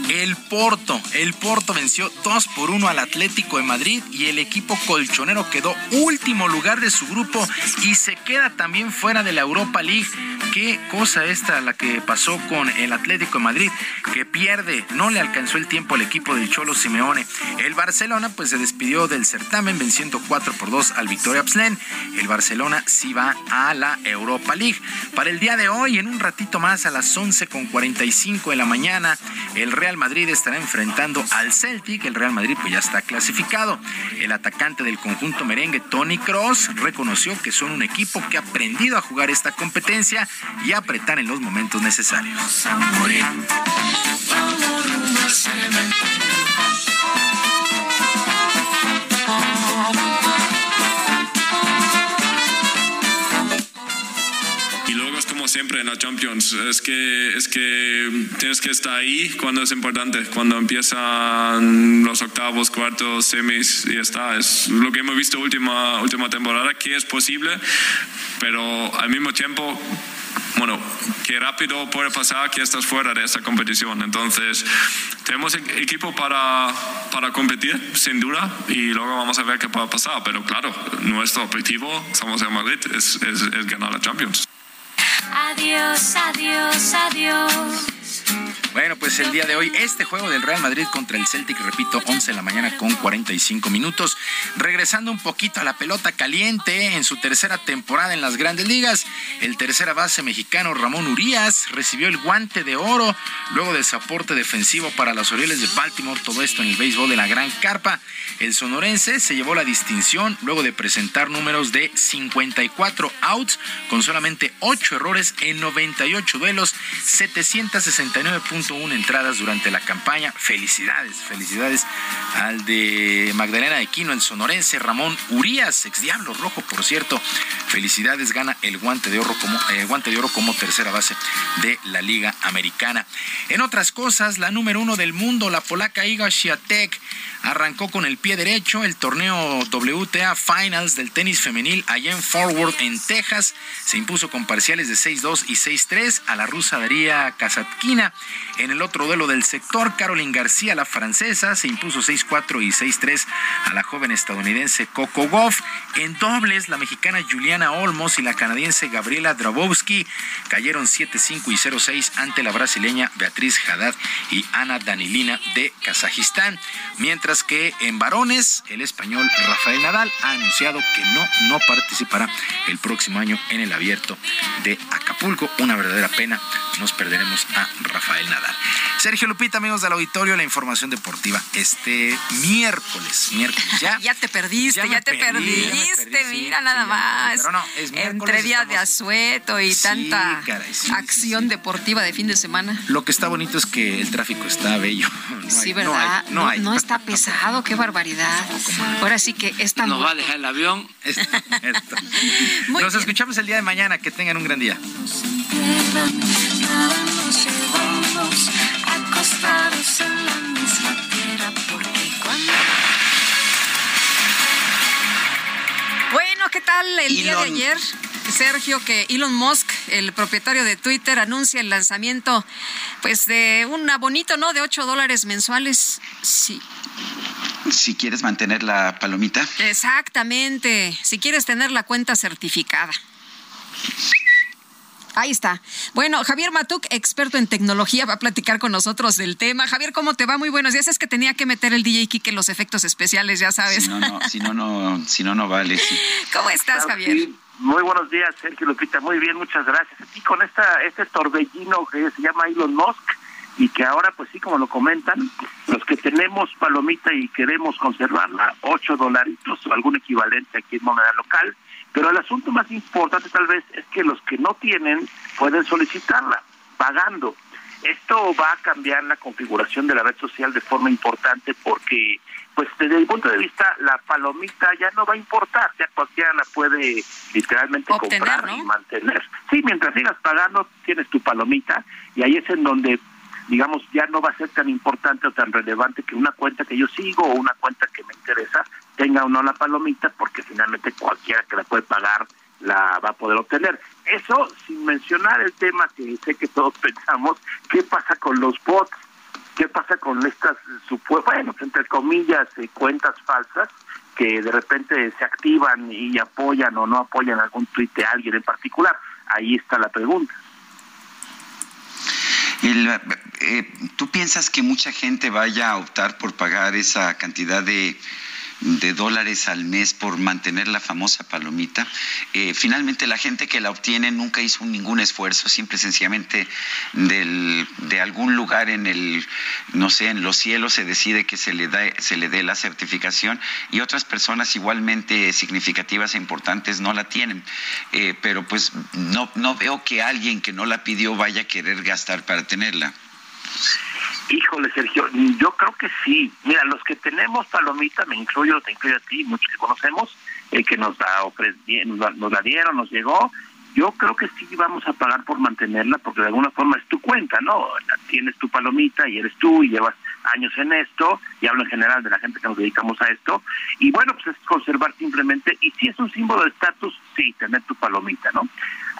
El Porto. El Porto venció 2 por 1 al Atlético de Madrid. Y el equipo colchonero quedó último lugar de su grupo y se queda también fuera de la Europa League. Qué cosa esta la que pasó con el Atlético de Madrid, que pierde, no le alcanzó el tiempo al equipo del Cholo Simeone. El Barcelona pues se despidió del certamen venciendo 4 por 2 al Victoria Pslen. El Barcelona sí va a la Europa League. Para el día de hoy, en un ratito más a las 11 con 45 de la mañana, el Real Madrid estará enfrentando al Celtic. El Real Madrid pues ya está clasificado. El atacante del conjunto merengue, Tony Cross, reconoció que son un equipo que ha aprendido a jugar esta competencia y apretar en los momentos necesarios.
Siempre en la Champions, es que, es que tienes que estar ahí cuando es importante, cuando empiezan los octavos, cuartos, semis y está. Es lo que hemos visto última, última temporada, que es posible, pero al mismo tiempo bueno, qué rápido puede pasar que estás fuera de esta competición. Entonces, tenemos e-, equipo para, para competir, sin duda, y luego vamos a ver qué puede pasar. Pero claro, nuestro objetivo, estamos en Madrid, es, es, es ganar la Champions.
Adiós, adiós, adiós.
Bueno, pues el día de hoy, este juego del Real Madrid contra el Celtic, repito, 11 de la mañana con 45 minutos. Regresando un poquito a la pelota caliente en su tercera temporada en las grandes ligas, el tercera base mexicano Ramón Urias recibió el guante de oro luego del soporte defensivo para los Orioles de Baltimore, todo esto en el béisbol de la Gran Carpa. El sonorense se llevó la distinción luego de presentar números de 54 outs con solamente 8 errores en 98 duelos, 760 69.1 entradas durante la campaña. Felicidades, felicidades al de Magdalena de Quino, el sonorense Ramón Urias, ex Diablo Rojo, por cierto. Felicidades, gana el guante de oro como, eh, guante de oro como tercera base de la Liga Americana. En otras cosas, la número uno del mundo, la polaca Iga Swiatek, arrancó con el pie derecho el torneo WTA Finals del tenis femenil allá en Forward, en Texas. Se impuso con parciales de 6-2 y 6-3 a la rusa Daría Kazatkina en el otro duelo del sector, Caroline García, la francesa, se impuso 6-4 y 6-3 a la joven estadounidense Coco Goff. En dobles, la mexicana Juliana Olmos y la canadiense Gabriela Drabowski cayeron 7-5 y 0-6 ante la brasileña Beatriz Haddad y Ana Danilina de Kazajistán. Mientras que en varones, el español Rafael Nadal ha anunciado que no, no participará el próximo año en el abierto de Acapulco. Una verdadera pena. Nos perderemos a Rafael Nadal. Sergio Lupita, amigos del auditorio, la información deportiva este miércoles. Miércoles ya.
ya te perdiste, ya, te perdiste, mira nada más.
Pero no, es
Entre días de asueto y tanta acción deportiva de fin de semana.
Lo que está bonito es que el tráfico está bello.
sí, ¿verdad? No, hay, no, está pesado, qué barbaridad. Ahora sí que esta.
Nos va a dejar el avión.
Nos escuchamos el día de mañana. Que tengan un gran día.
Bueno, ¿qué tal el día de ayer? Sergio, que Elon Musk, el propietario de Twitter, anuncia el lanzamiento, pues, de un abonito, ¿no? De 8 dólares mensuales. Sí.
Si quieres mantener la palomita.
Exactamente. Si quieres tener la cuenta certificada. Ahí está. Bueno, Javier Matuk, experto en tecnología, va a platicar con nosotros del tema. Javier, ¿cómo te va? Muy buenos días. Es que tenía que meter el DJ Kike los efectos especiales, ya sabes.
Si no, no, si no, no, si no, no vale.
¿Cómo estás, Javier?
Muy buenos días, Sergio Lupita. Muy bien, muchas gracias. Aquí con esta, este torbellino que se llama Elon Musk y que ahora, pues sí, como lo comentan, los que tenemos palomita y queremos conservarla, ocho dolaritos o algún equivalente aquí en moneda local, pero el asunto más importante tal vez es que los que no tienen pueden solicitarla pagando. Esto va a cambiar la configuración de la red social de forma importante porque, pues desde el punto de vista, la palomita ya no va a importar, ya cualquiera la puede literalmente comprar y mantener. Sí, mientras sigas pagando, tienes tu palomita y ahí es en donde digamos, ya no va a ser tan importante o tan relevante que una cuenta que yo sigo o una cuenta que me interesa tenga o no la palomita, porque finalmente cualquiera que la puede pagar la va a poder obtener. Eso sin mencionar el tema que sé que todos pensamos, ¿qué pasa con los bots? ¿Qué pasa con estas, bueno, entre comillas, eh, cuentas falsas que de repente se activan y apoyan o no apoyan algún tuit de alguien en particular? Ahí está la pregunta.
Eh, ¿Tú piensas que mucha gente vaya a optar por pagar esa cantidad de de dólares al mes por mantener la famosa palomita. Eh, finalmente la gente que la obtiene nunca hizo ningún esfuerzo, simple y sencillamente del, de algún lugar en el, no sé, en los cielos se decide que se le, da, se le dé la certificación y otras personas igualmente significativas e importantes no la tienen. Eh, pero pues no, no veo que alguien que no la pidió vaya a querer gastar para tenerla.
Híjole, Sergio, yo creo que sí. Mira, los que tenemos palomita, me incluyo, te incluyo a ti, muchos que conocemos, eh, que nos, da, nos, nos la dieron, nos llegó, yo creo que sí vamos a pagar por mantenerla, porque de alguna forma es tu cuenta, ¿no? Tienes tu palomita y eres tú y llevas años en esto, y hablo en general de la gente que nos dedicamos a esto, y bueno, pues es conservar simplemente, y si es un símbolo de estatus, sí, tener tu palomita, ¿no?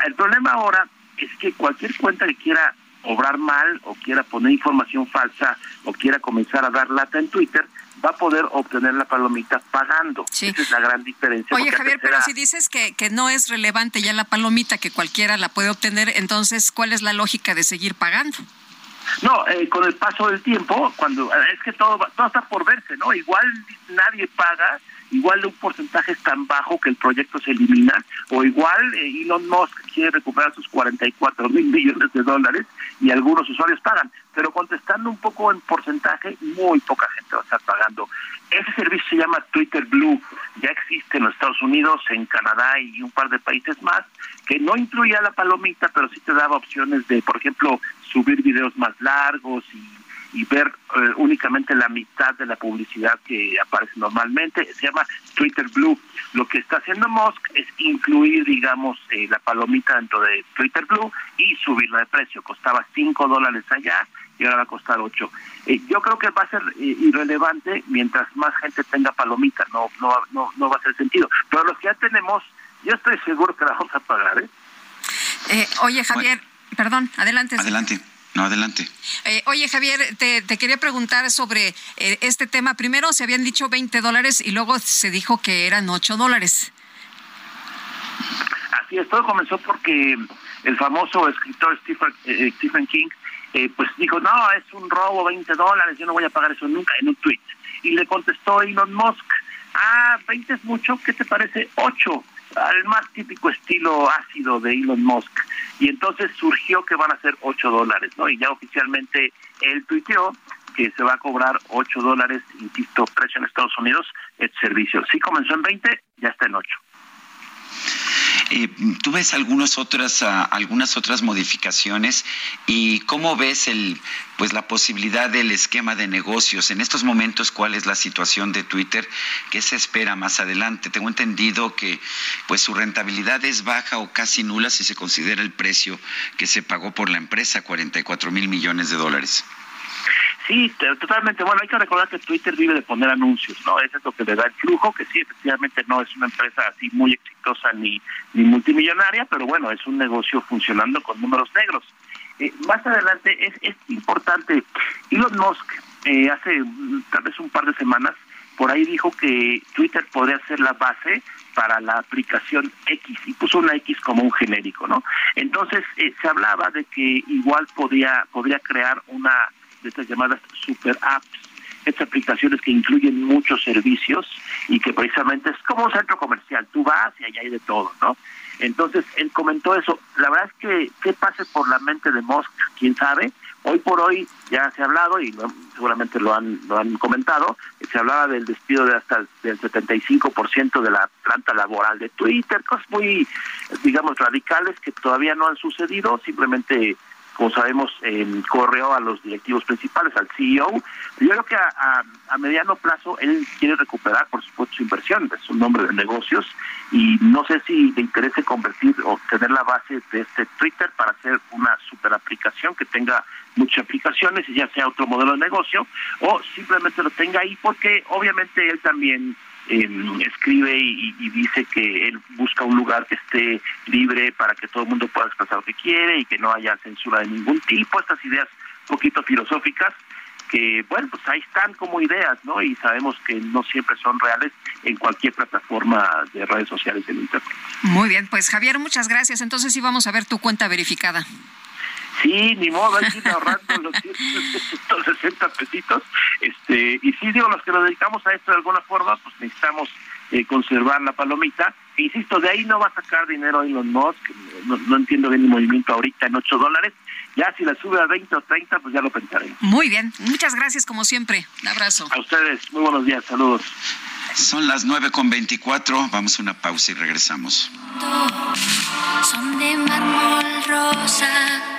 El problema ahora es que cualquier cuenta que quiera obrar mal o quiera poner información falsa o quiera comenzar a dar lata en Twitter, va a poder obtener la palomita pagando. Esa es la gran diferencia.
Oye, Javier, pero si dices que, que no es relevante ya la palomita, que cualquiera la puede obtener, entonces, ¿cuál es la lógica de seguir pagando?
No, eh, con el paso del tiempo, cuando es que todo, todo está por verse, ¿no? Igual nadie paga igual un porcentaje es tan bajo que el proyecto se elimina, o igual eh, Elon Musk quiere recuperar sus 44 mil millones de dólares y algunos usuarios pagan, pero contestando un poco en porcentaje, muy poca gente va a estar pagando. Ese servicio se llama Twitter Blue, ya existe en los Estados Unidos, en Canadá y un par de países más, que no incluía la palomita, pero sí te daba opciones de, por ejemplo, subir videos más largos y y ver eh, únicamente la mitad de la publicidad que aparece normalmente. Se llama Twitter Blue. Lo que está haciendo Musk es incluir, digamos, eh, la palomita dentro de Twitter Blue y subirla de precio. Costaba 5 dólares allá y ahora va a costar 8. Eh, yo creo que va a ser irrelevante mientras más gente tenga palomita. No, no, no, no va a ser sentido. Pero los que ya tenemos, yo estoy seguro que la vamos a pagar.
oye, Javier, perdón, adelante.
Adelante. No, adelante.
Eh, oye, Javier, te, quería preguntar sobre eh, este tema. Primero se habían dicho 20 dólares y luego se dijo que eran 8 dólares.
Así es, todo comenzó porque el famoso escritor Stephen, eh, Stephen King pues dijo, no, es un robo, 20 dólares, yo no voy a pagar eso nunca en un tweet. Y le contestó Elon Musk, ah, 20 es mucho, ¿qué te parece? 8 al más típico estilo ácido de Elon Musk. Y entonces surgió que van a ser 8 dólares, ¿no? Y ya oficialmente él tuiteó que se va a cobrar 8 dólares, insisto, precio en Estados Unidos, el servicio. Sí comenzó en 20, ya está en 8.
Eh, ¿Tú ves algunas otras, ah, algunas otras modificaciones y cómo ves el, pues la posibilidad del esquema de negocios en estos momentos? ¿Cuál es la situación de Twitter? ¿Qué se espera más adelante? Tengo entendido que pues su rentabilidad es baja o casi nula si se considera el precio que se pagó por la empresa, 44 mil millones de dólares.
Sí, totalmente. Bueno, hay que recordar que Twitter vive de poner anuncios, ¿no? Eso es lo que le da el flujo, que sí, efectivamente no es una empresa así muy exitosa ni, ni multimillonaria, pero bueno, es un negocio funcionando con números negros. Eh, más adelante es, es importante, Elon Musk eh, hace tal vez un par de semanas por ahí dijo que Twitter podría ser la base para la aplicación X y puso una X como un genérico, ¿no? Entonces eh, se hablaba de que igual podía podría crear una de estas llamadas super apps, estas aplicaciones que incluyen muchos servicios y que precisamente es como un centro comercial, tú vas y allá hay de todo, ¿no? Entonces, él comentó eso. La verdad es que, ¿qué pase por la mente de Musk? ¿Quién sabe? Hoy por hoy ya se ha hablado, y seguramente lo han, lo han comentado, se hablaba del despido de hasta del 75% de la planta laboral de Twitter, cosas muy, digamos, radicales que todavía no han sucedido, simplemente como sabemos, en correo a los directivos principales, al CEO. Yo creo que a, mediano plazo él quiere recuperar, por supuesto, su inversión, es un nombre de negocios, y no sé si le interese convertir o tener la base de este Twitter para hacer una super aplicación que tenga muchas aplicaciones y ya sea otro modelo de negocio, o simplemente lo tenga ahí porque obviamente él también Em, escribe y, dice que él busca un lugar que esté libre para que todo el mundo pueda expresar lo que quiere y que no haya censura de ningún tipo, estas ideas un poquito filosóficas que, bueno, pues ahí están como ideas, ¿no? Y sabemos que no siempre son reales en cualquier plataforma de redes sociales en Internet.
Muy bien, pues Javier, muchas gracias. Entonces sí vamos a ver tu cuenta verificada.
Sí, ni modo, hay que ir ahorrando los 160 pesitos. Este, y sí, digo, los que nos dedicamos a esto de alguna forma, pues necesitamos eh, conservar la palomita. E insisto, de ahí no va a sacar dinero Elon Musk, no, no entiendo bien el movimiento ahorita en 8 dólares. Ya si la sube a 20 o 30, pues ya lo pensaremos.
Muy bien, muchas gracias como siempre. Un abrazo.
A ustedes, muy buenos días, saludos.
Son las 9 con 24, vamos a una pausa y regresamos.
Son de mármol rosa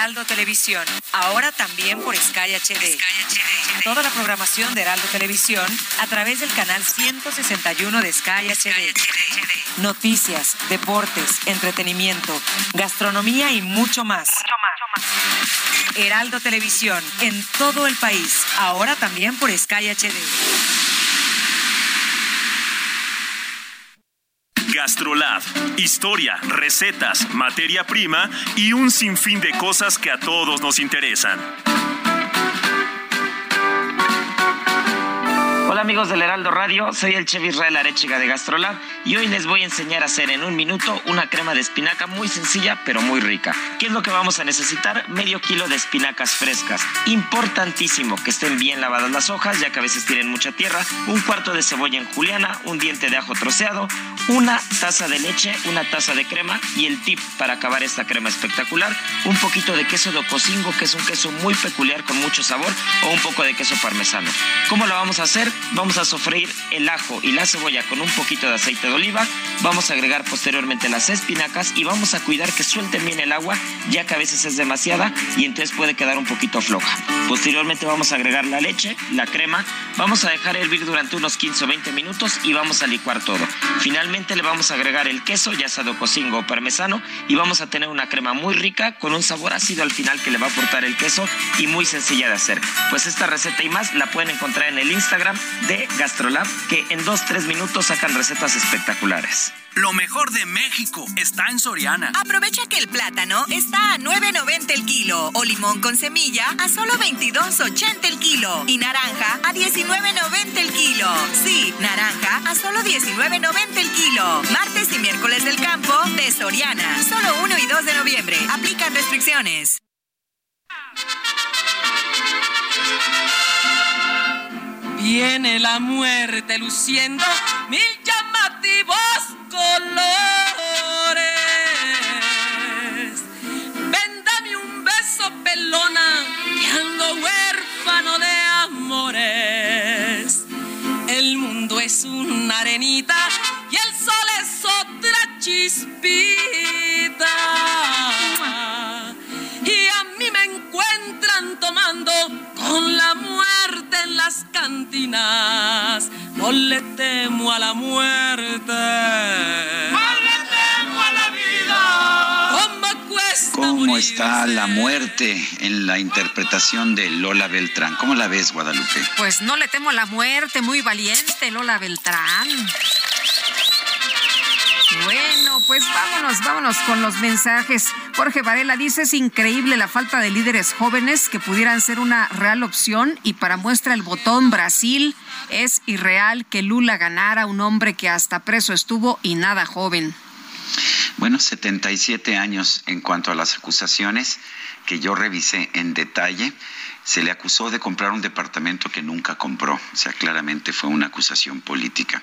Heraldo Televisión, ahora también por Sky HD. Toda la programación de Heraldo Televisión a través del canal 161 de Sky HD. Noticias, deportes, entretenimiento, gastronomía y mucho más. Heraldo Televisión, en todo el país, ahora también por Sky HD.
Gastrolab, historia, recetas, materia prima y un sinfín de cosas que a todos nos interesan.
Hola amigos del Heraldo Radio, soy el chef Israel Arechiga de Gastrolab y hoy les voy a enseñar a hacer en un minuto una crema de espinaca muy sencilla pero muy rica. ¿Qué es lo que vamos a necesitar? Medio kilo de espinacas frescas. Importantísimo que estén bien lavadas las hojas ya que a veces tienen mucha tierra. Un cuarto de cebolla en juliana, un diente de ajo troceado, una taza de leche, una taza de crema y el tip para acabar esta crema espectacular, un poquito de queso de cocingo que es un queso muy peculiar con mucho sabor o un poco de queso parmesano. ¿Cómo lo vamos a hacer? Vamos a sofreír el ajo y la cebolla con un poquito de aceite de oliva. Vamos a agregar posteriormente las espinacas y vamos a cuidar que suelten bien el agua, ya que a veces es demasiada y entonces puede quedar un poquito floja. Posteriormente vamos a agregar la leche, la crema, vamos a dejar hervir durante unos 15 o 20 minutos y vamos a licuar todo. Finalmente le vamos a agregar el queso, ya sea de cocingo o parmesano, y vamos a tener una crema muy rica con un sabor ácido al final que le va a aportar el queso y muy sencilla de hacer. Pues esta receta y más la pueden encontrar en el Instagram de Gastrolab, que en 2-3 minutos sacan recetas espectaculares.
Lo mejor de México está en Soriana.
Aprovecha que el plátano está a 9.90 el kilo o limón con semilla a solo 22.80 el kilo y naranja a 19.90 el kilo. Sí, naranja a solo 19.90 el kilo. Martes y miércoles del campo de Soriana. Solo 1 y 2 de noviembre. Aplican restricciones.
Viene la muerte luciendo mil llamativos colores. Ven, dame un beso, pelona, que ando huérfano de amores. El mundo es una arenita y el sol es otra chispita. Tomando con la muerte en las cantinas. No le temo a la muerte. No le temo a la vida. ¿Cómo cuesta
¿Cómo está la muerte en la interpretación de Lola Beltrán? ¿Cómo la ves, Guadalupe?
Pues no le temo a la muerte, muy valiente Lola Beltrán. Bueno, pues vámonos, vámonos con los mensajes. Jorge Varela dice, es increíble la falta de líderes jóvenes que pudieran ser una real opción y para muestra el botón Brasil, es irreal que Lula ganara un hombre que hasta preso estuvo y nada joven.
Bueno, 77 años en cuanto a las acusaciones que yo revisé en detalle. Se le acusó de comprar un departamento que nunca compró. O sea, claramente fue una acusación política.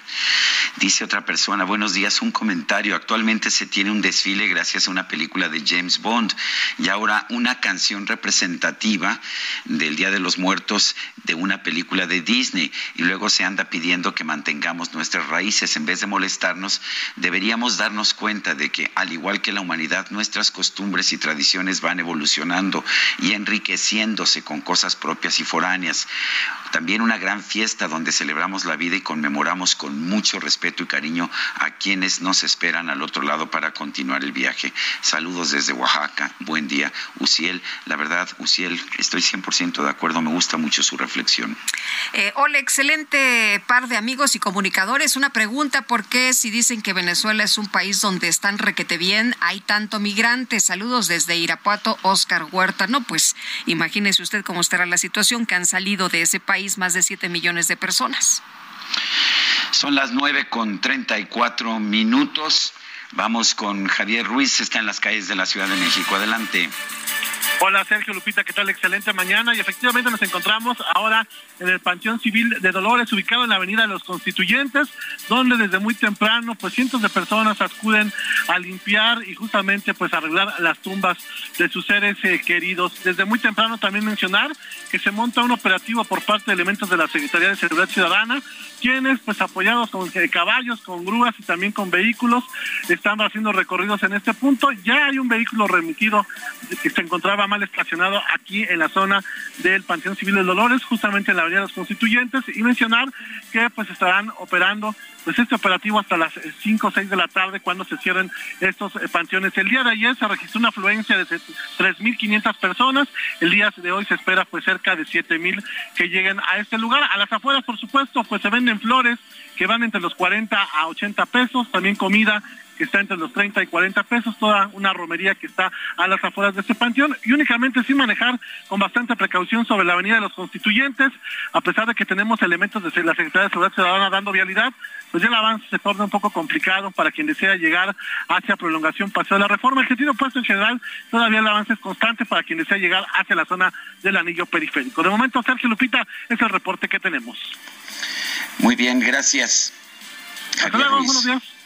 Dice otra persona, buenos días, un comentario. Actualmente se tiene un desfile gracias a una película de James Bond y ahora una canción representativa del Día de los Muertos de una película de Disney. Y luego se anda pidiendo que mantengamos nuestras raíces. En vez de molestarnos, deberíamos darnos cuenta de que, al igual que la humanidad, nuestras costumbres y tradiciones van evolucionando y enriqueciéndose con cosas propias y foráneas. También una gran fiesta donde celebramos la vida y conmemoramos con mucho respeto y cariño a quienes nos esperan al otro lado para continuar el viaje. Saludos desde Oaxaca. Buen día. Uciel, la verdad, Uciel, estoy 100% de acuerdo. Me gusta mucho su reflexión.
Eh, hola, excelente par de amigos y comunicadores. Una pregunta, ¿por qué si dicen que Venezuela es un país donde están requete bien, hay tanto migrante? Saludos desde Irapuato, Oscar Huerta. No, pues imagínese usted cómo estará la situación que han salido de ese país más de 7 millones de personas.
Son las nueve con 34 minutos. Vamos con Javier Ruiz, está en las calles de la Ciudad de México. Adelante.
Hola Sergio Lupita, ¿qué tal? Excelente mañana y efectivamente nos encontramos ahora en el Panteón Civil de Dolores, ubicado en la Avenida de los Constituyentes, donde desde muy temprano pues cientos de personas acuden a limpiar y justamente pues arreglar las tumbas de sus seres eh, queridos. Desde muy temprano también mencionar que se monta un operativo por parte de elementos de la Secretaría de Seguridad Ciudadana, quienes pues apoyados con eh, caballos, con grúas y también con vehículos están haciendo recorridos en este punto. Ya hay un vehículo remitido que se encontraba mal estacionado aquí en la zona del Panteón Civil de Dolores, justamente en la Constituyentes, y mencionar que pues estarán operando pues este operativo hasta las 5 o 6 de la tarde cuando se cierren estos eh, panteones. El día de ayer se registró una afluencia de 3.500 personas, el día de hoy se espera pues cerca de 7.000 que lleguen a este lugar. A las afueras, por supuesto, pues se venden flores que van entre los 40 a 80 pesos, también comida que está entre los 30 y 40 pesos, toda una romería que está a las afueras de este panteón y únicamente sin manejar con bastante precaución sobre la avenida de los constituyentes, a pesar de que tenemos elementos de la Secretaría de Seguridad Ciudadana dando vialidad, pues ya el avance se torna un poco complicado para quien desea llegar hacia prolongación Paseo de la Reforma. El sentido opuesto en general, todavía el avance es constante para quien desea llegar hacia la zona del anillo periférico. De momento, Sergio Lupita, es el reporte que tenemos.
Muy bien, gracias.
Hasta luego, buenos días.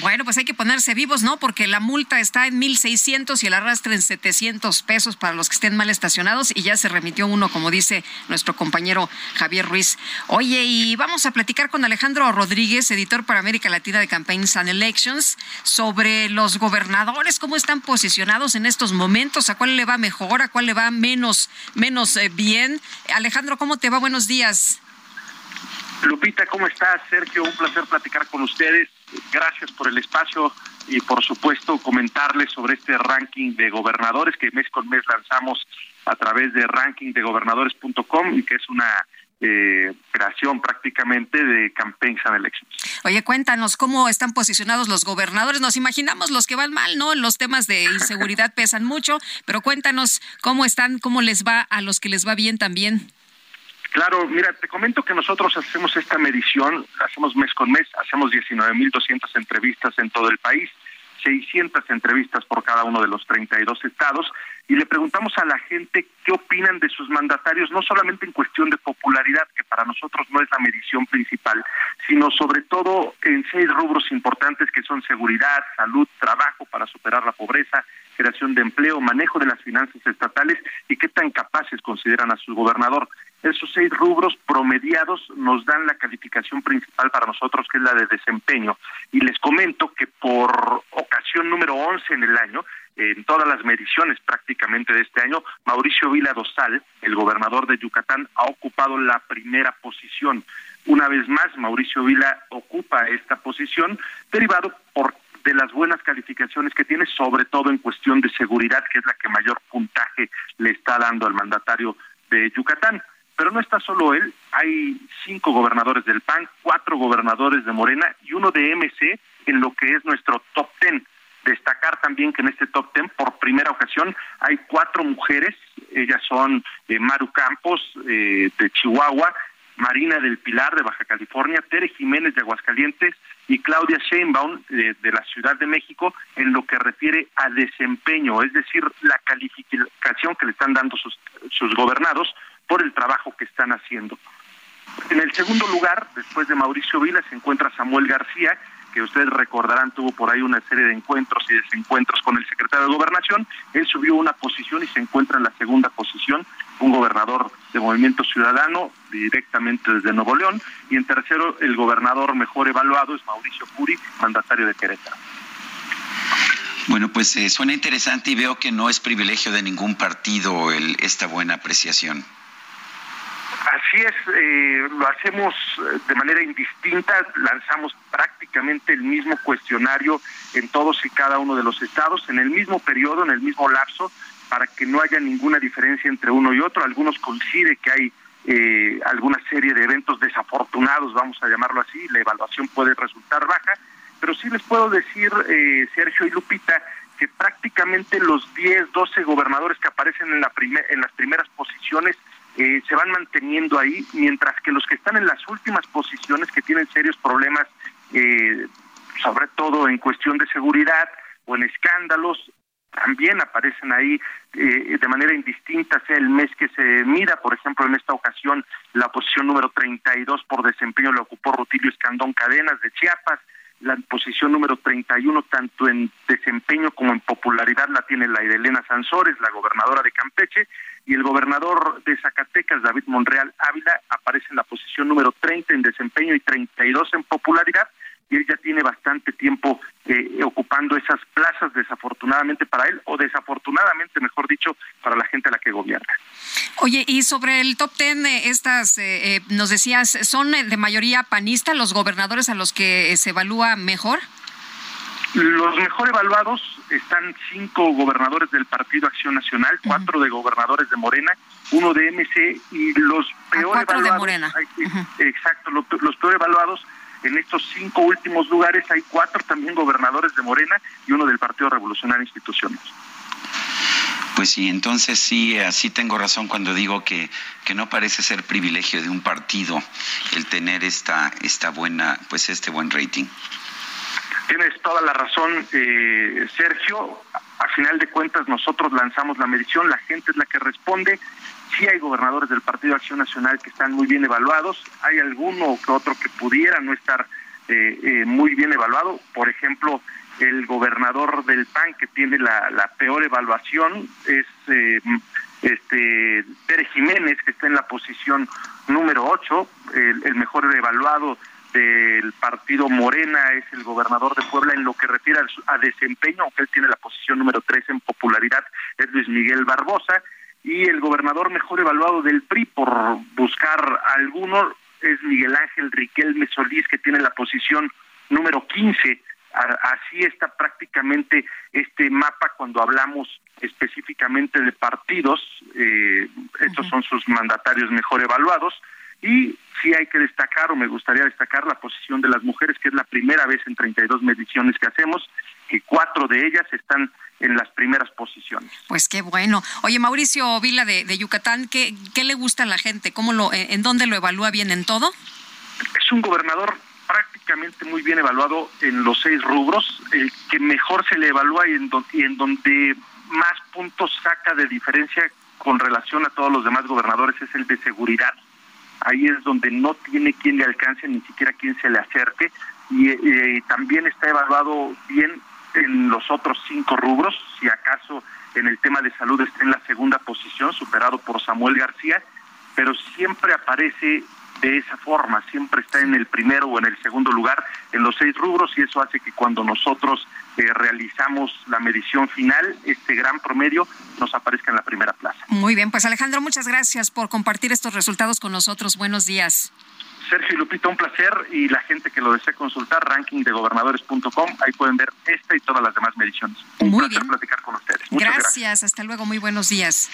Bueno, pues hay que ponerse vivos, ¿no? Porque la multa está en 1.600 y el arrastre en 700 pesos para los que estén mal estacionados y ya se remitió uno, como dice nuestro compañero Javier Ruiz. Oye, y vamos a platicar con Alejandro Rodríguez, editor para América Latina de Campaigns and Elections, sobre los gobernadores, cómo están posicionados en estos momentos, a cuál le va mejor, a cuál le va menos, menos eh, bien. Alejandro, ¿cómo te va? Buenos días.
Lupita, ¿cómo estás? Sergio, un placer platicar con ustedes. Gracias por el espacio y por supuesto comentarles sobre este ranking de gobernadores que mes con mes lanzamos a través de rankingdegobernadores.com y que es una eh, creación prácticamente de Campaigns and Elections.
Oye, cuéntanos cómo están posicionados los gobernadores. Nos imaginamos los que van mal, ¿no? Los temas de inseguridad pesan mucho, pero cuéntanos cómo están, cómo les va a los que les va bien también.
Claro, mira, te comento que nosotros hacemos esta medición, hacemos mes con mes, hacemos 19.200 entrevistas en todo el país, 600 entrevistas por cada uno de los 32 estados y le preguntamos a la gente qué opinan de sus mandatarios, no solamente en cuestión de popularidad, que para nosotros no es la medición principal, sino sobre todo en seis rubros importantes que son seguridad, salud, trabajo para superar la pobreza, creación de empleo, manejo de las finanzas estatales y qué tan capaces consideran a su gobernador. Esos seis rubros promediados nos dan la calificación principal para nosotros, que es la de desempeño. Y les comento que por ocasión número 11 en el año, en todas las mediciones prácticamente de este año, Mauricio Vila Dosal, el gobernador de Yucatán, ha ocupado la primera posición. Una vez más, Mauricio Vila ocupa esta posición, derivado por de las buenas calificaciones que tiene, sobre todo en cuestión de seguridad, que es la que mayor puntaje le está dando al mandatario de Yucatán. Pero no está solo él, hay cinco gobernadores del PAN, cuatro gobernadores de Morena y uno de MC en lo que es nuestro top ten. Destacar también que en este top ten, por primera ocasión, hay cuatro mujeres, ellas son eh, Maru Campos eh, de Chihuahua, Marina del Pilar de Baja California, Tere Jiménez de Aguascalientes y Claudia Sheinbaum de, la Ciudad de México en lo que refiere a desempeño, es decir, la calificación que le están dando sus, sus gobernados por el trabajo que están haciendo. En el segundo lugar, después de Mauricio Vila, se encuentra Samuel García, que ustedes recordarán tuvo por ahí una serie de encuentros y desencuentros con el secretario de Gobernación. Él subió una posición y se encuentra en la segunda posición, un gobernador de Movimiento Ciudadano directamente desde Nuevo León. Y en tercero, el gobernador mejor evaluado es Mauricio Curi, mandatario de Querétaro.
Bueno, pues eh, suena interesante y veo que no es privilegio de ningún partido el, esta buena apreciación.
Así es, eh, lo hacemos eh, de manera indistinta, lanzamos prácticamente el mismo cuestionario en todos y cada uno de los estados, en el mismo periodo, en el mismo lapso, para que no haya ninguna diferencia entre uno y otro. Algunos coincide que hay eh, alguna serie de eventos desafortunados, vamos a llamarlo así, la evaluación puede resultar baja, pero sí les puedo decir, eh, Sergio y Lupita, que prácticamente los 10, 12 gobernadores que aparecen en, la primer, en las primeras posiciones eh, se van manteniendo ahí, mientras que los que están en las últimas posiciones, que tienen serios problemas, eh, sobre todo en cuestión de seguridad o en escándalos, también aparecen ahí eh, de manera indistinta, sea el mes que se mira, por ejemplo, en esta ocasión la posición número 32 por desempeño la ocupó Rutilio Escandón Cadenas de Chiapas, la posición número 31 tanto en desempeño como en popularidad la tiene la Elena Sansores, la gobernadora de Campeche, y el gobernador de Zacatecas, David Monreal Ávila, aparece en la posición número 30 en desempeño y 32 en popularidad, y él ya tiene bastante tiempo eh, ocupando esas plazas, desafortunadamente para él, o desafortunadamente, mejor dicho, para la gente a la que gobierna.
Oye, y sobre el top ten, eh, estas, eh, eh, nos decías, ¿son de mayoría panista los gobernadores a los que se evalúa mejor?
Los mejor evaluados están cinco gobernadores del Partido Acción Nacional, cuatro de gobernadores de Morena, uno de MC y los peor
cuatro
evaluados.
de Morena.
Exacto, lo, los peor evaluados en estos cinco últimos lugares hay cuatro también gobernadores de Morena y uno del Partido Revolucionario Institucional.
Pues sí, entonces sí, así tengo razón cuando digo que, que no parece ser privilegio de un partido el tener esta, esta buena, pues este buen rating.
Tienes toda la razón, eh, Sergio. A final de cuentas, nosotros lanzamos la medición, la gente es la que responde. Sí hay gobernadores del Partido Acción Nacional que están muy bien evaluados, hay alguno que otro que pudiera no estar eh, eh, muy bien evaluado. Por ejemplo, el gobernador del PAN que tiene la, peor evaluación es eh, este Pérez Jiménez, que está en la posición número 8, el, el mejor evaluado del partido Morena es el gobernador de Puebla en lo que refiere a, desempeño, aunque él tiene la posición número 3 en popularidad, es Luis Miguel Barbosa, y el gobernador mejor evaluado del PRI, por buscar alguno, es Miguel Ángel Riquelme Solís, que tiene la posición número 15. Así está prácticamente este mapa cuando hablamos específicamente de partidos, eh, estos son sus mandatarios mejor evaluados, y sí hay que destacar, o me gustaría destacar, la posición de las mujeres, que es la primera vez en 32 mediciones que hacemos, que cuatro de ellas están en las primeras posiciones.
Pues qué bueno. Oye, Mauricio Vila de, Yucatán, ¿qué, ¿qué, le gusta a la gente? ¿Cómo lo, ¿En dónde lo evalúa bien en todo?
Es un gobernador prácticamente muy bien evaluado en los seis rubros, el que mejor se le evalúa y en, y en donde más puntos saca de diferencia con relación a todos los demás gobernadores es el de seguridad ahí es donde no tiene quien le alcance, ni siquiera quien se le acerque, y eh, también está evaluado bien en los otros cinco rubros, si acaso en el tema de salud está en la segunda posición, superado por Samuel García, pero siempre aparece de esa forma, siempre está en el primero o en el segundo lugar en los seis rubros y eso hace que cuando nosotros eh, realizamos la medición final, este gran promedio nos aparezca en la primera plaza.
Muy bien, pues Alejandro, muchas gracias por compartir estos resultados con nosotros. Buenos días.
Sergio y Lupita, un placer y la gente que lo desee consultar, rankingdegobernadores.com, ahí pueden ver esta y todas las demás mediciones. Un muy placer platicar con ustedes.
Gracias, gracias, hasta luego, muy buenos días.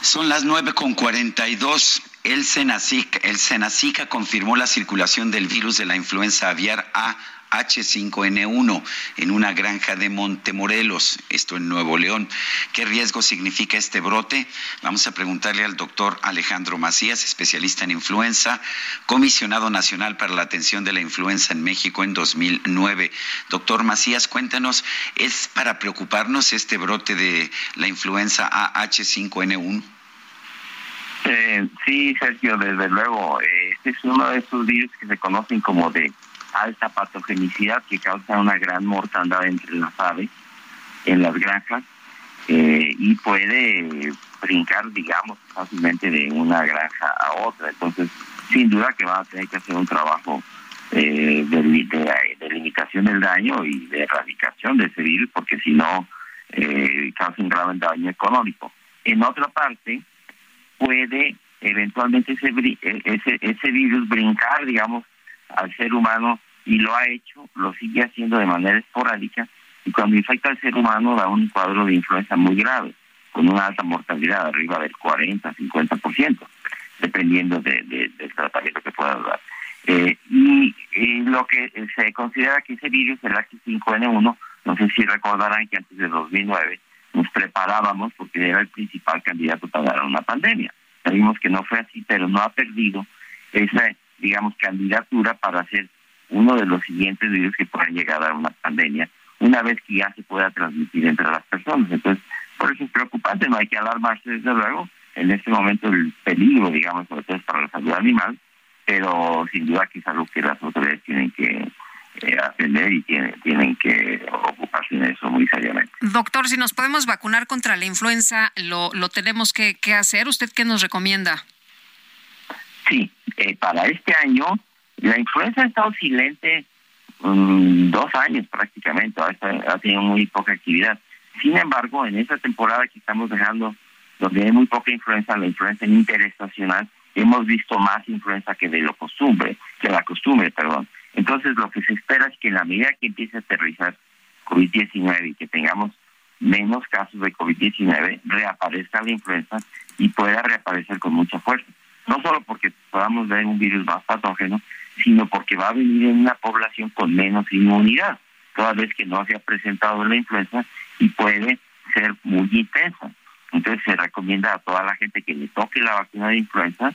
Son las nueve con cuarenta y dos. El Senacic, el Senacica confirmó la circulación del virus de la influenza aviar A H5N1 en una granja de Montemorelos, esto en Nuevo León. ¿Qué riesgo significa este brote? Vamos a preguntarle al doctor Alejandro Macías, especialista en influenza, comisionado nacional para la atención de la influenza en México en 2009. Doctor Macías, cuéntanos, ¿es para preocuparnos este brote de la influenza AH5N1?
Eh, sí, Sergio, desde luego. Este es uno de esos virus que se conocen como de alta patogenicidad que causa una gran mortandad entre las aves en las granjas eh, y puede brincar, digamos, fácilmente de una granja a otra. Entonces, sin duda que va a tener que hacer un trabajo eh, de, de, limitación del daño y de erradicación de ese virus, porque si no, eh, causa un grave daño económico. En otra parte, puede eventualmente ese, ese, ese virus brincar, digamos, al ser humano y lo ha hecho, lo sigue haciendo de manera esporádica y cuando infecta al ser humano da un cuadro de influenza muy grave, con una alta mortalidad arriba del 40, 50%, dependiendo de, del tratamiento que pueda dar. Eh, y, lo que se considera que ese virus, el H5N1, no sé si recordarán que antes de 2009 nos preparábamos porque era el principal candidato para dar una pandemia. Sabemos que no fue así, pero no ha perdido esa digamos, candidatura para ser uno de los siguientes virus que puedan llegar a una pandemia, una vez que ya se pueda transmitir entre las personas. Entonces, por eso es preocupante, no hay que alarmarse desde luego. En este momento el peligro, digamos, sobre todo es para la salud animal, pero sin duda que es algo que las autoridades tienen que eh, atender y tienen, tienen que ocuparse de eso muy seriamente.
Doctor, si nos podemos vacunar contra la influenza, ¿lo, lo tenemos que, que hacer? ¿Usted qué nos recomienda?
Sí, eh, para este año la influenza ha estado silente um, dos años prácticamente, ha, tenido muy poca actividad. Sin embargo, en esta temporada que estamos dejando, donde hay muy poca influenza, la influenza interestacional, hemos visto más influenza que de lo costumbre, que la costumbre, perdón. Entonces, lo que se espera es que en la medida que empiece a aterrizar COVID-19 y que tengamos menos casos de COVID-19, reaparezca la influenza y pueda reaparecer con mucha fuerza no solo porque podamos ver un virus más patógeno, sino porque va a venir en una población con menos inmunidad, toda vez que no se ha presentado la influenza y puede ser muy intensa. Entonces se recomienda a toda la gente que le toque la vacuna de influenza,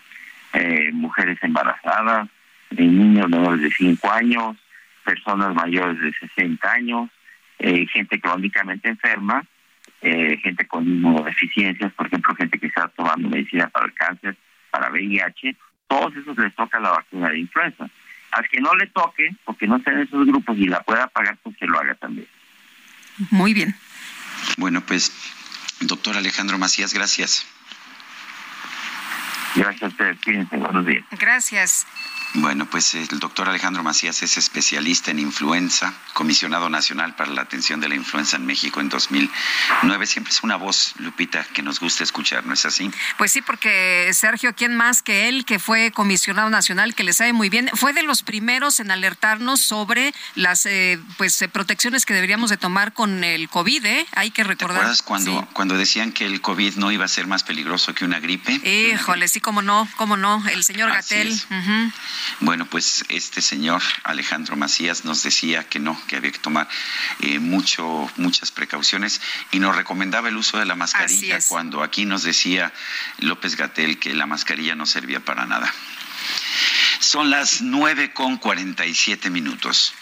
eh, mujeres embarazadas, eh, niños menores de 5 años, personas mayores de 60 años, eh, gente crónicamente enferma, gente con inmunodeficiencias, por ejemplo, gente que está tomando medicina para el cáncer, para VIH, todos esos les toca la vacuna de influenza. Al que no le toque, porque no está en esos grupos y la pueda pagar, pues que lo haga también.
Muy bien.
Bueno, pues, doctor Alejandro Macías, gracias.
Gracias a ustedes, fíjense, buenos días.
Gracias.
Bueno, pues el doctor Alejandro Macías es especialista en influenza, comisionado nacional para la atención de la influenza en México en 2009. Siempre es una voz, Lupita, que nos gusta escuchar, ¿no es así?
Pues sí, porque Sergio, ¿quién más que él, que fue comisionado nacional, que le sabe muy bien, fue de los primeros en alertarnos sobre las eh, pues eh, protecciones que deberíamos de tomar con el COVID, ¿eh? Hay que recordar. ¿Te
acuerdas cuando, cuando decían que el COVID no iba a ser más peligroso que una gripe?
Híjole, sí, cómo no, cómo no, el señor Gatel.
Bueno, pues este señor Alejandro Macías nos decía que no, que había que tomar eh, mucho, muchas precauciones y nos recomendaba el uso de la mascarilla cuando aquí nos decía López Gatel que la mascarilla no servía para nada. Son las nueve con cuarenta y siete minutos.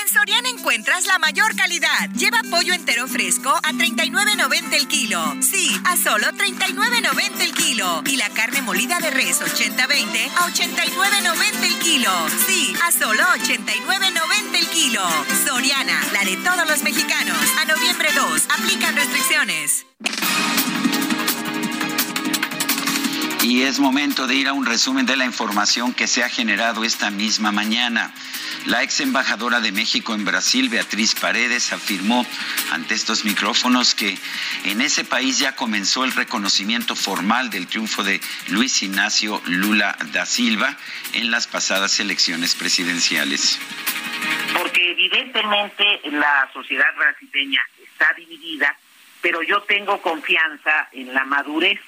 En Soriana encuentras la mayor calidad. Lleva pollo entero fresco a 39.90 el kilo. Sí, a solo 39.90 el kilo. Y la carne molida de res 80-20 a 89.90 el kilo. Sí, a solo 89.90 el kilo. Soriana, la de todos los mexicanos. A noviembre 2, aplican restricciones.
Y es momento de ir a un resumen de la información que se ha generado esta misma mañana. La ex embajadora de México en Brasil, Beatriz Paredes, afirmó ante estos micrófonos que en ese país ya comenzó el reconocimiento formal del triunfo de Luis Ignacio Lula da Silva en las pasadas elecciones presidenciales.
Porque evidentemente la sociedad brasileña está dividida, pero yo tengo confianza en la madurez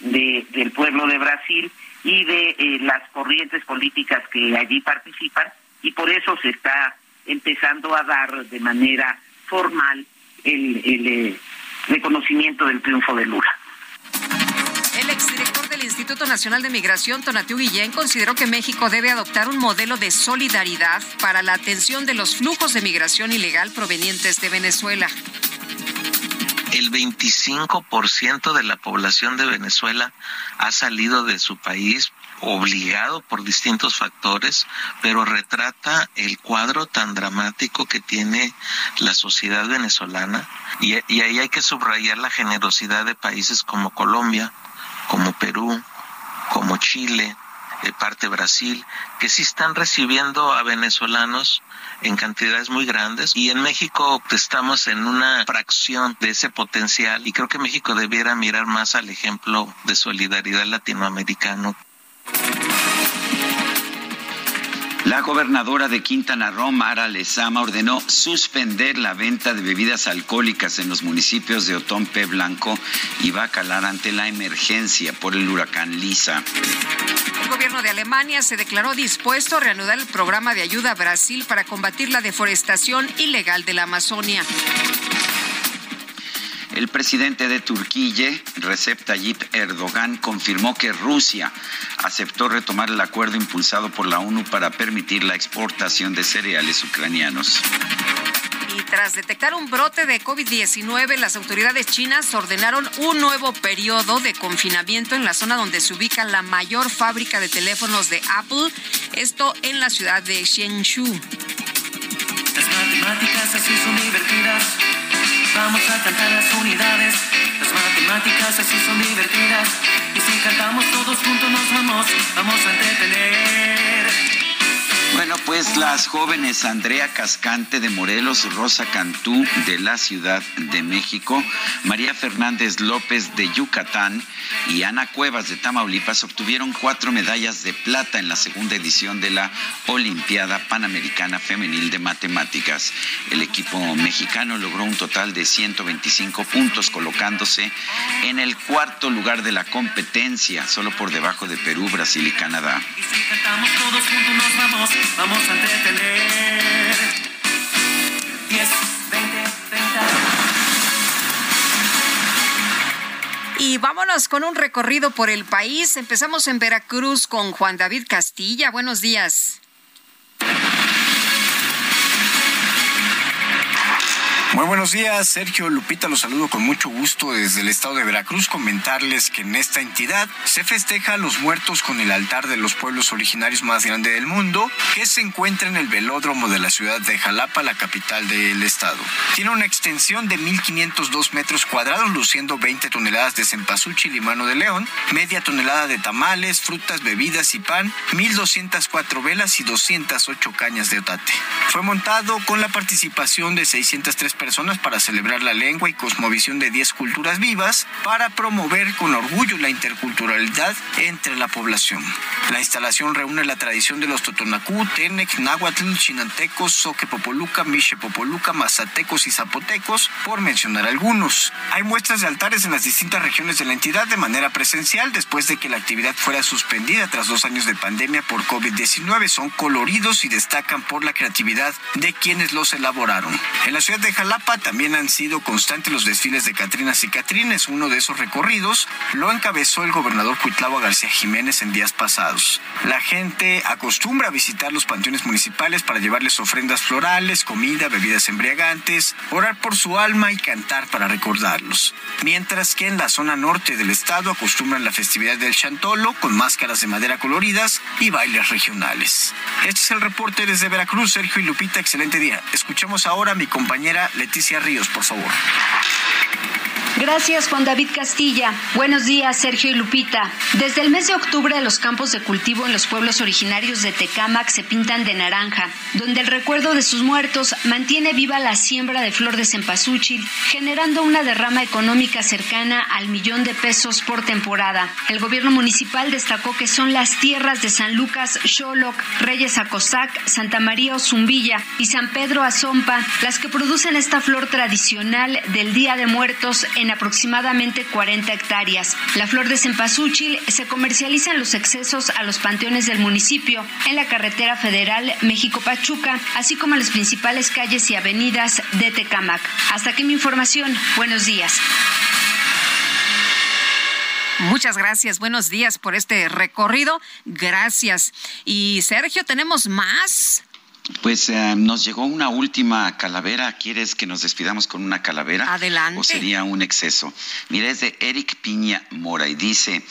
del pueblo de Brasil y de eh, las corrientes políticas que allí participan y por eso se está empezando a dar de manera formal el, eh, reconocimiento del triunfo de Lula.
El exdirector del Instituto Nacional de Migración, Tonatiu Guillén, consideró que México debe adoptar un modelo de solidaridad para la atención de los flujos de migración ilegal provenientes de Venezuela.
El 25% de la población de Venezuela ha salido de su país obligado por distintos factores, pero retrata el cuadro tan dramático que tiene la sociedad venezolana. Y, ahí hay que subrayar la generosidad de países como Colombia, como Perú, como Chile, de parte Brasil, que sí están recibiendo a venezolanos en cantidades muy grandes. Y en México estamos en una fracción de ese potencial. Y creo que México debiera mirar más al ejemplo de solidaridad latinoamericano
la gobernadora de Quintana Roo, Mara Lezama, ordenó suspender la venta de bebidas alcohólicas en los municipios de Otompe Blanco y Bacalar ante la emergencia por el huracán Lisa.
El gobierno de Alemania se declaró dispuesto a reanudar el programa de ayuda a Brasil para combatir la deforestación ilegal de la Amazonia.
El presidente de Turquía, Recep Tayyip Erdogan, confirmó que Rusia aceptó retomar el acuerdo impulsado por la ONU para permitir la exportación de cereales ucranianos.
Y tras detectar un brote de COVID-19, las autoridades chinas ordenaron un nuevo periodo de confinamiento en la zona donde se ubica la mayor fábrica de teléfonos de Apple, esto en la ciudad de Xiangshu.
Las matemáticas así son divertidas. Vamos a cantar las unidades. Las matemáticas así son divertidas. Y si cantamos todos juntos nos vamos, vamos a entretener.
Bueno, pues las jóvenes Andrea Cascante de Morelos, Rosa Cantú de la Ciudad de México, María Fernández López de Yucatán y Ana Cuevas de Tamaulipas obtuvieron cuatro medallas de plata en la segunda edición de la Olimpiada Panamericana Femenil de Matemáticas. El equipo mexicano logró un total de 125 puntos, colocándose en el cuarto lugar de la competencia, solo por debajo de Perú, Brasil y Canadá.
Vamos a entretener. 10, 20, 30.
Y vámonos con un recorrido por el país. Empezamos en Veracruz con Juan David Castilla. Buenos días.
Muy buenos días, Sergio Lupita, los saludo con mucho gusto desde el estado de Veracruz. Comentarles que en esta entidad se festeja a los muertos con el altar de los pueblos originarios más grande del mundo, que se encuentra en el velódromo de la ciudad de Jalapa, la capital del estado. Tiene una extensión de 1.502 metros cuadrados, luciendo 20 toneladas de cempasúchil y mano de león, media tonelada de tamales, frutas, bebidas y pan, 1.204 velas y 208 cañas de otate. Fue montado con la participación de 603 personas para celebrar la lengua y cosmovisión de 10 culturas vivas para promover con orgullo la interculturalidad entre la población. La instalación reúne la tradición de los Totonacú, Tenec, Náhuatl, Chinantecos, Soquepopoluca, Michepopoluca, Mazatecos y Zapotecos, por mencionar algunos. Hay muestras de altares en las distintas regiones de la entidad de manera presencial después de que la actividad fuera suspendida tras dos años de pandemia por COVID-19. Son coloridos y destacan por la creatividad de quienes los elaboraron. En la ciudad de Jalapa también han sido constantes los desfiles de Catrinas y Catrines. Uno de esos recorridos lo encabezó el gobernador Cuitlava García Jiménez en días pasados. La gente acostumbra a visitar los panteones municipales para llevarles ofrendas florales, comida, bebidas embriagantes, orar por su alma y cantar para recordarlos. Mientras que en la zona norte del estado acostumbran la festividad del Chantolo con máscaras de madera coloridas y bailes regionales. Este es el reporte desde Veracruz, Sergio y Lupita. Excelente día. Escuchamos ahora a mi compañera Leticia Ríos, por favor.
Gracias, Juan David Castilla. Buenos días, Sergio y Lupita. Desde el mes de octubre, los campos de cultivo en los pueblos originarios de Tecámac se pintan de naranja, donde el recuerdo de sus muertos mantiene viva la siembra de flor de cempasúchil, generando una derrama económica cercana al millón de pesos por temporada. El gobierno municipal destacó que son las tierras de San Lucas, Xoloc, Reyes Acosac, Santa María Ozumbilla y San Pedro Azompa las que producen esta flor tradicional del Día de Muertos en aproximadamente 40 hectáreas. La flor de cempasúchil se comercializa en los excesos a los panteones del municipio, en la carretera federal México-Pachuca, así como en las principales calles y avenidas de Tecámac. Hasta aquí mi información. Buenos días.
Muchas gracias, buenos días por este recorrido. Gracias. Y Sergio, tenemos más.
Pues eh, nos llegó una última calavera. ¿Quieres que nos despidamos con una calavera?
Adelante.
¿O sería un exceso? Mira, es de Eric Piña Mora y dice,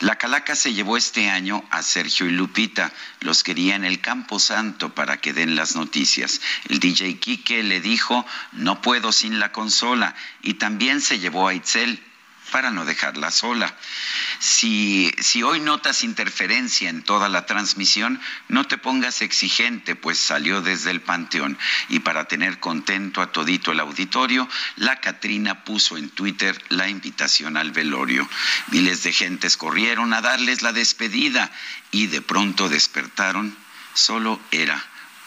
la calaca se llevó este año a Sergio y Lupita. Los quería en el Campo Santo para que den las noticias. El DJ Quique le dijo, no puedo sin la consola. Y también se llevó a Itzel para no dejarla sola. Si, si hoy notas interferencia en toda la transmisión, no te pongas exigente, pues salió desde el panteón. Y para tener contento a todito el auditorio, la Catrina puso en Twitter la invitación al velorio. Miles de gentes corrieron a darles la despedida y de pronto despertaron. Solo era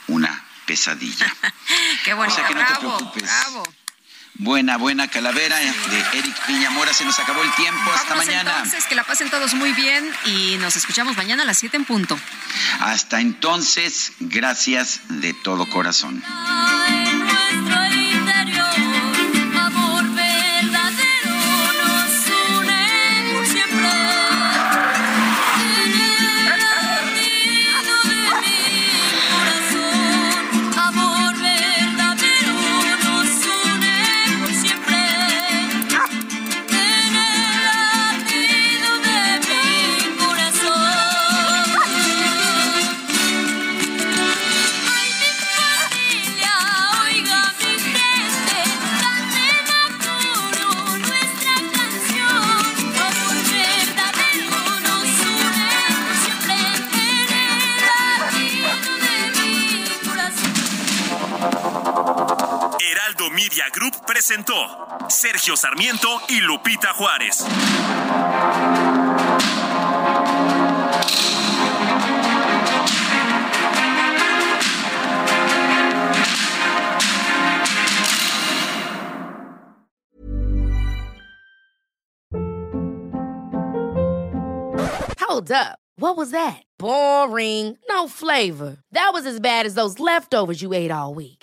una pesadilla.
Qué bonito.
O sea que no te
bravo,
preocupes.
bravo.
Buena, buena calavera de Eric Piñamora. Se nos acabó el tiempo. Hasta
Vámonos
mañana.
entonces, que la pasen todos muy bien y nos escuchamos mañana a las 7 en punto.
Hasta entonces, gracias de todo corazón.
Group presentó Sergio Sarmiento y Lupita Juárez.
Hold up. What was that? Boring. No flavor. That was as bad as those leftovers you ate all week.